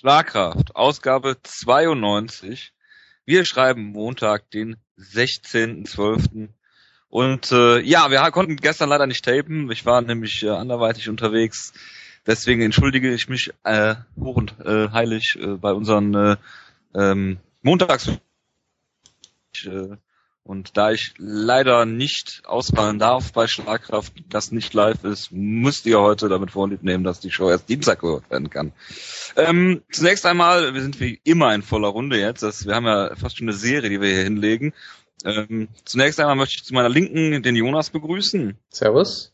Schlagkraft, Ausgabe 92. Wir schreiben Montag, den 16.12. Und äh, ja, wir konnten gestern leider nicht tapen. Ich war nämlich äh, anderweitig unterwegs. Deswegen entschuldige ich mich äh, hoch und äh, heilig äh, bei unseren äh, ähm, Montags. Äh, und da ich leider nicht ausfallen darf bei Schlagkraft, das nicht live ist, müsst ihr heute damit vorlieb nehmen, dass die Show erst Dienstag gehört werden kann. Ähm, zunächst einmal, wir sind wie immer in voller Runde jetzt. Das, wir haben ja fast schon eine Serie, die wir hier hinlegen. Ähm, zunächst einmal möchte ich zu meiner Linken den Jonas begrüßen. Servus.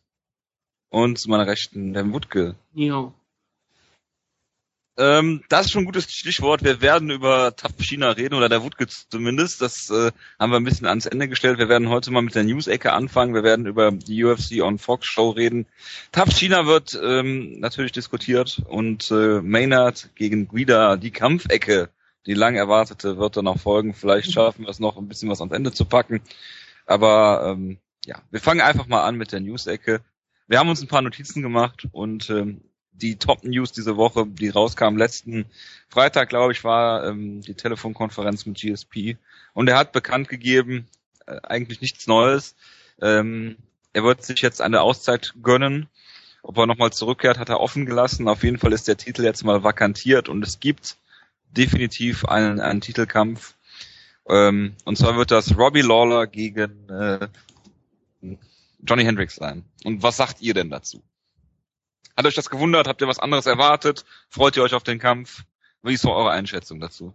Und zu meiner Rechten den Wutke. Ja. Ähm, das ist schon ein gutes Stichwort. Wir werden über Tough China reden, oder der Wutke zumindest. Das äh, haben wir ein bisschen ans Ende gestellt. Wir werden heute mal mit der News-Ecke anfangen. Wir werden über die UFC on Fox Show reden. Tough China wird ähm, natürlich diskutiert und äh, Maynard gegen Guida, die Kampfecke, die lang erwartete, wird dann noch folgen. Vielleicht schaffen wir es noch, ein bisschen was ans Ende zu packen. Aber ähm, ja, wir fangen einfach mal an mit der News-Ecke. Wir haben uns ein paar Notizen gemacht und ähm, die Top News diese Woche, die rauskam letzten Freitag, glaube ich, war ähm, die Telefonkonferenz mit GSP. Und er hat bekannt gegeben, äh, eigentlich nichts Neues. Ähm, er wird sich jetzt eine Auszeit gönnen. Ob er nochmal zurückkehrt, hat er offen gelassen. Auf jeden Fall ist der Titel jetzt mal vakantiert und es gibt definitiv einen, einen Titelkampf. Ähm, und zwar wird das Robbie Lawler gegen äh, Johnny Hendricks sein. Und was sagt ihr denn dazu? Hat euch das gewundert? Habt ihr was anderes erwartet? Freut ihr euch auf den Kampf? Wie ist so eure Einschätzung dazu?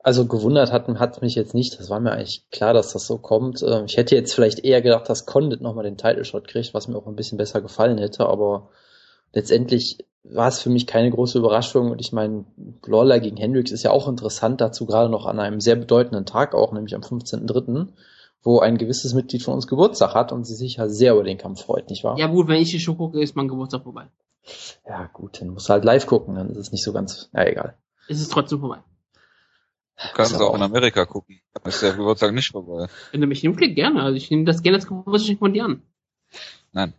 Also gewundert hat, hat mich jetzt nicht. Das war mir eigentlich klar, dass das so kommt. Ähm, ich hätte jetzt vielleicht eher gedacht, dass Condit nochmal den Title Shot kriegt, was mir auch ein bisschen besser gefallen hätte. Aber letztendlich war es für mich keine große Überraschung. Und ich meine, Lawler gegen Hendricks ist ja auch interessant dazu, gerade noch an einem sehr bedeutenden Tag auch, nämlich am 15.3 wo ein gewisses Mitglied von uns Geburtstag hat und sie sich ja sehr über den Kampf freut, nicht wahr? Ja gut, wenn ich die Show gucke, ist mein Geburtstag vorbei. Ja gut, dann musst du halt live gucken, dann ist es nicht so ganz, ja egal. Es ist trotzdem vorbei. Du kannst es auch in Amerika gucken. Dann ist der Geburtstag nicht vorbei. Wenn du mich hinkriegst, gerne. Also ich nehme das gerne als Geburtstag von dir an. Nein.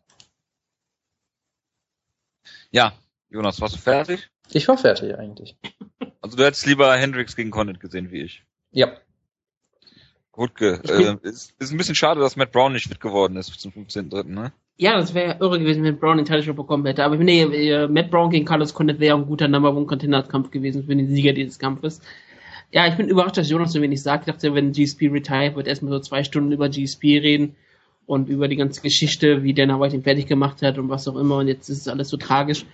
Ja, Jonas, warst du fertig? Ich war fertig eigentlich. Also du hättest lieber Hendrix gegen Condit gesehen wie ich. Ja. Wutke, äh, ist, ist ein bisschen schade, dass Matt Brown nicht fit geworden ist zum 15.3., ne? Ja, das wäre irre gewesen, wenn Brown den Title bekommen hätte. Aber nee, äh, Matt Brown gegen Carlos Condit wäre ein guter Number One Contender Kampf gewesen für den Sieger dieses Kampfes. Ja, ich bin überrascht, dass Jonas so wenig sagt. Ich dachte, wenn GSP retire, wird erstmal so zwei Stunden über GSP reden und über die ganze Geschichte, wie Dana White ihn fertig gemacht hat und was auch immer. Und jetzt ist es alles so tragisch.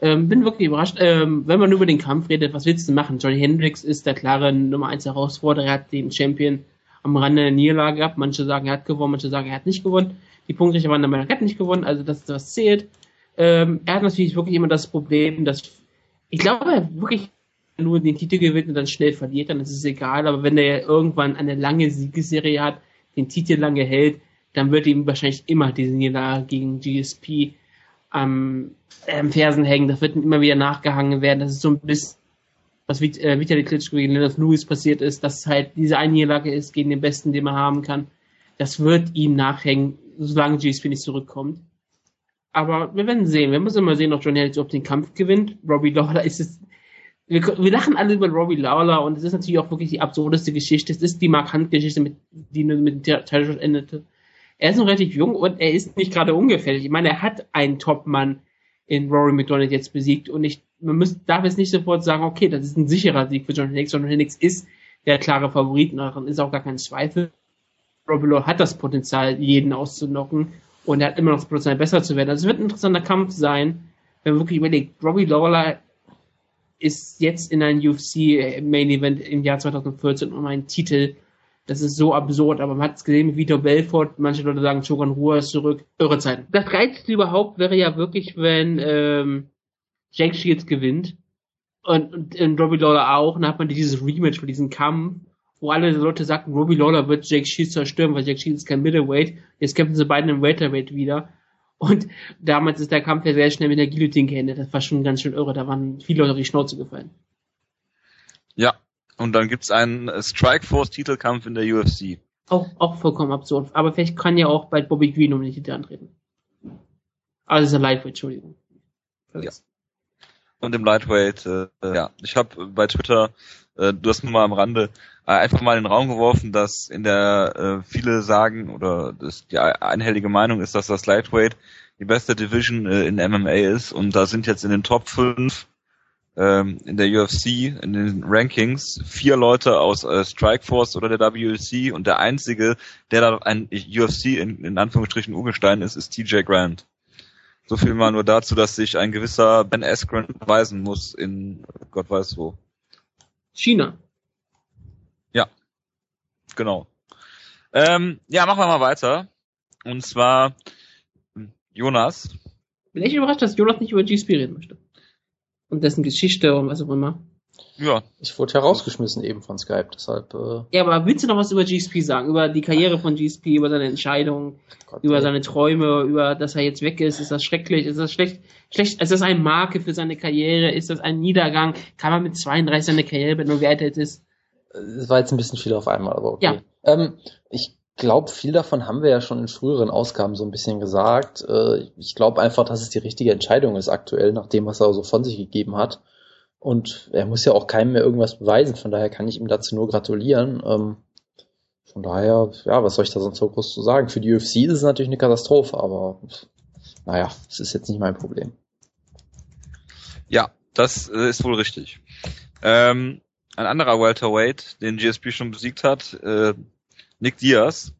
Ähm, bin wirklich überrascht. Ähm, wenn man nur über den Kampf redet, was willst du machen? Johnny Hendricks ist der klare Nummer 1 Herausforderer. Er hat den Champion am Rande der Niederlage gehabt. Manche sagen, er hat gewonnen, manche sagen, er hat nicht gewonnen. Die Punktrichter waren der Meinung, er hat nicht gewonnen, also das, das zählt. Ähm, er hat natürlich wirklich immer das Problem, dass ich glaube, er wirklich nur den Titel gewinnt und dann schnell verliert, dann ist es egal. Aber wenn er irgendwann eine lange Siegesserie hat, den Titel lange hält, dann wird ihm wahrscheinlich immer diese Niederlage gegen GSP am, am Fersen hängen. Das wird ihm immer wieder nachgehangen werden. Das ist so ein bisschen was äh, Vitali Klitschko gegen Leonard Lewis passiert ist, dass halt diese eine ist gegen den Besten, den man haben kann. Das wird ihm nachhängen, solange GSP nicht zurückkommt. Aber wir werden sehen. Wir müssen immer sehen, ob John Harris überhaupt den Kampf gewinnt. Robbie Lawler ist es. Wir, wir lachen alle über Robbie Lawler und es ist natürlich auch wirklich die absurdeste Geschichte. Es ist die Markant-Geschichte, mit, die mit dem Title endete. Er ist noch relativ jung und er ist nicht gerade ungefährlich. Ich meine, er hat einen Top-Mann in Rory McDonald jetzt besiegt und ich, man muss, darf jetzt nicht sofort sagen, okay, das ist ein sicherer Sieg für John Hendricks. John Hendricks ist der klare Favorit, daran ist auch gar kein Zweifel. Lawler hat das Potenzial, jeden auszunocken und er hat immer noch das Potenzial, besser zu werden. Also es wird ein interessanter Kampf sein, wenn man wirklich überlegt, Robbie Lawler ist jetzt in einem UFC Main Event im Jahr 2014 um einen Titel das ist so absurd, aber man hat es gesehen mit Vitor Belfort, manche Leute sagen, Shogun Ruhr ist zurück. Irre Zeiten. Das Geilste überhaupt wäre ja wirklich, wenn ähm, Jake Shields gewinnt und, und, und Robbie Lawler auch, dann hat man dieses Rematch für diesen Kampf, wo alle Leute sagten, Robbie Lawler wird Jake Shields zerstören, weil Jake Shields ist kein Middleweight. Jetzt kämpfen sie beide im Welterweight wieder. Und damals ist der Kampf ja sehr schnell mit der Guillotine geendet. Das war schon ganz schön irre. Da waren viele Leute auf die Schnauze gefallen. Ja, und dann gibt's einen Strikeforce-Titelkampf in der UFC. Auch, auch vollkommen absurd. Aber vielleicht kann ja auch bald Bobby Green um den Titel antreten. Also ist er Lightweight, Entschuldigung. Ja. Und im Lightweight. Äh, ja, ich habe bei Twitter, äh, du hast nur mal am Rande, äh, einfach mal in den Raum geworfen, dass in der äh, viele sagen oder das, die einhellige Meinung ist, dass das Lightweight die beste Division äh, in MMA ist und da sind jetzt in den Top 5 ähm, in der UFC, in den Rankings, vier Leute aus äh, Strikeforce oder der WC und der einzige, der da ein UFC in, in Anführungsstrichen Urgestein ist, ist TJ Grant. So viel mal nur dazu, dass sich ein gewisser Ben Askren beweisen muss in Gott weiß wo. China. Ja, genau. Ähm, ja, machen wir mal weiter. Und zwar Jonas. Bin echt überrascht, dass Jonas nicht über GSP reden möchte. Und dessen Geschichte und was auch immer. Ja. Ich wurde herausgeschmissen eben von Skype, deshalb. Äh ja, aber willst du noch was über GSP sagen? Über die Karriere von GSP, über seine Entscheidung, Gott, über ey. seine Träume, über dass er jetzt weg ist? Ist das schrecklich? Ist das schlecht? Schlecht? Ist das eine Marke für seine Karriere? Ist das ein Niedergang? Kann man mit 32 seine Karriere beenden, wie alt er ist? Es war jetzt ein bisschen viel auf einmal, aber okay. Ja. Ähm, ich glaube, viel davon haben wir ja schon in früheren Ausgaben so ein bisschen gesagt. Äh, ich glaube einfach, dass es die richtige Entscheidung ist aktuell, nach dem, was er so von sich gegeben hat. Und er muss ja auch keinem mehr irgendwas beweisen, von daher kann ich ihm dazu nur gratulieren. Ähm, von daher, ja, was soll ich da sonst so groß zu sagen? Für die UFC ist es natürlich eine Katastrophe, aber naja, es ist jetzt nicht mein Problem. Ja, das äh, ist wohl richtig. Ähm, ein anderer Welterweight, den GSP schon besiegt hat, äh, Nick Diaz,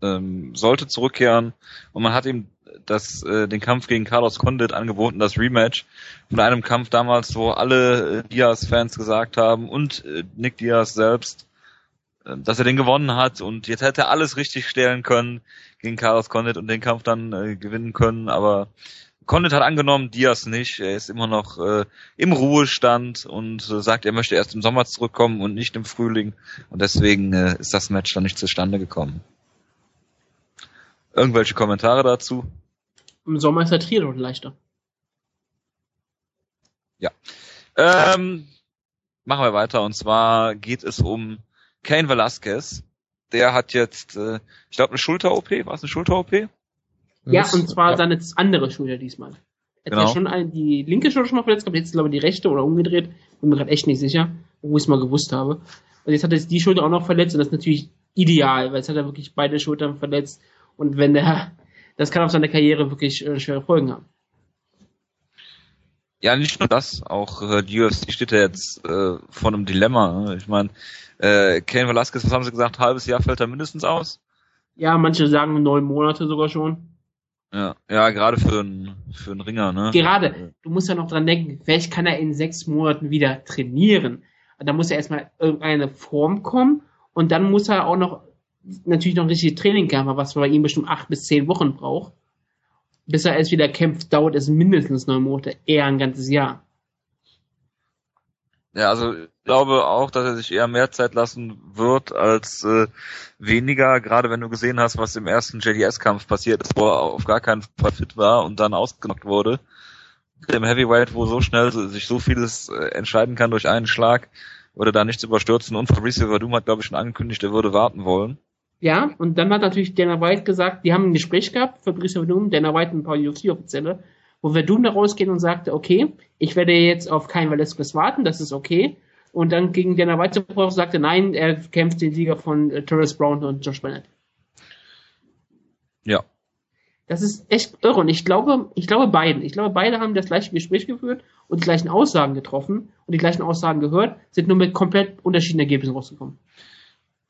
ähm, sollte zurückkehren und man hat ihm das, äh, den Kampf gegen Carlos Condit angeboten, das Rematch von einem Kampf damals, wo alle äh, Diaz-Fans gesagt haben und äh, Nick Diaz selbst, äh, dass er den gewonnen hat und jetzt hätte er alles richtig stellen können gegen Carlos Condit und den Kampf dann äh, gewinnen können, aber Condit hat angenommen, Diaz nicht. Er ist immer noch äh, im Ruhestand und äh, sagt, er möchte erst im Sommer zurückkommen und nicht im Frühling. Und deswegen äh, ist das Match dann nicht zustande gekommen. Irgendwelche Kommentare dazu? Im Sommer ist der Triathlon leichter. Ja. Ähm, machen wir weiter. Und zwar geht es um Kane Velasquez. Der hat jetzt, äh, ich glaube, eine Schulter-OP. War es eine Schulter-OP? Ja, und zwar ja. seine andere Schulter diesmal. Er genau. hat ja schon ein, die linke Schulter schon mal verletzt gehabt, jetzt glaube ich die rechte oder umgedreht. Bin mir gerade echt nicht sicher, wo ich es mal gewusst habe. Und jetzt hat er die Schulter auch noch verletzt und das ist natürlich ideal, weil jetzt hat er wirklich beide Schultern verletzt. Und wenn der das kann auf seine Karriere wirklich äh, schwere Folgen haben. Ja, nicht nur das, auch äh, die UFC steht ja jetzt äh, vor einem Dilemma. Ne? Ich meine, äh, Ken Velasquez, was haben sie gesagt, halbes Jahr fällt er mindestens aus? Ja, manche sagen neun Monate sogar schon. Ja, ja, gerade für einen für einen Ringer, ne? Gerade, du musst ja noch dran denken, vielleicht kann er in sechs Monaten wieder trainieren. Da muss ja erstmal irgendeine Form kommen und dann muss er auch noch natürlich noch richtig Training gehabt was bei ihm bestimmt acht bis zehn Wochen braucht. Bis er erst wieder kämpft, dauert es mindestens neun Monate, eher ein ganzes Jahr. Ja, also ich glaube auch, dass er sich eher mehr Zeit lassen wird als äh, weniger, gerade wenn du gesehen hast, was im ersten JDS-Kampf passiert ist, wo er auf gar keinen Fall fit war und dann ausgenockt wurde. Im Heavyweight, wo so schnell sich so vieles äh, entscheiden kann durch einen Schlag, würde da nichts überstürzen. Und Fabrice Verdum hat, glaube ich, schon angekündigt, er würde warten wollen. Ja, und dann hat natürlich Dana White gesagt, die haben ein Gespräch gehabt, Fabrice Verdum, Dana White und ein paar UFC-Offizielle, wo Verdum da rausgeht und sagte, okay, ich werde jetzt auf kein Velasquez warten, das ist okay. Und dann ging Dana White zuvor und sagte, nein, er kämpft den Sieger von äh, Terrence Brown und Josh Bennett. Ja. Das ist echt irre. Und ich glaube, ich glaube beiden. Ich glaube, beide haben das gleiche Gespräch geführt und die gleichen Aussagen getroffen und die gleichen Aussagen gehört, sind nur mit komplett unterschiedlichen Ergebnissen rausgekommen.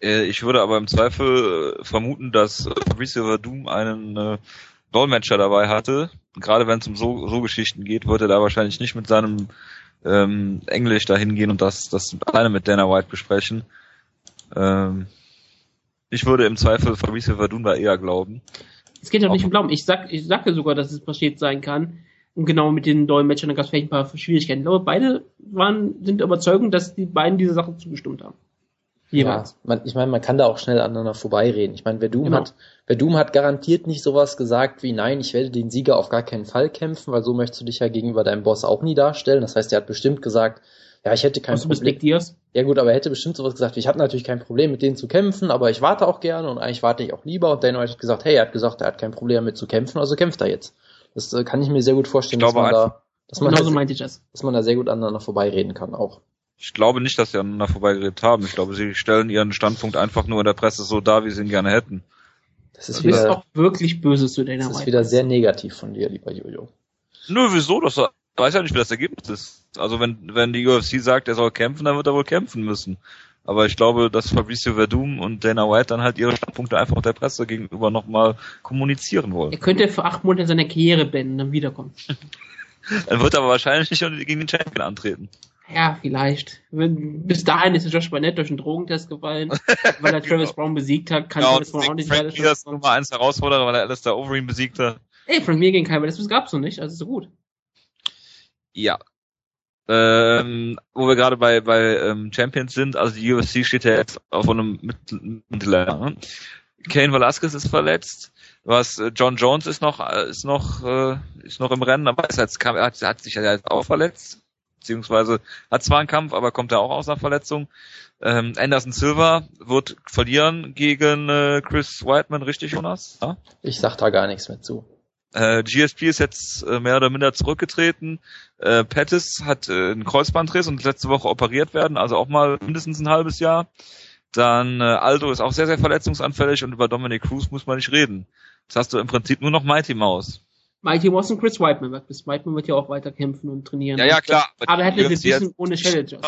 Äh, ich würde aber im Zweifel äh, vermuten, dass Fabricio Verdum einen äh, Dolmetscher dabei hatte. Gerade wenn es um so, so Geschichten geht, wird er da wahrscheinlich nicht mit seinem ähm, Englisch dahin gehen und das, das alleine mit Dana White besprechen. Ähm, ich würde im Zweifel Fabricio Verdun da eher glauben. Es geht doch nicht um Glauben. Ich sag, ich sage sogar, dass es passiert sein kann. Und genau mit den Dolmetschern gab es vielleicht ein paar Schwierigkeiten. Ich glaube, beide waren, sind überzeugend, dass die beiden diese Sache zugestimmt haben. Jeweils. Ja, man, ich meine, man kann da auch schnell aneinander vorbeireden. Ich meine, Verdum genau. hat, Verdum hat garantiert nicht sowas gesagt wie, nein, ich werde den Sieger auf gar keinen Fall kämpfen, weil so möchtest du dich ja gegenüber deinem Boss auch nie darstellen. Das heißt, er hat bestimmt gesagt, ja, ich hätte kein Was Problem. Ja gut, aber er hätte bestimmt sowas gesagt, ich habe natürlich kein Problem mit denen zu kämpfen, aber ich warte auch gerne und eigentlich warte ich auch lieber. Und Dana hat gesagt, hey, er hat gesagt, er hat kein Problem damit zu kämpfen, also kämpft er jetzt. Das äh, kann ich mir sehr gut vorstellen, dass man da Dass man, ich das. dass man da sehr gut aneinander vorbeireden kann auch. Ich glaube nicht, dass sie aneinander vorbeigeredet haben. Ich glaube, sie stellen ihren Standpunkt einfach nur in der Presse so dar, wie sie ihn gerne hätten. Das ist wieder, auch wirklich böse zu Dana das ist White. wieder sehr negativ von dir, lieber Jojo. Nö, wieso? Das weiß ja nicht, wie das Ergebnis ist. Also wenn, wenn die UFC sagt, er soll kämpfen, dann wird er wohl kämpfen müssen. Aber ich glaube, dass Fabricio Verdum und Dana White dann halt ihre Standpunkte einfach der Presse gegenüber nochmal kommunizieren wollen. Er könnte für acht Monate seine Karriere beenden und dann wiederkommen. Er wird aber wahrscheinlich nicht gegen den Champion antreten. Ja, vielleicht. Bis dahin ist Josh Barnett durch einen Drogentest gefallen, weil er Travis Brown besiegt hat, kann Genau, Travis Brown auch nicht Frank weiter ist Nummer eins Herausforderer, weil er Alistair Overeem besiegt hat. Ey, Frank Mir gegen Kai das gab's noch nicht, also ist so gut. Ja. Ähm, wo wir gerade bei, bei ähm, Champions sind, also die UFC steht ja jetzt auf einem Mitteler. Ne? Kane Velasquez ist verletzt. Was äh, John Jones ist noch äh, ist noch äh, ist noch im Rennen, aber kam, er hat, hat sich ja jetzt auch verletzt, beziehungsweise hat zwar einen Kampf, aber kommt er auch aus einer Verletzung. Ähm, Anderson Silva wird verlieren gegen äh, Chris Whiteman, richtig Jonas? Ja? Ich sag da gar nichts mehr zu. Äh, GSP ist jetzt äh, mehr oder minder zurückgetreten. Äh, Pettis hat äh, einen Kreuzbandriss und letzte Woche operiert werden, also auch mal mindestens ein halbes Jahr. Dann äh, Aldo ist auch sehr, sehr verletzungsanfällig und über Dominic Cruz muss man nicht reden. Jetzt hast du im Prinzip nur noch Mighty Mouse. Mighty Moss und Chris Whiteman, weil Chris Whiteman wird ja auch weiter kämpfen und trainieren. Ja, ja, klar. Aber er hat die eine UFC Division hat- ohne Challengers.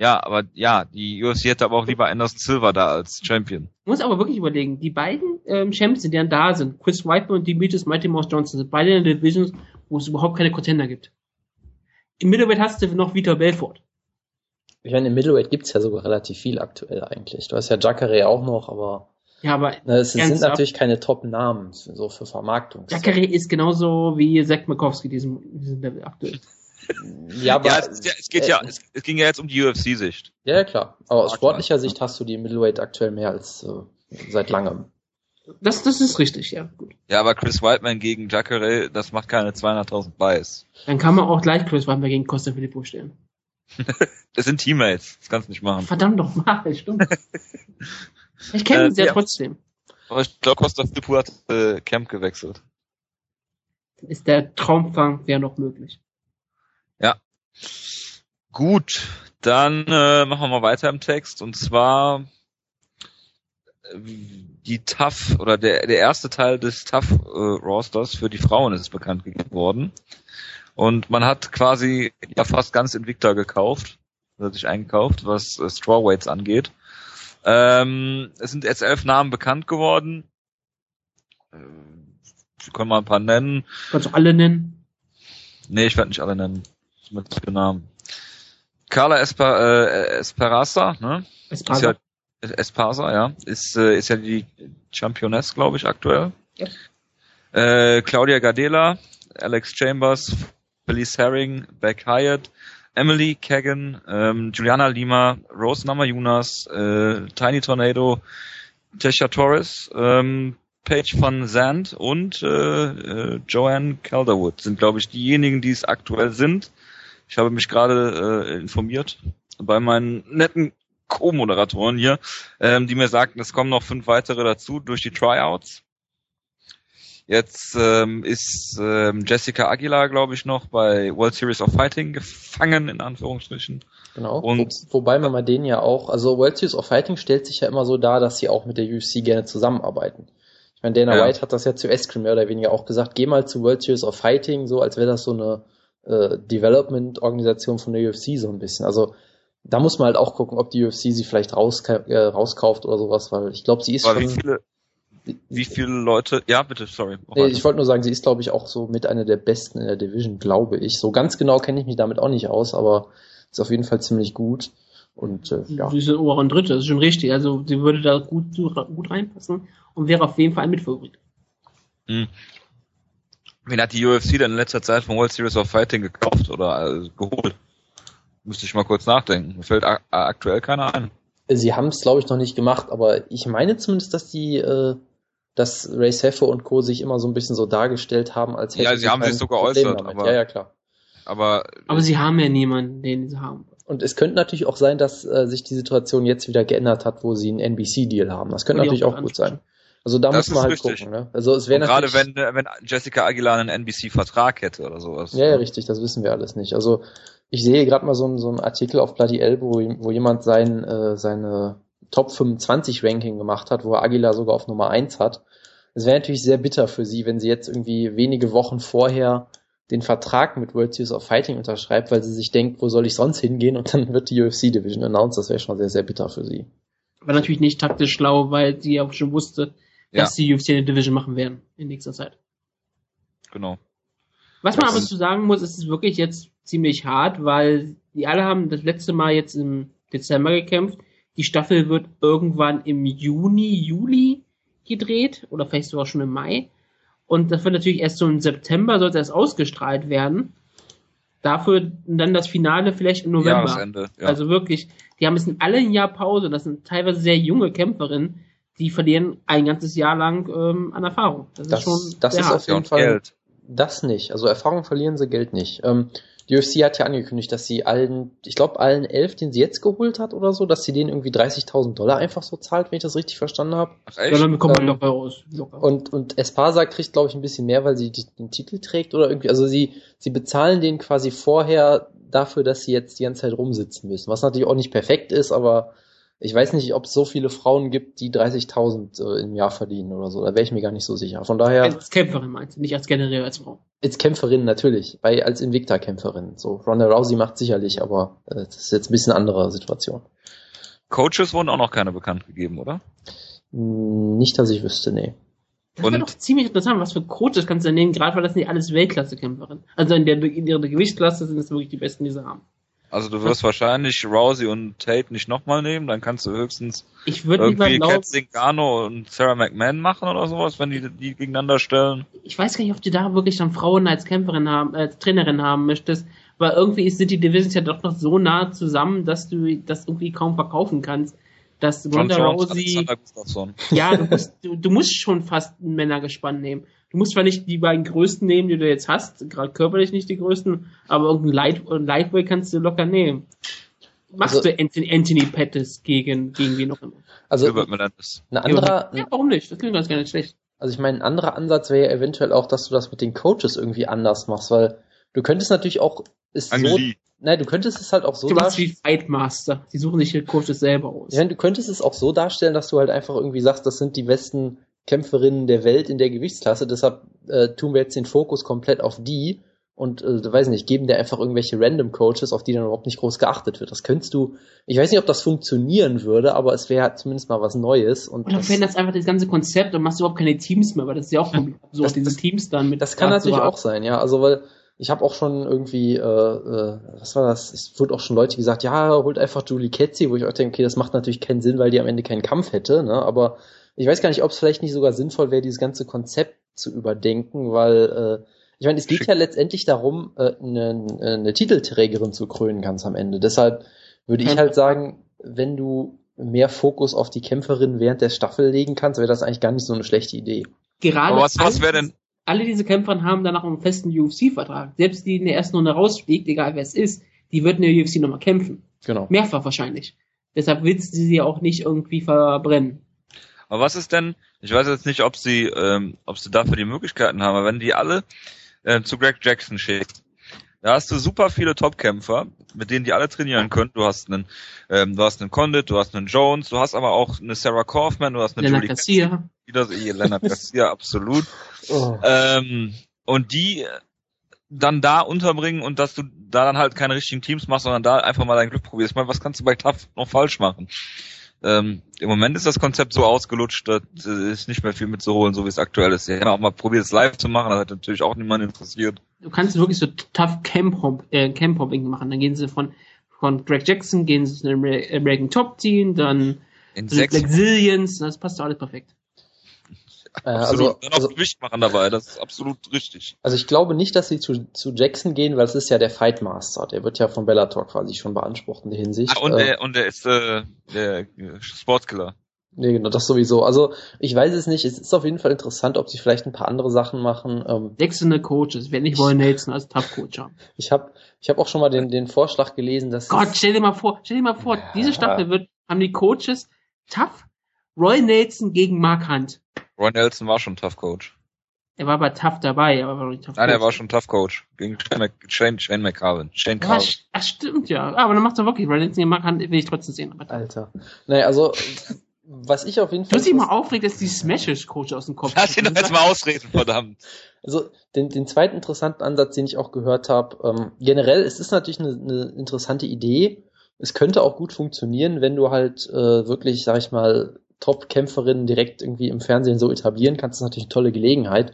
Ja, aber ja, die UFC hätte aber auch lieber Anderson Silva da als Champion. muss aber wirklich überlegen, die beiden ähm, Champions, die dann da sind, Chris Whiteman und Demetrius Mighty Mouse Johnson, sind beide in der Divisions, wo es überhaupt keine Contender gibt. Im Middleweight hast du noch Vitor Belfort. Ich meine, im Middleweight gibt's ja sogar relativ viel aktuell eigentlich. Du hast ja Jacare auch noch, aber Ja, aber es sind natürlich keine Top-Namen so für Vermarktung. Jacare ist genauso wie Zach Mikowski diesem, diesem Level aktuell. Ja, aber, ja, es, es geht äh, ja, es, es ging ja jetzt um die UFC-Sicht. Ja, ja, klar. Aber aus sportlicher. Sicht hast du die Middleweight aktuell mehr als äh, seit langem. Das, das ist richtig, ja. Gut. Ja, aber Chris Whiteman gegen Jacare, das macht keine 200.000 Buys. Dann kann man auch gleich Chris Whiteman gegen Costa Filippo stellen. Das sind Teammates, das kannst du nicht machen. Verdammt doch mal, stimmt. Ich kenne ihn Äh, sehr ja. trotzdem. Aber ich glaube, Costa Filippo hat äh, Camp gewechselt. Ist der Traumfang wäre noch möglich. Gut, dann äh, machen wir mal weiter im Text und zwar die Tough oder der der erste Teil des Tough äh, Rosters für die Frauen ist bekannt gegeben worden und man hat quasi ja fast ganz Invicta gekauft, oder sich eingekauft, was äh, Strawweights angeht. Ähm, es sind jetzt elf Namen bekannt geworden. Äh, Wir können mal ein paar nennen. Kannst du alle nennen? Nee, ich werde nicht alle nennen. Mit Namen. Carla Esper, äh, Esperanza, ne? Es Ist ja, Espasa, ja. Ist, äh, ist ja die Championess, glaube ich, aktuell. Ja. Äh, Claudia Gardela, Alex Chambers, Felice Herring, Beck Hyatt, Emily Kagan, ähm, Juliana Lima, Rose Namajunas, äh, Tiny Tornado, Tesha Torres, ähm, Paige van Zandt und äh, äh, Joanne Calderwood sind, glaube ich, diejenigen, die es aktuell sind. Ich habe mich gerade äh, informiert bei meinen netten Co-Moderatoren hier, ähm, die mir sagten, es kommen noch fünf weitere dazu durch die Tryouts. Jetzt ähm, ist ähm, Jessica Aguilar, glaube ich, noch bei World Series of Fighting gefangen, in Anführungsstrichen. Genau. Und- Wo, wobei man mal denen ja auch, also World Series of Fighting stellt sich ja immer so dar, dass sie auch mit der UFC gerne zusammenarbeiten. Ich meine, Dana Ja. White hat das ja zu Eskrim mehr oder weniger auch gesagt, geh mal zu World Series of Fighting, so als wäre das so eine äh, Development-Organisation von der UFC so ein bisschen. Also da muss man halt auch gucken, ob die UFC sie vielleicht rauska äh, rauskauft oder sowas, weil ich glaube, sie ist Aber schon. wie viele, wie viele Leute, ja bitte, sorry. Nee, weiter. ich wollte nur sagen, sie ist, glaube ich, auch so mit einer der besten in der Division, glaube ich. So ganz genau kenne ich mich damit auch nicht aus, aber ist auf jeden Fall ziemlich gut. Und äh, ja, Sie ist in oberen Dritte, das ist schon richtig. Also sie würde da gut, gut reinpassen und wäre auf jeden Fall ein Mitfavorit. Wen hat die UFC denn in letzter Zeit von World Series of Fighting gekauft oder äh, geholt? Müsste ich mal kurz nachdenken. Mir fällt aktuell keiner ein. sie haben es, glaube ich, noch nicht gemacht, aber ich meine zumindest, dass die, äh, dass Ray Sefo und Co. sich immer so ein bisschen so dargestellt haben, als Ja, hätten sie haben kein sich so Problem geäußert, damit. aber- Ja, ja, klar. Aber, Aber sie haben ja niemanden, den sie haben. Und es könnte natürlich auch sein, dass äh, sich die Situation jetzt wieder geändert hat, wo sie einen NBC-Deal haben. Das könnte natürlich auch auch gut sein. Also da Das muss man halt richtig. gucken. Ne? Also es wäre Gerade wenn, wenn Jessica Aguilar einen NBC-Vertrag hätte oder sowas. Ja, ja, richtig, das wissen wir alles nicht. Also ich sehe gerade mal so, einen- so einen Artikel auf Bloody L, wo, wo jemand sein, äh, seine Top 25 Ranking gemacht hat, wo er Aguilar sogar auf Nummer 1 hat. Es wäre natürlich sehr bitter für sie, wenn sie jetzt irgendwie wenige Wochen vorher den Vertrag mit World Series of Fighting unterschreibt, weil sie sich denkt, wo soll ich sonst hingehen und dann wird die UFC Division announced. Das wäre schon sehr, sehr bitter für sie. War natürlich nicht taktisch schlau, weil sie auch schon wusste, Ja. dass die UFC eine Division machen werden in nächster Zeit. Genau. Was man Das aber zu sagen muss, ist es wirklich jetzt ziemlich hart, weil die alle haben das letzte Mal jetzt im Dezember gekämpft. Die Staffel wird irgendwann im Juni, Juli gedreht oder vielleicht sogar schon im Mai. Und das wird natürlich erst so im September sollte es ausgestrahlt werden. Dafür dann das Finale vielleicht im November. Jahresende. Ja. Also wirklich, die haben es in alle ein Jahr Pause. Das sind teilweise sehr junge Kämpferinnen, die verlieren ein ganzes Jahr lang ähm, an Erfahrung. Das, Das- ist schon das ist hart. auf jeden Fall- Geld. Das nicht. Also Erfahrung verlieren sie, Geld nicht. Ähm, die UFC hat ja angekündigt, dass sie allen, ich glaube allen elf, den sie jetzt geholt hat oder so, dass sie denen irgendwie 30.000 Dollar einfach so zahlt, wenn ich das richtig verstanden habe. Ach, Ja, dann kommt man Ähm, locker raus. Locker. Und, und Espasa kriegt, glaube ich, ein bisschen mehr, weil sie die, den Titel trägt oder irgendwie. Also sie, sie bezahlen den quasi vorher dafür, dass sie jetzt die ganze Zeit rumsitzen müssen. Was natürlich auch nicht perfekt ist, aber ich weiß nicht, ob es so viele Frauen gibt, die 30.000 äh, im Jahr verdienen oder so. Da wäre ich mir gar nicht so sicher. Von daher, Als Kämpferin meinst du, nicht als generell als Frau. als Kämpferin natürlich, bei, als Invicta-Kämpferin. So, Ronda Rousey macht sicherlich, aber äh, das ist jetzt ein bisschen eine andere Situation. Coaches wurden auch noch keine bekannt gegeben, oder? Hm, Nicht, dass ich wüsste, nee. Das Und- wäre doch ziemlich interessant, was für Coaches kannst du denn nehmen, gerade weil das sind ja alles Weltklasse-Kämpferinnen. Also in der, in ihrer Gewichtsklasse sind es wirklich die besten, die sie haben. Also du wirst wahrscheinlich Rousey und Tate nicht nochmal nehmen, dann kannst du höchstens Ich irgendwie Cat Zingano und Sarah McMahon machen oder sowas, wenn die die gegeneinander stellen. ich weiß gar nicht, ob du da wirklich dann Frauen als Kämpferin haben, als Trainerin haben möchtest, weil irgendwie sind die Divisions ja doch noch so nah zusammen, dass du das irgendwie kaum verkaufen kannst. Dass Ronda Rousey, ja, du musst, du, du musst schon fast ein Männergespann nehmen. Du musst zwar nicht die beiden größten nehmen, die du jetzt hast, gerade körperlich nicht die größten, aber irgendein Light, Lightweight kannst du locker nehmen. Machst Also- du Anthony, Anthony Pettis gegen, gegen wen auch immer? Also Gilbert Melendez. ein anderer, Ja, warum nicht? Das klingt ganz gar nicht schlecht. Also ich meine, ein anderer Ansatz wäre ja eventuell auch, dass du das mit den Coaches irgendwie anders machst, weil du könntest natürlich auch es so, nein, du könntest es halt auch so Du machst wie darstellen. Fightmaster. Die suchen sich die Coaches selber aus. Ja, du könntest es auch so darstellen, dass du halt einfach irgendwie sagst, das sind die besten Kämpferinnen der Welt in der Gewichtsklasse, deshalb äh, tun wir jetzt den Fokus komplett auf die und äh, weiß nicht, geben dir einfach irgendwelche random Coaches, auf die dann überhaupt nicht groß geachtet wird. Das könntest du, ich weiß nicht, ob das funktionieren würde, aber es wäre zumindest mal was Neues und Oder das, veränderst einfach das ganze Konzept und machst überhaupt keine Teams mehr, weil das ist ja auch so, Das- diese Teams dann mit. Das kann natürlich haben. auch sein, ja. Also weil ich habe auch schon irgendwie, äh, äh, was war das? Es wurde auch schon Leute gesagt, ja, holt einfach Julie Ketzi, wo ich auch denke, okay, das macht natürlich keinen Sinn, weil die am Ende keinen Kampf hätte, ne? Aber ich weiß gar nicht, ob es vielleicht nicht sogar sinnvoll wäre, dieses ganze Konzept zu überdenken, weil äh, ich meine, es geht Schick. ja letztendlich darum, äh, eine, eine Titelträgerin zu krönen ganz am Ende. Deshalb würde ich halt sagen, wenn du mehr Fokus auf die Kämpferin während der Staffel legen kannst, wäre das eigentlich gar nicht so eine schlechte Idee. Gerade Aber was, was alle- wäre denn, alle diese Kämpfer haben danach einen festen UFC-Vertrag. Selbst die in der ersten Runde rausfliegt, egal wer es ist, die wird in der UFC nochmal kämpfen. Genau. Mehrfach wahrscheinlich. Deshalb willst du sie auch nicht irgendwie verbrennen. Aber was ist denn, ich weiß jetzt nicht, ob sie, ähm, ob sie dafür die Möglichkeiten haben, aber wenn die alle äh, zu Greg Jackson schickt, da hast du super viele Topkämpfer, mit denen die alle trainieren können. Du hast einen, ähm, du hast einen Condit, du hast einen Jones, du hast aber auch eine Sarah Kaufman, du hast eine Lennart Julie Garcia. wieder so, Leonard Garcia, absolut. Oh. Ähm, und die dann da unterbringen und dass du da dann halt keine richtigen Teams machst, sondern da einfach mal dein Glück probierst. Ich meine, was kannst du bei TAF noch falsch machen? Ähm, Im Moment ist das Konzept so ausgelutscht, da ist nicht mehr viel mitzuholen, so wie es aktuell ist. Sie haben auch mal probiert, es live zu machen, das hat natürlich auch niemand interessiert. Du kannst wirklich so tough Camp, Hop, äh, Camp machen. Dann gehen sie von, von Greg Jackson, gehen sie zu einem Amer- American Top Team, dann In sechs den Zillions, das passt alles perfekt. Äh, absolut. also, dann auch also, Gewicht machen dabei, das ist absolut richtig. also ich glaube nicht, dass sie zu, zu Jackson gehen, weil es ist ja der Fightmaster. Der wird ja von Bellator quasi schon beansprucht in der Hinsicht. Ah, und, äh, der, und der ist äh, der äh, Sportkiller. nee, genau, das sowieso. Also ich weiß es nicht. Es ist auf jeden Fall interessant, ob sie vielleicht ein paar andere Sachen machen. Ähm, Wechselnde Coaches, wenn nicht Roy Nelson als Tough Coach haben. ich habe ich hab auch schon mal den, den Vorschlag gelesen, dass Gott, stell dir mal vor, stell dir mal vor, Ja. diese Staffel wird, haben die Coaches Tough, Roy Nelson gegen Mark Hunt. Roy Nelson war schon Tough Coach. Er war bei Tough dabei, aber war nicht Tough Nein, er Coach. war schon Tough Coach. Gegen Shane, Shane, Shane McCarvin. Shane Ja, Carvin. ach, stimmt, ja. Aber dann macht er wirklich Roy Nelson gegen Mark Hunt, will ich trotzdem sehen. Aber Alter. Naja, also, was ich auf jeden Fall. Was ich mal aufregt, ist die Smashes-Coach aus dem Kopf. Lass ihn doch jetzt mal ausreden, verdammt. Also den, den zweiten interessanten Ansatz, den ich auch gehört habe, ähm, generell, es ist natürlich eine, eine interessante Idee. Es könnte auch gut funktionieren, wenn du halt äh, wirklich, sag ich mal, Top-Kämpferinnen direkt irgendwie im Fernsehen so etablieren kannst. Ist natürlich eine tolle Gelegenheit.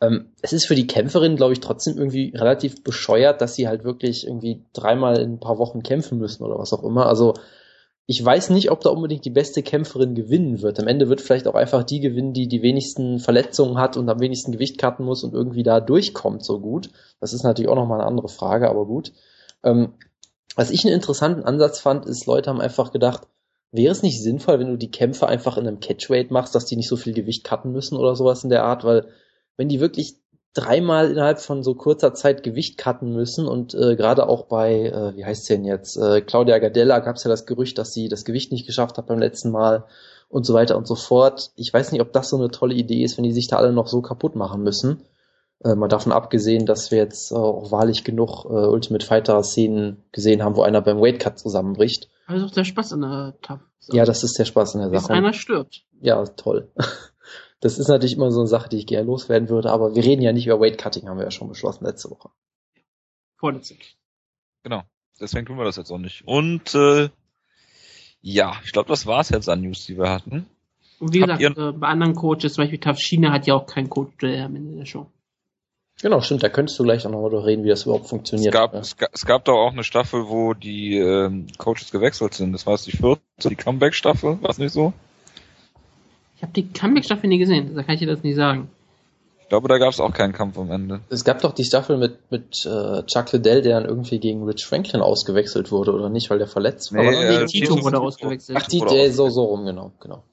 Ähm, es ist für die Kämpferinnen, glaube ich, trotzdem irgendwie relativ bescheuert, dass sie halt wirklich irgendwie dreimal in ein paar Wochen kämpfen müssen oder was auch immer. Also ich weiß nicht, ob da unbedingt die beste Kämpferin gewinnen wird. Am Ende wird vielleicht auch einfach die gewinnen, die die wenigsten Verletzungen hat und am wenigsten Gewicht cutten muss und irgendwie da durchkommt so gut. Das ist natürlich auch nochmal eine andere Frage, aber gut. Ähm, was ich einen interessanten Ansatz fand, ist, Leute haben einfach gedacht, wäre es nicht sinnvoll, wenn du die Kämpfe einfach in einem Catchweight machst, dass die nicht so viel Gewicht cutten müssen oder sowas in der Art, weil wenn die wirklich dreimal innerhalb von so kurzer Zeit Gewicht cutten müssen und äh, gerade auch bei, äh, wie heißt sie denn jetzt, äh, Claudia Gardella gab es ja das Gerücht, dass sie das Gewicht nicht geschafft hat beim letzten Mal und so weiter und so fort. Ich weiß nicht, ob das so eine tolle Idee ist, wenn die sich da alle noch so kaputt machen müssen. Äh, mal davon abgesehen, dass wir jetzt äh, auch wahrlich genug äh, Ultimate Fighter Szenen gesehen haben, wo einer beim Weightcut zusammenbricht. Das ist auch der Spaß an der Tough. Ja, das ist der Spaß in der Bis Sache. einer stirbt. Ja, toll. Das ist natürlich immer so eine Sache, die ich gerne loswerden würde, aber wir reden ja nicht über Weightcutting, haben wir ja schon beschlossen letzte Woche. Vorletzte. Genau. Deswegen tun wir das jetzt auch nicht. Und äh, ja, ich glaube, das war's jetzt an News, die wir hatten. Und wie Habt gesagt, äh, bei anderen Coaches, zum Beispiel Tough China hat ja auch keinen Coach der am Ende der Show. Genau, stimmt, da könntest du gleich auch nochmal drüber reden, wie das überhaupt Es funktioniert. gab, Ja. es, gab, es gab doch auch eine Staffel, wo die ähm, Coaches gewechselt sind. Das war jetzt die vierte, die Comeback-Staffel, war nicht so? Ich habe die Comeback-Staffel nie gesehen, da kann ich dir das nicht sagen. Ich glaube, da gab es auch keinen Kampf am Ende. Es gab doch die Staffel mit, mit äh, Chuck Liddell, der dann irgendwie gegen Rich Franklin ausgewechselt wurde, oder nicht, weil der verletzt war. Nee, Oder? äh, Nee, Tito wurde ausgewechselt. Ach, die, so, so rum, genau, genau.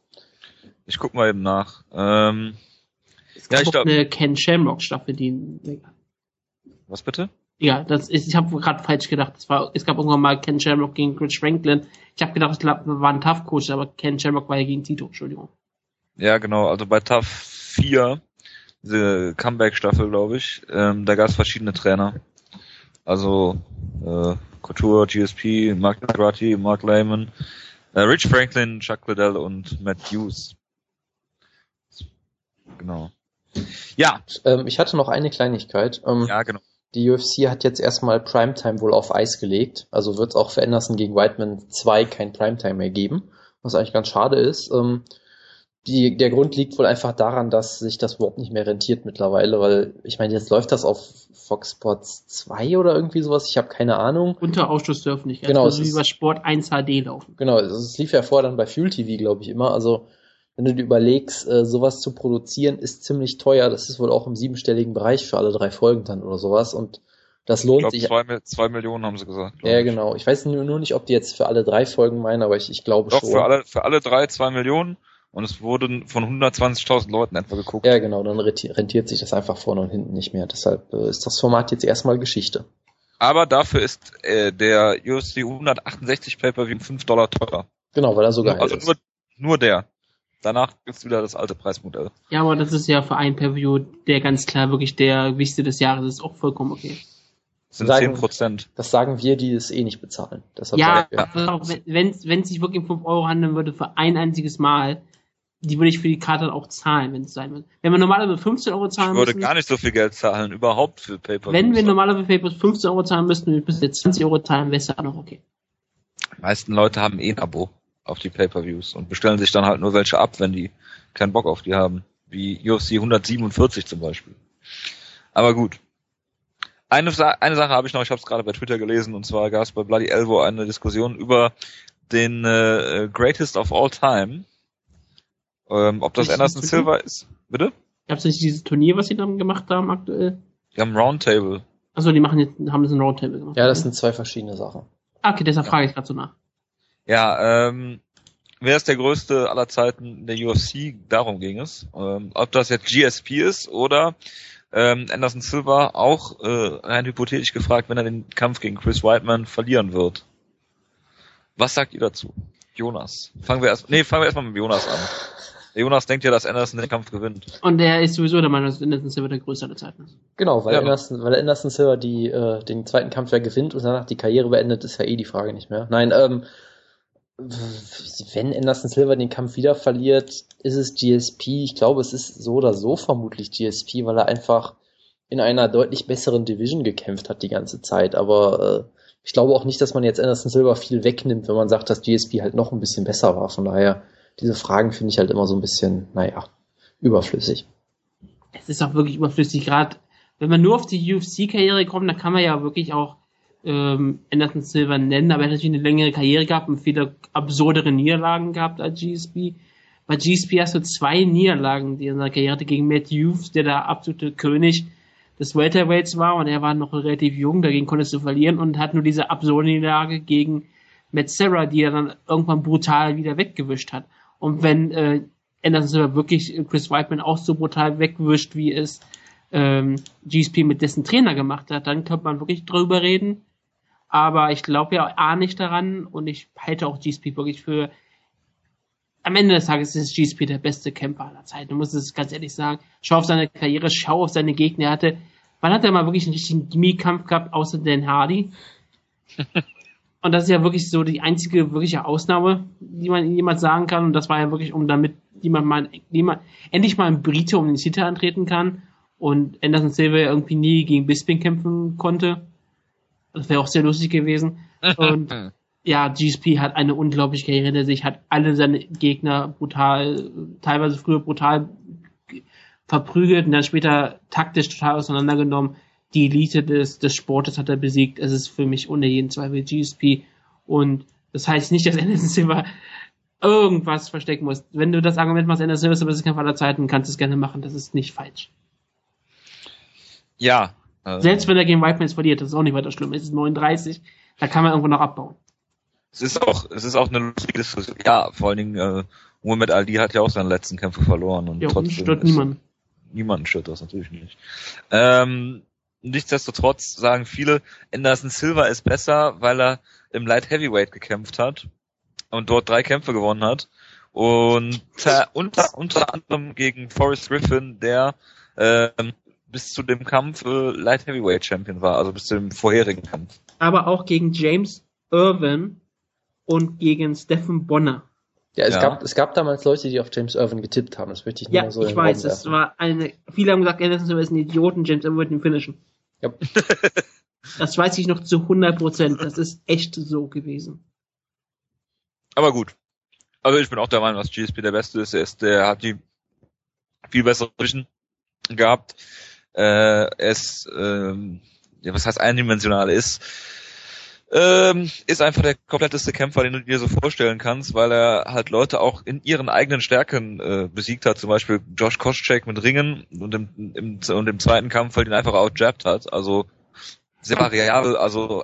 Ich guck mal eben nach. Ähm, Es Ja, gab ich auch eine Ken Shamrock-Staffel, die. was bitte? Ja, das ist, ich habe gerade falsch gedacht. Es, war, es gab irgendwann mal Ken Shamrock gegen Rich Franklin. Ich habe gedacht, es war ein Tough-Coach, aber Ken Shamrock war ja gegen Tito, Entschuldigung. Ja, genau. Also bei TAF 4, diese Comeback-Staffel, glaube ich, ähm, da gab es verschiedene Trainer. Also äh, Couture, GSP, Mark Negrati, Mark Lehman, äh, Rich Franklin, Chuck Liddell und Matt Hughes. Genau. Ja, Ähm, ich hatte noch eine Kleinigkeit. Ähm, ja, genau. Die UFC hat jetzt erstmal Primetime wohl auf Eis gelegt. Also wird es auch für Anderson gegen Whiteman 2 kein Primetime mehr geben. Was eigentlich ganz schade ist. Ähm, die, der Grund liegt wohl einfach daran, dass sich das überhaupt nicht mehr rentiert mittlerweile, weil ich meine, jetzt läuft das auf Fox Sports 2 oder irgendwie sowas. Ich habe keine Ahnung. Unter Ausschluss dürfen nicht. Genau, Also es über Sport 1 HD laufen. Genau, es es lief ja vorher dann bei Fuel TV, glaube ich, immer. Also wenn du dir überlegst, äh, sowas zu produzieren, ist ziemlich teuer. Das ist wohl auch im siebenstelligen Bereich für alle drei Folgen dann oder sowas. Und das Ich lohnt glaube, sich. zwei, zwei Millionen haben sie gesagt. glaub Ja, ich. genau. Ich weiß nur, nur nicht, ob die jetzt für alle drei Folgen meinen, aber ich, ich glaube Doch, schon. für alle, für alle drei zwei Millionen und es wurden von 120.000 Leuten etwa geguckt. Ja, genau, dann rentiert sich das einfach vorne und hinten nicht mehr. Deshalb äh, ist das Format jetzt erstmal Geschichte. Aber dafür ist äh, der UFC 168 Pay-Per-View 5 Dollar teurer. Genau, weil er so geil also ist. nur, nur der. Danach gibt's wieder das alte Preismodell. Ja, aber das ist ja für ein Pay-View, der ganz klar wirklich der wichtigste des Jahres ist, auch vollkommen okay. Das sind Sagen- 10 Prozent. Das sagen wir, die es eh nicht bezahlen. Deshalb Ja, sagen wir, aber auch wenn es sich wirklich um 5 Euro handeln würde für ein einziges Mal, die würde ich für die Karte dann auch zahlen, wenn es sein wird. Wenn wir normalerweise 15 Euro Ich zahlen würde müssen, gar nicht so viel Geld zahlen, überhaupt für Pay-Per-View. wenn wir normalerweise für Papers 15 Euro zahlen müssten und bis jetzt 20 Euro zahlen, wäre es ja auch noch okay. Die meisten Leute haben eh ein Abo auf die Pay-Per-Views und bestellen sich dann halt nur welche ab, wenn die keinen Bock auf die haben. Wie UFC 147 zum Beispiel. Aber gut. Eine, Sa eine Sache habe ich noch, ich habe es gerade bei Twitter gelesen, und zwar gab es bei Bloody Elbow eine Diskussion über den äh, Greatest of All Time. Ähm, ob das Anderson? Silva ist. Bitte? Gab es nicht dieses Turnier, was sie dann gemacht haben aktuell? Die haben Roundtable. Achso, die machen jetzt, haben das ein Roundtable gemacht. ja, das sind zwei verschiedene Sachen. Ah, okay, deshalb Ja. frage ich gerade so nach. Ja, ähm, wer ist der größte aller Zeiten in der UFC? Darum ging es. Ähm, ob das jetzt GSP ist oder ähm, Anderson Silva auch äh, rein hypothetisch gefragt, wenn er den Kampf gegen Chris Whiteman verlieren wird. Was sagt ihr dazu? Jonas. Fangen wir erst, nee, fangen wir erstmal mit Jonas an. Jonas denkt ja, dass Anderson den Kampf gewinnt. Und der ist sowieso der Meinung, dass Anderson Silva der größte aller Zeiten ist. Genau, weil, Ja, Anderson, weil Anderson Silva die, äh, den zweiten Kampf ja gewinnt und danach die Karriere beendet, ist ja eh die Frage nicht mehr. Nein, ähm, wenn Anderson Silva den Kampf wieder verliert, ist es GSP. Ich glaube, es ist so oder so vermutlich GSP, weil er einfach in einer deutlich besseren Division gekämpft hat die ganze Zeit. Aber äh, ich glaube auch nicht, dass man jetzt Anderson Silva viel wegnimmt, wenn man sagt, dass GSP halt noch ein bisschen besser war. Von daher, diese Fragen finde ich halt immer so ein bisschen, naja, überflüssig. Es ist auch wirklich überflüssig, gerade wenn man nur auf die UFC-Karriere kommt, dann kann man ja wirklich auch ähm, Anderson Silva nennen, aber er hat natürlich eine längere Karriere gehabt und viele absurdere Niederlagen gehabt als GSP. Bei GSP hast du zwei Niederlagen, die in seiner Karriere hatte gegen Matt Hughes, der der absolute König des Welterweights war und er war noch relativ jung, dagegen konntest du verlieren und hat nur diese absurde Niederlage gegen Matt Serra, die er dann irgendwann brutal wieder weggewischt hat. Und wenn äh, Anderson Silva wirklich Chris Whiteman auch so brutal wegwischt, wie es ähm, GSP mit dessen Trainer gemacht hat, dann könnte man wirklich drüber reden. Aber ich glaube ja A nicht daran und ich halte auch GSP wirklich für am Ende des Tages ist GSP der beste Kämpfer aller Zeiten. Du musst es ganz ehrlich sagen. Schau auf seine Karriere, schau auf seine Gegner. Er hatte, wann hat er mal wirklich einen richtigen Gimmie-Kampf gehabt, außer Dan Hardy? und das ist ja wirklich so die einzige wirkliche Ausnahme, die man jemand sagen kann. Und das war ja wirklich, um damit jemand mal, jemand, endlich mal ein Brite um den Titel antreten kann. Und Anderson Silva irgendwie nie gegen Bisping kämpfen konnte. Das wäre auch sehr lustig gewesen. Und ja, GSP hat eine unglaubliche Karriere hinter sich, hat alle seine Gegner brutal, teilweise früher brutal verprügelt und dann später taktisch total auseinandergenommen. Die Elite des, des Sportes hat er besiegt. Es ist für mich ohne jeden Zweifel GSP. Und das heißt nicht, dass Anderson Silva irgendwas verstecken muss. Wenn du das Argument machst, Anderson Silva ist der beste Kampf aller Zeiten, kannst du es gerne machen. Das ist nicht falsch. Ja. Äh, Selbst wenn er gegen Whiteman verliert, das ist auch nicht weiter schlimm. Es ist 39, da kann man irgendwo noch abbauen. Es ist auch, es ist auch eine lustige Diskussion. Ja, vor allen Dingen, äh, Muhammad Ali hat ja auch seine letzten Kämpfe verloren und Ja, trotzdem stört niemanden. Niemanden stört das natürlich nicht. Ähm, nichtsdestotrotz sagen viele, Anderson Silva ist besser, weil er im Light Heavyweight gekämpft hat und dort drei Kämpfe gewonnen hat. Und äh, unter, unter anderem gegen Forrest Griffin, der ähm, bis zu dem Kampf äh, Light Heavyweight Champion war, also bis zu dem vorherigen Kampf. Aber auch gegen James Irvin und gegen Stephen Bonner. Ja, es, Ja. Gab, es gab damals Leute, die auf James Irvin getippt haben. Das möchte ich nur Ja, mal so in ich weiß, es war eine, viele haben gesagt, Anderson Silva ist ein Idioten, James Irvin wird ihn finishen. Ja. Das weiß ich noch zu 100 Prozent. Das ist echt so gewesen. Aber gut. Also ich bin auch der Meinung, dass GSP der Beste ist. Er ist, der hat die viel bessere Vision gehabt. Äh, ist, ähm, ja, was heißt eindimensional ist, ähm, ist einfach der kompletteste Kämpfer, den du dir so vorstellen kannst, weil er halt Leute auch in ihren eigenen Stärken äh, besiegt hat. Zum Beispiel Josh Koscheck mit Ringen und im, im, und im zweiten Kampf halt ihn einfach outjabbt hat. Also sehr variabel. Also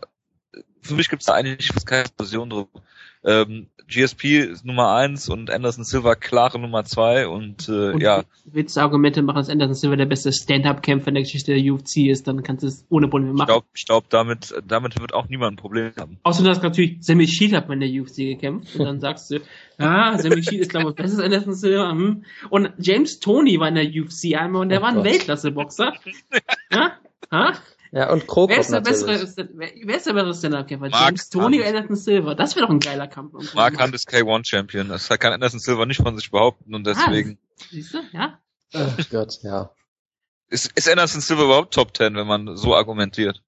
für mich gibt es da eigentlich fast keine Diskussion drüber. Ähm, GSP ist Nummer eins und Anderson Silva klare Nummer zwei und, äh, Und ja, willst du Argumente machen, dass Anderson Silva der beste Stand-Up-Kämpfer in der Geschichte der UFC ist, dann kannst du es ohne Probleme ich machen. glaube, ich glaub, damit, damit wird auch niemand ein Problem haben. Außer du hast natürlich, Sammy Shield hat mal in der UFC gekämpft und dann sagst du, ah, Sammy Shield ist glaube ich besser als Anderson Silva. Hm. Und James Tony war in der UFC einmal und der Oh war ein. Weltklasse-Boxer. ja? Ha? Ja, und Krokop Wer ist der natürlich. bessere, wer, wer ist der bessere Stand-Up-Kämpfer? James Tony oder. Anderson Silva? Das wäre doch ein geiler Kampf. Mark Hunt ist K1 Champion. Das kann Anderson Silva nicht von sich behaupten und deswegen Siehst du? Ja? Oh Gott, ja. ist, ist Anderson Silva überhaupt Top 10, wenn man so argumentiert.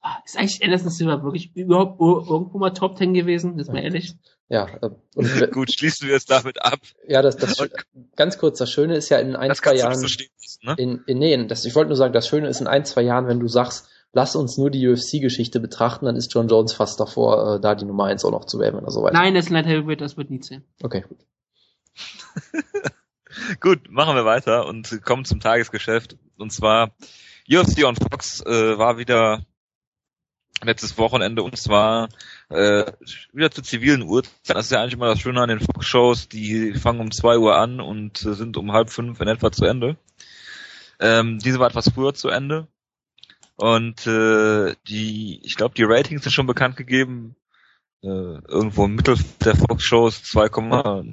Ah, Ist eigentlich Anderson Silva wirklich überhaupt ir- irgendwo mal Top 10 gewesen? Ist mal ehrlich. Ja, äh, und, Gut, schließen wir es damit ab. ja das, das, ganz kurz, das Schöne ist ja in ein, Das zwei Jahren, nicht so lassen, ne? in, in, nee, das, ich wollte nur sagen, das Schöne ist in ein, zwei Jahren, wenn du sagst, lass uns nur die UFC-Geschichte betrachten, dann ist John Jones fast davor, äh, da die Nummer eins auch noch zu werden, wenn er so weit Nein, das ist ein Light Heavyweight, das wird nie zählen. Okay, gut. Gut, machen wir weiter und kommen zum Tagesgeschäft. Und zwar UFC on Fox äh, war wieder letztes Wochenende und zwar äh, wieder zu zivilen Uhrzeiten. Das ist ja eigentlich immer das Schöne an den Fox-Shows. Die fangen um zwei Uhr an und äh, sind um halb fünf in etwa zu Ende. Ähm, diese war etwas früher zu Ende. Und äh, die, ich glaube, die Ratings sind schon bekannt gegeben. äh, irgendwo im Mittel der Fox-Shows 2,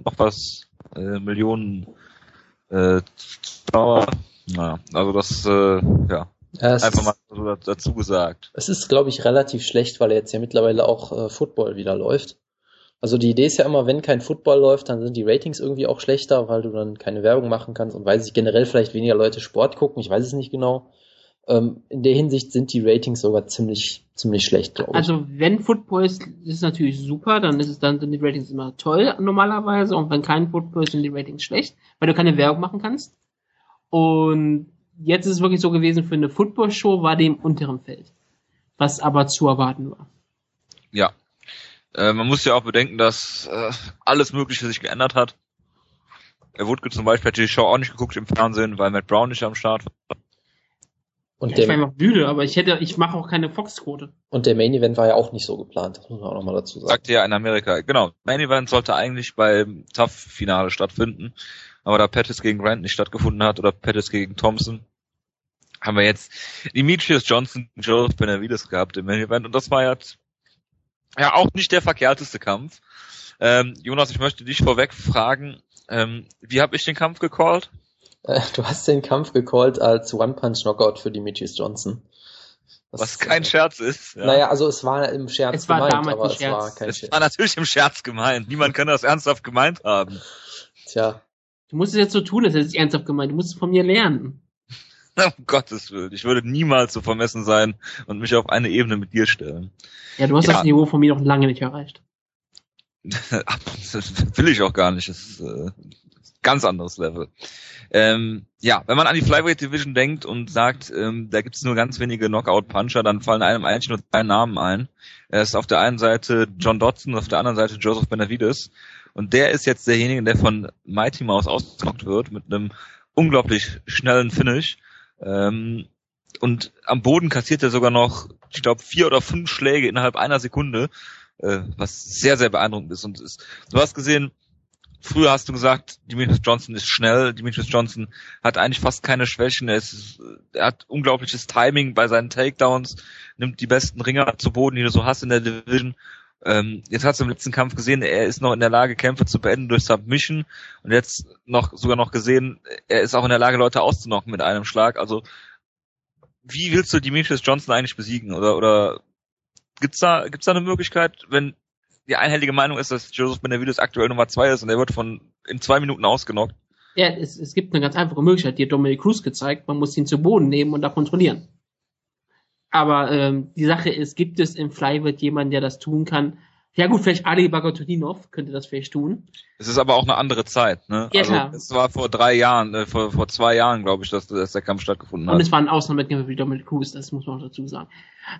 noch was äh, Millionen äh, Zuschauer. Ja, also das, äh, Ja, es einfach ist, mal so dazu gesagt. es ist, glaube ich, relativ schlecht, weil jetzt ja mittlerweile auch äh, Football wieder läuft. Also die Idee ist ja immer, wenn kein Football läuft, dann sind die Ratings irgendwie auch schlechter, weil du dann keine Werbung machen kannst und weil sich generell vielleicht weniger Leute Sport gucken. Ich weiß es nicht genau. Ähm, in der Hinsicht sind die Ratings sogar ziemlich, ziemlich schlecht, glaube ich. Also wenn Football ist, ist es natürlich super, dann ist es dann sind die Ratings immer toll normalerweise und wenn kein Football ist, sind die Ratings schlecht, weil du keine Werbung machen kannst. Und jetzt ist es wirklich so gewesen, für eine Football-Show war die im unteren Feld. Was aber zu erwarten war. Ja. Äh, man muss ja auch bedenken, dass äh, alles Mögliche sich geändert hat. Er wurde zum Beispiel hat die Show auch nicht geguckt im Fernsehen, weil Matt Brown nicht am Start war. und, Ja, ich war einfach müde, aber ich hätte, ich mache auch keine Fox-Quote. und der Main Event war ja auch nicht so geplant, das muss man auch nochmal dazu sagen. Sagte ja in Amerika. Genau. Main Event sollte eigentlich beim Tough-Finale stattfinden. Aber da Pettis gegen Grant nicht stattgefunden hat oder Pettis gegen Thompson, haben wir jetzt Demetrius Johnson Joseph Benavides gehabt im Main Event. Und das war jetzt ja auch nicht der verkehrteste Kampf. Ähm, Jonas, ich möchte dich vorweg fragen, ähm, wie habe ich den Kampf gecallt? Äh, Du hast den Kampf gecallt als One-Punch-Knockout für Demetrius Johnson. Das, Was kein äh, Scherz ist. Ja. Naja, also es war im Scherz Es war gemeint, damals aber es Scherz. war kein es Scherz. war natürlich im Scherz gemeint. Niemand kann das ernsthaft gemeint haben. Tja, Du musst es jetzt so tun, als hätte es ernsthaft gemeint. Du musst es von mir lernen. Um Gottes Willen. Ich würde niemals so vermessen sein und mich auf eine Ebene mit dir stellen. Ja, du hast Ja. das Niveau von mir noch lange nicht erreicht. das will ich auch gar nicht. Das ist äh, ganz anderes Level. Ähm, ja, wenn man an die Flyweight Division denkt und sagt, ähm, da gibt es nur ganz wenige Knockout-Puncher, dann fallen einem eigentlich nur zwei Namen ein. Er ist auf der einen Seite John Dodson, auf der anderen Seite Joseph Benavides. Und der ist jetzt derjenige, der von Mighty Mouse ausgenockt wird mit einem unglaublich schnellen Finish. Ähm, und am Boden kassiert er sogar noch, ich glaube, vier oder fünf Schläge innerhalb einer Sekunde, äh, was sehr, sehr beeindruckend ist. Und ist, du hast gesehen, früher hast du gesagt, Demetrius Johnson ist schnell, Demetrius Johnson hat eigentlich fast keine Schwächen, er, ist, er hat unglaubliches Timing bei seinen Takedowns, nimmt die besten Ringer zu Boden, die du so hast in der Division. Ähm, jetzt hast du im letzten Kampf gesehen, er ist noch in der Lage, Kämpfe zu beenden durch Submission und jetzt noch sogar noch gesehen, er ist auch in der Lage, Leute auszunocken mit einem Schlag. Also wie willst du Demetrius Johnson eigentlich besiegen? Oder oder gibt's da gibt's da eine Möglichkeit, wenn die einhellige Meinung ist, dass Joseph Benavides aktuell Nummer zwei ist und er wird von in zwei Minuten ausgenockt? Ja, es, es gibt eine ganz einfache Möglichkeit, die hat Dominic Cruz gezeigt. Man muss ihn zu Boden nehmen und da kontrollieren. Aber ähm, die Sache ist, gibt es im Flyweight jemanden, der das tun kann? Ja gut, vielleicht Ali Bagotoninov könnte das vielleicht tun. Es ist aber auch eine andere Zeit, ne? Ja, also klar. es war vor drei Jahren, äh, vor, vor zwei Jahren, glaube ich, dass, dass der Kampf stattgefunden Und hat. es war ein Ausnahmekämpfer wie Dominic Cruz, das muss man auch dazu sagen.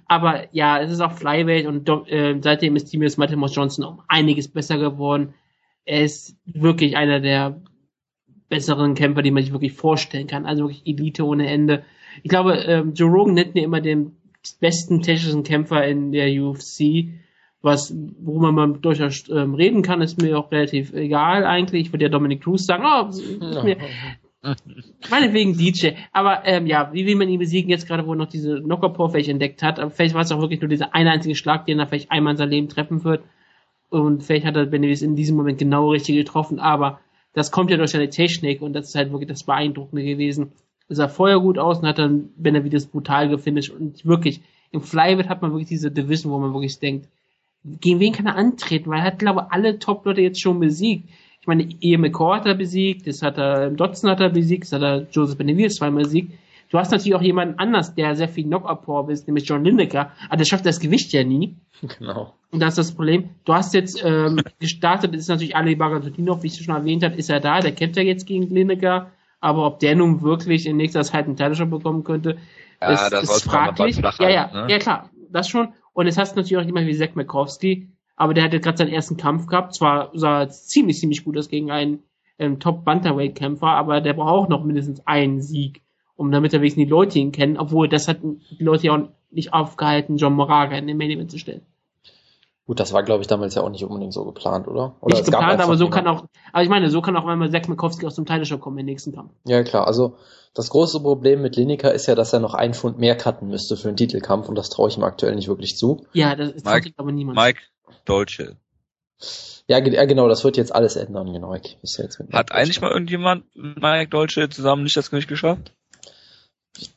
Aber ja, es ist auch Flyweight und äh, seitdem ist Timius Mathemus Johnson um einiges besser geworden. Er ist wirklich einer der besseren Kämpfer, die man sich wirklich vorstellen kann. Also wirklich Elite ohne Ende. Ich glaube, ähm, Joe Rogan nennt mir immer den besten technischen Kämpfer in der UFC. Was, worüber man durchaus ähm, reden kann, ist mir auch relativ egal eigentlich. Ich würde ja Dominic Cruz sagen, oh, ist mir, Meinetwegen DJ. Aber ähm, ja, wie will man ihn besiegen jetzt gerade, wo er noch diese Knockerpaw vielleicht entdeckt hat? Aber vielleicht war es auch wirklich nur dieser eine einzige Schlag, den er vielleicht einmal in seinem Leben treffen wird. Und vielleicht hat er Benavides in diesem Moment genau richtig getroffen. Aber das kommt ja durch seine Technik und das ist halt wirklich das Beeindruckende gewesen. Sah vorher gut aus und hat dann Benavides brutal gefinisht. Und wirklich, im Flyweight hat man wirklich diese Division, wo man wirklich denkt, gegen wen kann er antreten? Weil er hat, glaube ich, alle Top-Leute jetzt schon besiegt. Ich meine, Ian McCall hat er besiegt, das hat er, Dotson hat er besiegt, das hat er Joseph Benavides zweimal besiegt. Du hast natürlich auch jemanden anders, der sehr viel Knock-Up-Power ist, nämlich John Lineker, aber der schafft das Gewicht ja nie. genau. Und das ist das Problem. Du hast jetzt ähm, gestartet, ist natürlich Ali Bagatotinov, wie ich schon erwähnt habe, ist er da, der kämpft ja jetzt gegen Lineker, aber ob der nun wirklich in nächster Zeit einen Title bekommen könnte, Ja, ist, ist fraglich. Ja, ja, ne? ja klar, das schon. Und jetzt hast du natürlich auch jemanden wie Zach Makowski, aber der hatte gerade seinen ersten Kampf gehabt. Zwar sah er ziemlich, ziemlich gut aus gegen einen ähm, Top-Bantamweight-Kämpfer, aber der braucht auch noch mindestens einen Sieg, um damit er wenigstens die Leute ihn kennen, obwohl das hat die Leute ja auch nicht aufgehalten, John Moraga in den Main Event zu stellen. Gut, das war, glaube ich, damals ja auch nicht unbedingt so geplant, oder? oder nicht geplant, aber so kann auch, aber ich meine, so kann auch einmal Zach Makowski aus dem Title Shop kommen im nächsten Kampf. Ja, klar. Also das große Problem mit Lineker ist ja, dass er noch einen Pfund mehr cutten müsste für einen Titelkampf und das traue ich ihm aktuell nicht wirklich zu. Ja, das ist Mike, aber niemand. Mike, Dolce. Ja, genau, das wird jetzt alles ändern, genau. Ich ja jetzt mit Hat eigentlich mal irgendjemand mit Mike Dolce zusammen nicht das Gericht geschafft?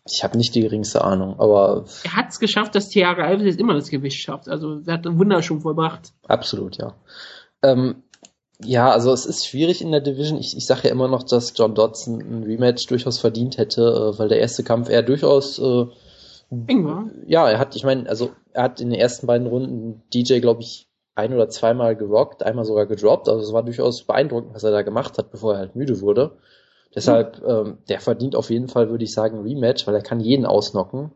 Ich habe nicht die geringste Ahnung, aber. Er hat es geschafft, dass Thiago Alves jetzt immer das Gewicht schafft. Also er hat ein Wunder schon vollbracht. Absolut, ja. Ähm, ja, also es ist schwierig in der Division. Ich, ich sage ja immer noch, dass John Dodson ein Rematch durchaus verdient hätte, äh, weil der erste Kampf eher durchaus äh, eng war. Ja, er hat, ich meine, also er hat in den ersten beiden Runden DJ, glaube ich, ein oder zweimal gerockt, einmal sogar gedroppt. Also es war durchaus beeindruckend, was er da gemacht hat, bevor er halt müde wurde. Deshalb, ähm, der verdient auf jeden Fall, würde ich sagen, Rematch, weil er kann jeden ausnocken.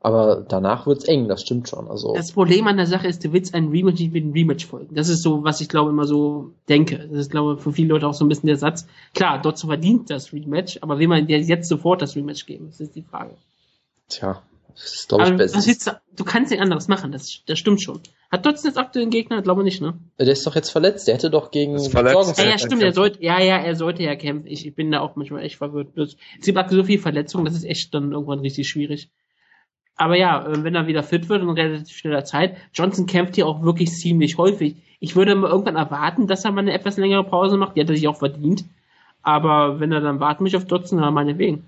Aber danach wird's eng, das stimmt schon. Also das Problem an der Sache ist, du willst ein Rematch nicht mit einem Rematch folgen. Das ist so, was ich glaube immer so denke. Das ist, glaube ich, für viele Leute auch so ein bisschen der Satz. Klar, dort verdient das Rematch, aber will man dir jetzt sofort das Rematch geben? Das ist die Frage. Tja, das ist, glaube ich, besser. Du kannst nicht anderes machen, das, das stimmt schon. Hat Dotson jetzt aktuell einen Gegner? Glaube nicht, ne? Der ist doch jetzt verletzt. Der hätte doch gegen verletzt. Ja, ja, stimmt. Er sollte, ja, ja, er sollte ja kämpfen. Ich, ich bin da auch manchmal echt verwirrt. Es gibt aktuell so viel Verletzungen, das ist echt dann irgendwann richtig schwierig. Aber ja, äh, wenn er wieder fit wird in relativ schneller Zeit, Johnson kämpft hier auch wirklich ziemlich häufig. Ich würde mal irgendwann erwarten, dass er mal eine etwas längere Pause macht. Die hat er sich auch verdient. Aber wenn er dann warten mich auf Dotson, dann meinetwegen.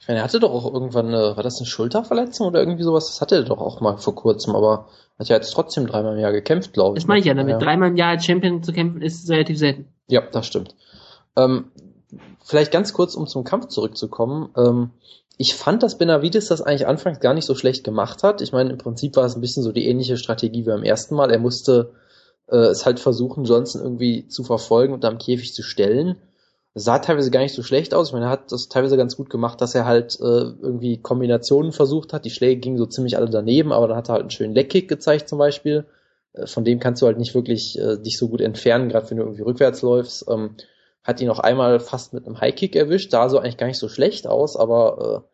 Ich meine, er hatte doch auch irgendwann eine, war das eine Schulterverletzung oder irgendwie sowas? Das hatte er doch auch mal vor kurzem, aber hat ja jetzt trotzdem dreimal im Jahr gekämpft, glaube ich. Das meine ich ja damit. Ja. Dreimal im Jahr als Champion zu kämpfen ist relativ selten. Ja, das stimmt. Ähm, vielleicht ganz kurz, um zum Kampf zurückzukommen. Ähm, ich fand, dass Benavides das eigentlich anfangs gar nicht so schlecht gemacht hat. Ich meine, im Prinzip war es ein bisschen so die ähnliche Strategie wie beim ersten Mal. Er musste äh, es halt versuchen, Johnson irgendwie zu verfolgen und am Käfig zu stellen sah teilweise gar nicht so schlecht aus. Ich meine, er hat das teilweise ganz gut gemacht, dass er halt äh, irgendwie Kombinationen versucht hat. Die Schläge gingen so ziemlich alle daneben, aber dann hat er halt einen schönen Leckkick gezeigt zum Beispiel. Äh, von dem kannst du halt nicht wirklich äh, dich so gut entfernen, gerade wenn du irgendwie rückwärts läufst. Ähm, hat ihn auch einmal fast mit einem Highkick erwischt, sah so eigentlich gar nicht so schlecht aus, aber äh,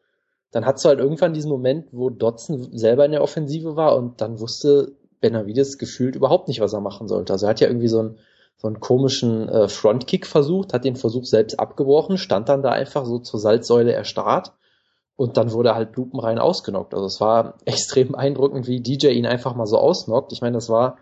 dann hast du halt irgendwann diesen Moment, wo Dotson selber in der Offensive war und dann wusste Benavides gefühlt überhaupt nicht, was er machen sollte. Also er hat ja irgendwie so ein so einen komischen äh, Frontkick versucht, hat den Versuch selbst abgebrochen, stand dann da einfach so zur Salzsäule erstarrt und dann wurde er halt lupenrein ausgenockt. Also es war extrem beeindruckend, wie DJ ihn einfach mal so ausnockt. Ich meine, das war,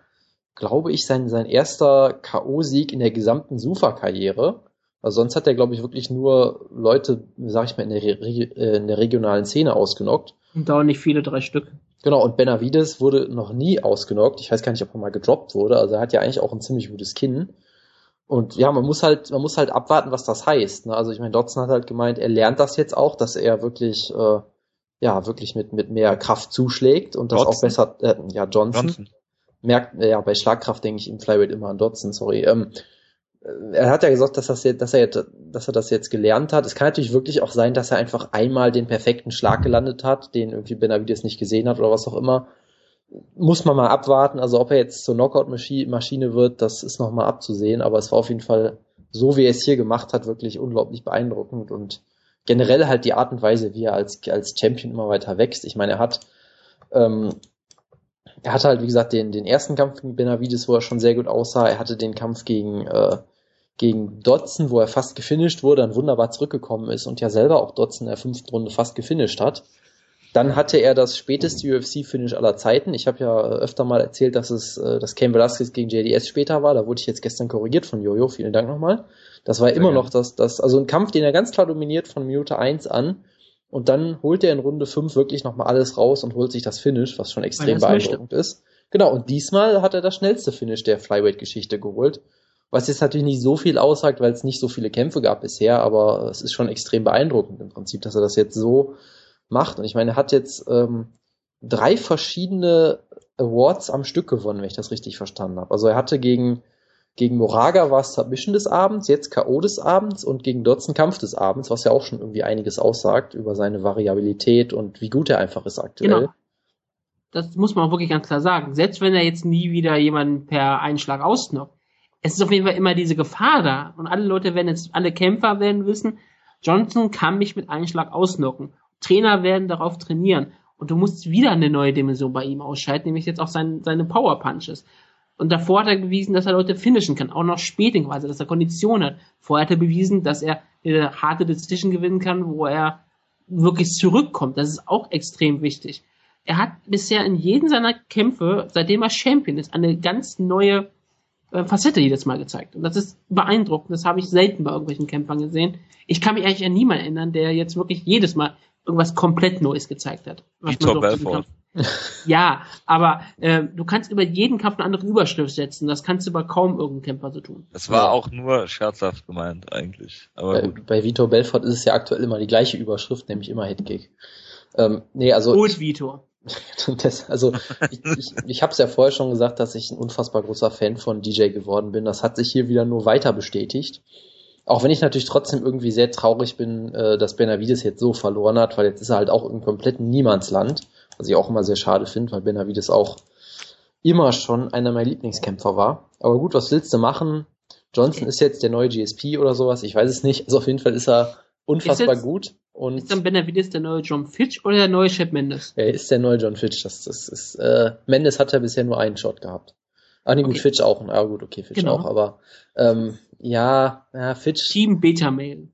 glaube ich, sein, sein erster K.O.-Sieg in der gesamten Sufa-Karriere. Also sonst hat er, glaube ich, wirklich nur Leute, sag ich mal, in der, äh, in der regionalen Szene ausgenockt. Und da nicht viele, drei Stück. Genau, und Benavides wurde noch nie ausgenockt. Ich weiß gar nicht, ob er mal gedroppt wurde. Also er hat ja eigentlich auch ein ziemlich gutes Kinn. Und ja, man muss halt, man muss halt abwarten, was das heißt. Ne? Also ich meine, Dodson hat halt gemeint, er lernt das jetzt auch, dass er wirklich, äh, ja, wirklich mit, mit mehr Kraft zuschlägt und das Dodson? auch besser, äh, ja, Johnson. Johnson. Merkt, ja, bei Schlagkraft denke ich im Flyweight immer an Dodson, sorry. Ähm, er hat ja gesagt, dass, das jetzt, dass, er jetzt, dass er das jetzt gelernt hat. Es kann natürlich wirklich auch sein, dass er einfach einmal den perfekten Schlag gelandet hat, den irgendwie Benavides nicht gesehen hat oder was auch immer. Muss man mal abwarten. Also ob er jetzt zur Knockout-Maschine wird, das ist nochmal abzusehen. Aber es war auf jeden Fall, so wie er es hier gemacht hat, wirklich unglaublich beeindruckend und generell halt die Art und Weise, wie er als, als Champion immer weiter wächst. Ich meine, er hat, ähm, er hatte halt, wie gesagt, den, den ersten Kampf gegen Benavides, wo er schon sehr gut aussah. Er hatte den Kampf gegen äh, gegen Dodson, wo er fast gefinisht wurde, dann wunderbar zurückgekommen ist und ja selber auch Dodson in der fünften Runde fast gefinisht hat. Dann hatte er das späteste UFC-Finish aller Zeiten. Ich habe ja öfter mal erzählt, dass es äh, das Cain Velasquez gegen JDS später war. Da wurde ich jetzt gestern korrigiert von Jojo. Vielen Dank nochmal. Das war Sehr immer gerne. noch das, das, also ein Kampf, den er ganz klar dominiert von Minute 1 an. Und dann holt er in Runde 5 wirklich nochmal alles raus und holt sich das Finish, was schon extrem beeindruckend möchte. ist. Genau, und diesmal hat er das schnellste Finish der Flyweight-Geschichte geholt. Was jetzt natürlich nicht so viel aussagt, weil es nicht so viele Kämpfe gab bisher, aber es ist schon extrem beeindruckend im Prinzip, dass er das jetzt so macht. Und ich meine, er hat jetzt ähm, drei verschiedene Awards am Stück gewonnen, wenn ich das richtig verstanden habe. Also er hatte gegen gegen Moraga war es Submission des Abends, jetzt K.O. des Abends und gegen Dotson Kampf des Abends, was ja auch schon irgendwie einiges aussagt über seine Variabilität und wie gut er einfach ist aktuell. Genau. Das muss man auch wirklich ganz klar sagen. Selbst wenn er jetzt nie wieder jemanden per Einschlag ausnockt, es ist auf jeden Fall immer diese Gefahr da. Und alle Leute werden jetzt, alle Kämpfer werden wissen, Johnson kann mich mit Einschlag ausnocken. Trainer werden darauf trainieren. Und du musst wieder eine neue Dimension bei ihm ausschalten, nämlich jetzt auch sein, seine Power Punches. Und davor hat er bewiesen, dass er Leute finishen kann, auch noch spät in quasi, dass er Kondition hat. Vorher hat er bewiesen, dass er eine harte Decision gewinnen kann, wo er wirklich zurückkommt. Das ist auch extrem wichtig. er hat bisher in jedem seiner Kämpfe, seitdem er Champion ist, eine ganz neue äh, Facette jedes Mal gezeigt. Und das ist beeindruckend. Das habe ich selten bei irgendwelchen Kämpfern gesehen. Ich kann mich eigentlich an niemanden erinnern, der jetzt wirklich jedes Mal irgendwas komplett Neues gezeigt hat. Vitor Belfort. Ja, aber äh, du kannst über jeden Kampf eine andere Überschrift setzen. Das kannst du bei kaum irgendeinem Kämpfer so tun. Das war ja. auch nur scherzhaft gemeint eigentlich. Aber bei, gut. bei Vitor Belfort ist es ja aktuell immer die gleiche Überschrift, nämlich immer Hitkick. Ähm, nee, also Und Vitor. Das, also ich, ich, ich habe es ja vorher schon gesagt, dass ich ein unfassbar großer Fan von DJ geworden bin. Das hat sich hier wieder nur weiter bestätigt. Auch wenn ich natürlich trotzdem irgendwie sehr traurig bin, äh, dass Benavides jetzt so verloren hat, weil jetzt ist er halt auch im kompletten Niemandsland, was ich auch immer sehr schade finde, weil Benavides auch immer schon einer meiner Lieblingskämpfer war. Aber gut, was willst du machen? Johnson ist jetzt der neue GSP oder sowas, ich weiß es nicht. Also auf jeden Fall ist er unfassbar jetzt, gut. Und ist dann Benavides der neue John Fitch oder der neue Chef Mendes? Er ist der neue John Fitch. Das, das ist, äh, Mendes hat ja bisher nur einen Shot gehabt. Ah, nee, gut, okay. Fitch auch. Ah, gut, okay, Fitch genau. auch, aber ähm, ja, ja, Fitch. Team Beta Mail.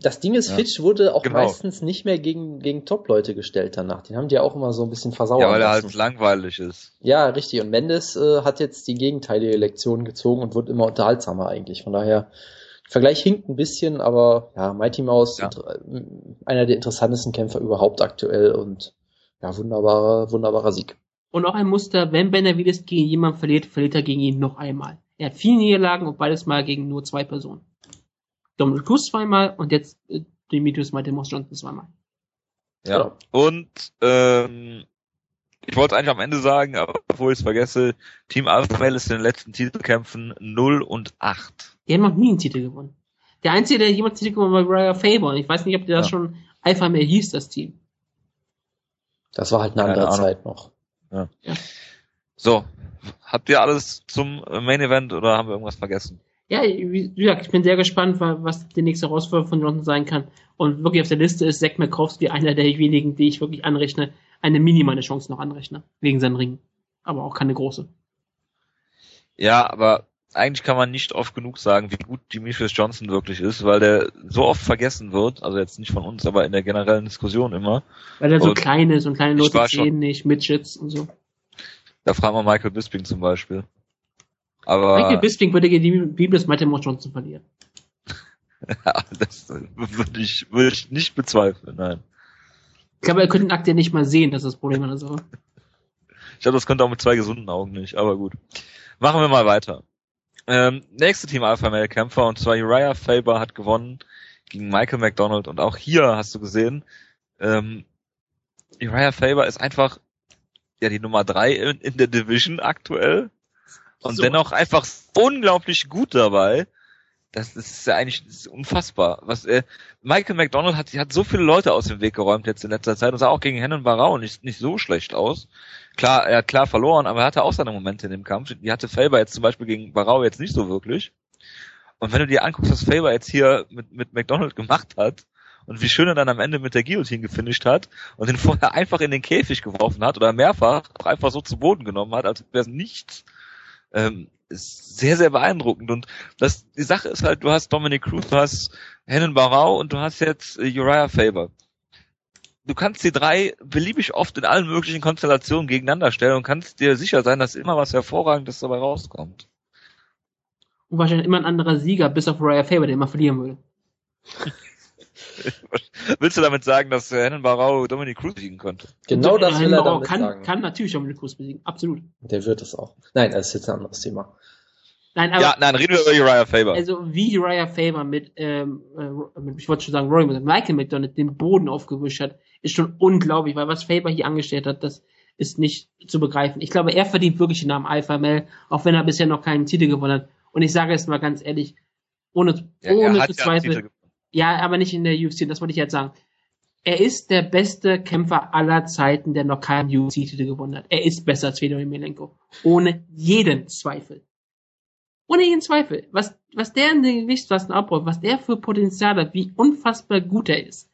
Das Ding ist, ja. Fitch wurde auch genau. meistens nicht mehr gegen, gegen Top-Leute gestellt danach. Den haben die ja auch immer so ein bisschen versauert. Ja, weil er halt langweilig ist. Ja, richtig. Und Mendes äh, hat jetzt die gegenteilige Lektion gezogen und wird immer unterhaltsamer eigentlich. Von daher, Vergleich hinkt ein bisschen, aber ja, Mighty Mouse, ja. Äh, einer der interessantesten Kämpfer überhaupt aktuell und ja, wunderbarer, wunderbarer Sieg. Und auch ein Muster, wenn Benavides gegen jemanden verliert, verliert er gegen ihn noch einmal. Er hat vier Niederlagen und beides Mal gegen nur zwei Personen. Dominic Cruz zweimal und jetzt äh, Demetrius Martinez Johnson zweimal. Ja. ja. Und ähm, ich wollte eigentlich am Ende sagen, aber bevor ich es vergesse, Team Alpha Male ist in den letzten Titelkämpfen 0 und 8. Die haben noch nie einen Titel gewonnen. Der einzige, der jemals Titel gewonnen hat, war Raya Faber. Und ich weiß nicht, ob der das ja. schon Alpha Male hieß, das Team. Das war halt eine andere Zeit noch. Ja. ja. So, habt ihr alles zum Main Event oder haben wir irgendwas vergessen? Ja, wie gesagt, ich bin sehr gespannt, was die nächste Herausforderung von Johnson sein kann. Und wirklich auf der Liste ist Zack Markowski einer der wenigen, die ich wirklich anrechne, eine minimale Chance noch anrechne, wegen seinen Ringen. Aber auch keine große. Ja, aber eigentlich kann man nicht oft genug sagen, wie gut Demetrius Johnson wirklich ist, weil der so oft vergessen wird, also jetzt nicht von uns, aber in der generellen Diskussion immer. Weil er so und klein ist und kleine Leute sehen nicht, Midgets und so. Da fragen wir Michael Bisping zum Beispiel. Aber Michael Bisping würde gegen die Biblis Matteo Johnson verlieren. das würde ich, würde ich nicht bezweifeln, nein. Ich glaube, er könnte den Akt ja nicht mal sehen, das ist das Problem an der Sache. Ich glaube, das könnte auch mit zwei gesunden Augen nicht, aber gut. Machen wir mal weiter. Ähm, nächste Team Alpha Male Kämpfer und zwar Uriah Faber hat gewonnen gegen Michael McDonald und auch hier hast du gesehen, ähm, Uriah Faber ist einfach ja die Nummer drei in, in der Division aktuell und so. dennoch einfach unglaublich gut dabei. Das, das ist ja eigentlich ist unfassbar. Was äh, Michael McDonald hat, hat so viele Leute aus dem Weg geräumt jetzt in letzter Zeit und sah auch gegen Hennen Barau nicht, nicht so schlecht aus. Klar, er hat klar verloren, aber er hatte auch seine Momente in dem Kampf. Die hatte Faber jetzt zum Beispiel gegen Barau jetzt nicht so wirklich. Und wenn du dir anguckst, was Faber jetzt hier mit, mit McDonald gemacht hat, und wie schön er dann am Ende mit der Guillotine gefinisht hat und den vorher einfach in den Käfig geworfen hat oder mehrfach einfach so zu Boden genommen hat, als wäre es nichts. Ähm, ist sehr, sehr beeindruckend. Und das, die Sache ist halt, du hast Dominic Cruz, du hast Hennen Barau und du hast jetzt äh, Uriah Faber. Du kannst die drei beliebig oft in allen möglichen Konstellationen gegeneinander stellen und kannst dir sicher sein, dass immer was Hervorragendes dabei rauskommt. Und wahrscheinlich immer ein anderer Sieger, bis auf Uriah Faber, der immer verlieren würde. Willst du damit sagen, dass Hennen Barau Dominic Cruz besiegen könnte? Genau das will er damit kann, sagen. kann natürlich Dominic Cruz besiegen, absolut. Der wird es auch. Nein, das ist jetzt ein anderes Thema. Nein, aber, ja, nein, reden wir über Uriah Faber. Also wie Uriah Faber mit, ähm, äh, mit ich wollte schon sagen, Roy, mit Michael McDonald den Boden aufgewischt hat, ist schon unglaublich, weil was Faber hier angestellt hat, das ist nicht zu begreifen. Ich glaube, er verdient wirklich den Namen Alpha Male, auch wenn er bisher noch keinen Titel gewonnen hat. Und ich sage es mal ganz ehrlich, ohne, ja, ohne zu zweifeln, ja, aber nicht in der UFC, das wollte ich jetzt sagen. Er ist der beste Kämpfer aller Zeiten, der noch keinen UFC-Titel gewonnen hat. Er ist besser als Fedor Emelianenko. Ohne jeden Zweifel. Ohne jeden Zweifel. Was, was der in den Gewichtsklassen abräumt, was der für Potenzial hat, wie unfassbar gut er ist.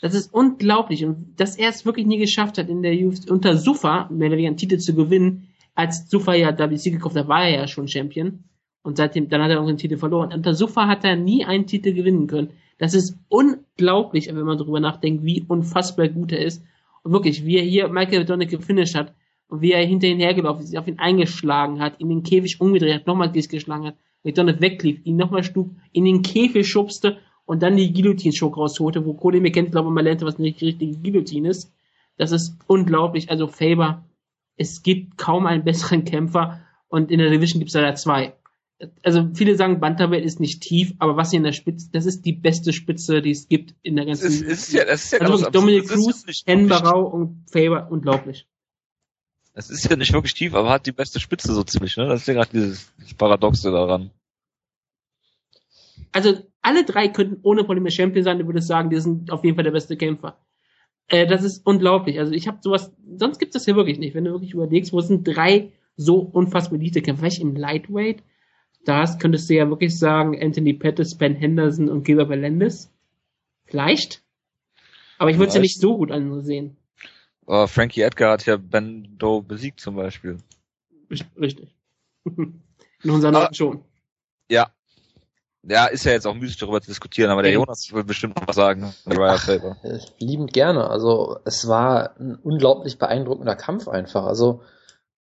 Das ist unglaublich. Und dass er es wirklich nie geschafft hat, in der UFC unter Sufa, mehr oder weniger einen Titel zu gewinnen, als Sufa ja WC gekauft hat, war er ja schon Champion. Und seitdem, dann hat er irgendeinen Titel verloren. Unter Sufa hat er nie einen Titel gewinnen können. Das ist unglaublich, wenn man darüber nachdenkt, wie unfassbar gut er ist. Und wirklich, wie er hier Michael Donald gefinisht hat und wie er hinter ihn hergelaufen ist, auf ihn eingeschlagen hat, in den Käfig umgedreht hat, nochmal geschlagen hat, McDonald weglief, ihn nochmal schlug, in den Käfig schubste und dann die Guillotine-Schock rausholte, wo Cody McKenzie, glaube ich, mal lernte, was eine richtige Guillotine ist. Das ist unglaublich. Also Faber, es gibt kaum einen besseren Kämpfer und in der Division gibt es leider zwei. Also viele sagen, Bantamweight ist nicht tief, aber was hier in der Spitze, das ist die beste Spitze, die es gibt in der ganzen. Es ist, ist ja, das ist ja also Dominic. Das Cruz, ja nicht Hen wirklich- Barau und Faber, unglaublich. Es ist ja nicht wirklich tief, aber hat die beste Spitze so ziemlich, ne? Das ist ja gerade dieses Paradoxe daran. Also alle drei könnten ohne Probleme Champion sein, du würdest sagen, die sind auf jeden Fall der beste Kämpfer. Äh, das ist unglaublich. Also ich habe sowas, sonst gibt es das hier wirklich nicht. Wenn du wirklich überlegst, wo sind drei so unfassbar elite Kämpfer? Vielleicht im Lightweight, da hast- könntest du ja wirklich sagen, Anthony Pettis, Ben Henderson und Gilbert Melendez. Vielleicht. Aber ich würde es ja nicht so gut ansehen. Aber Frankie Edgar hat ja Ben Doe besiegt zum Beispiel. Richtig. In unseren Augen schon. Ja. Ja, ist ja jetzt auch müßig darüber zu diskutieren, aber der. Jonas will bestimmt noch was sagen. Faber. Äh, Liebend gerne. Also es war ein unglaublich beeindruckender Kampf einfach. Also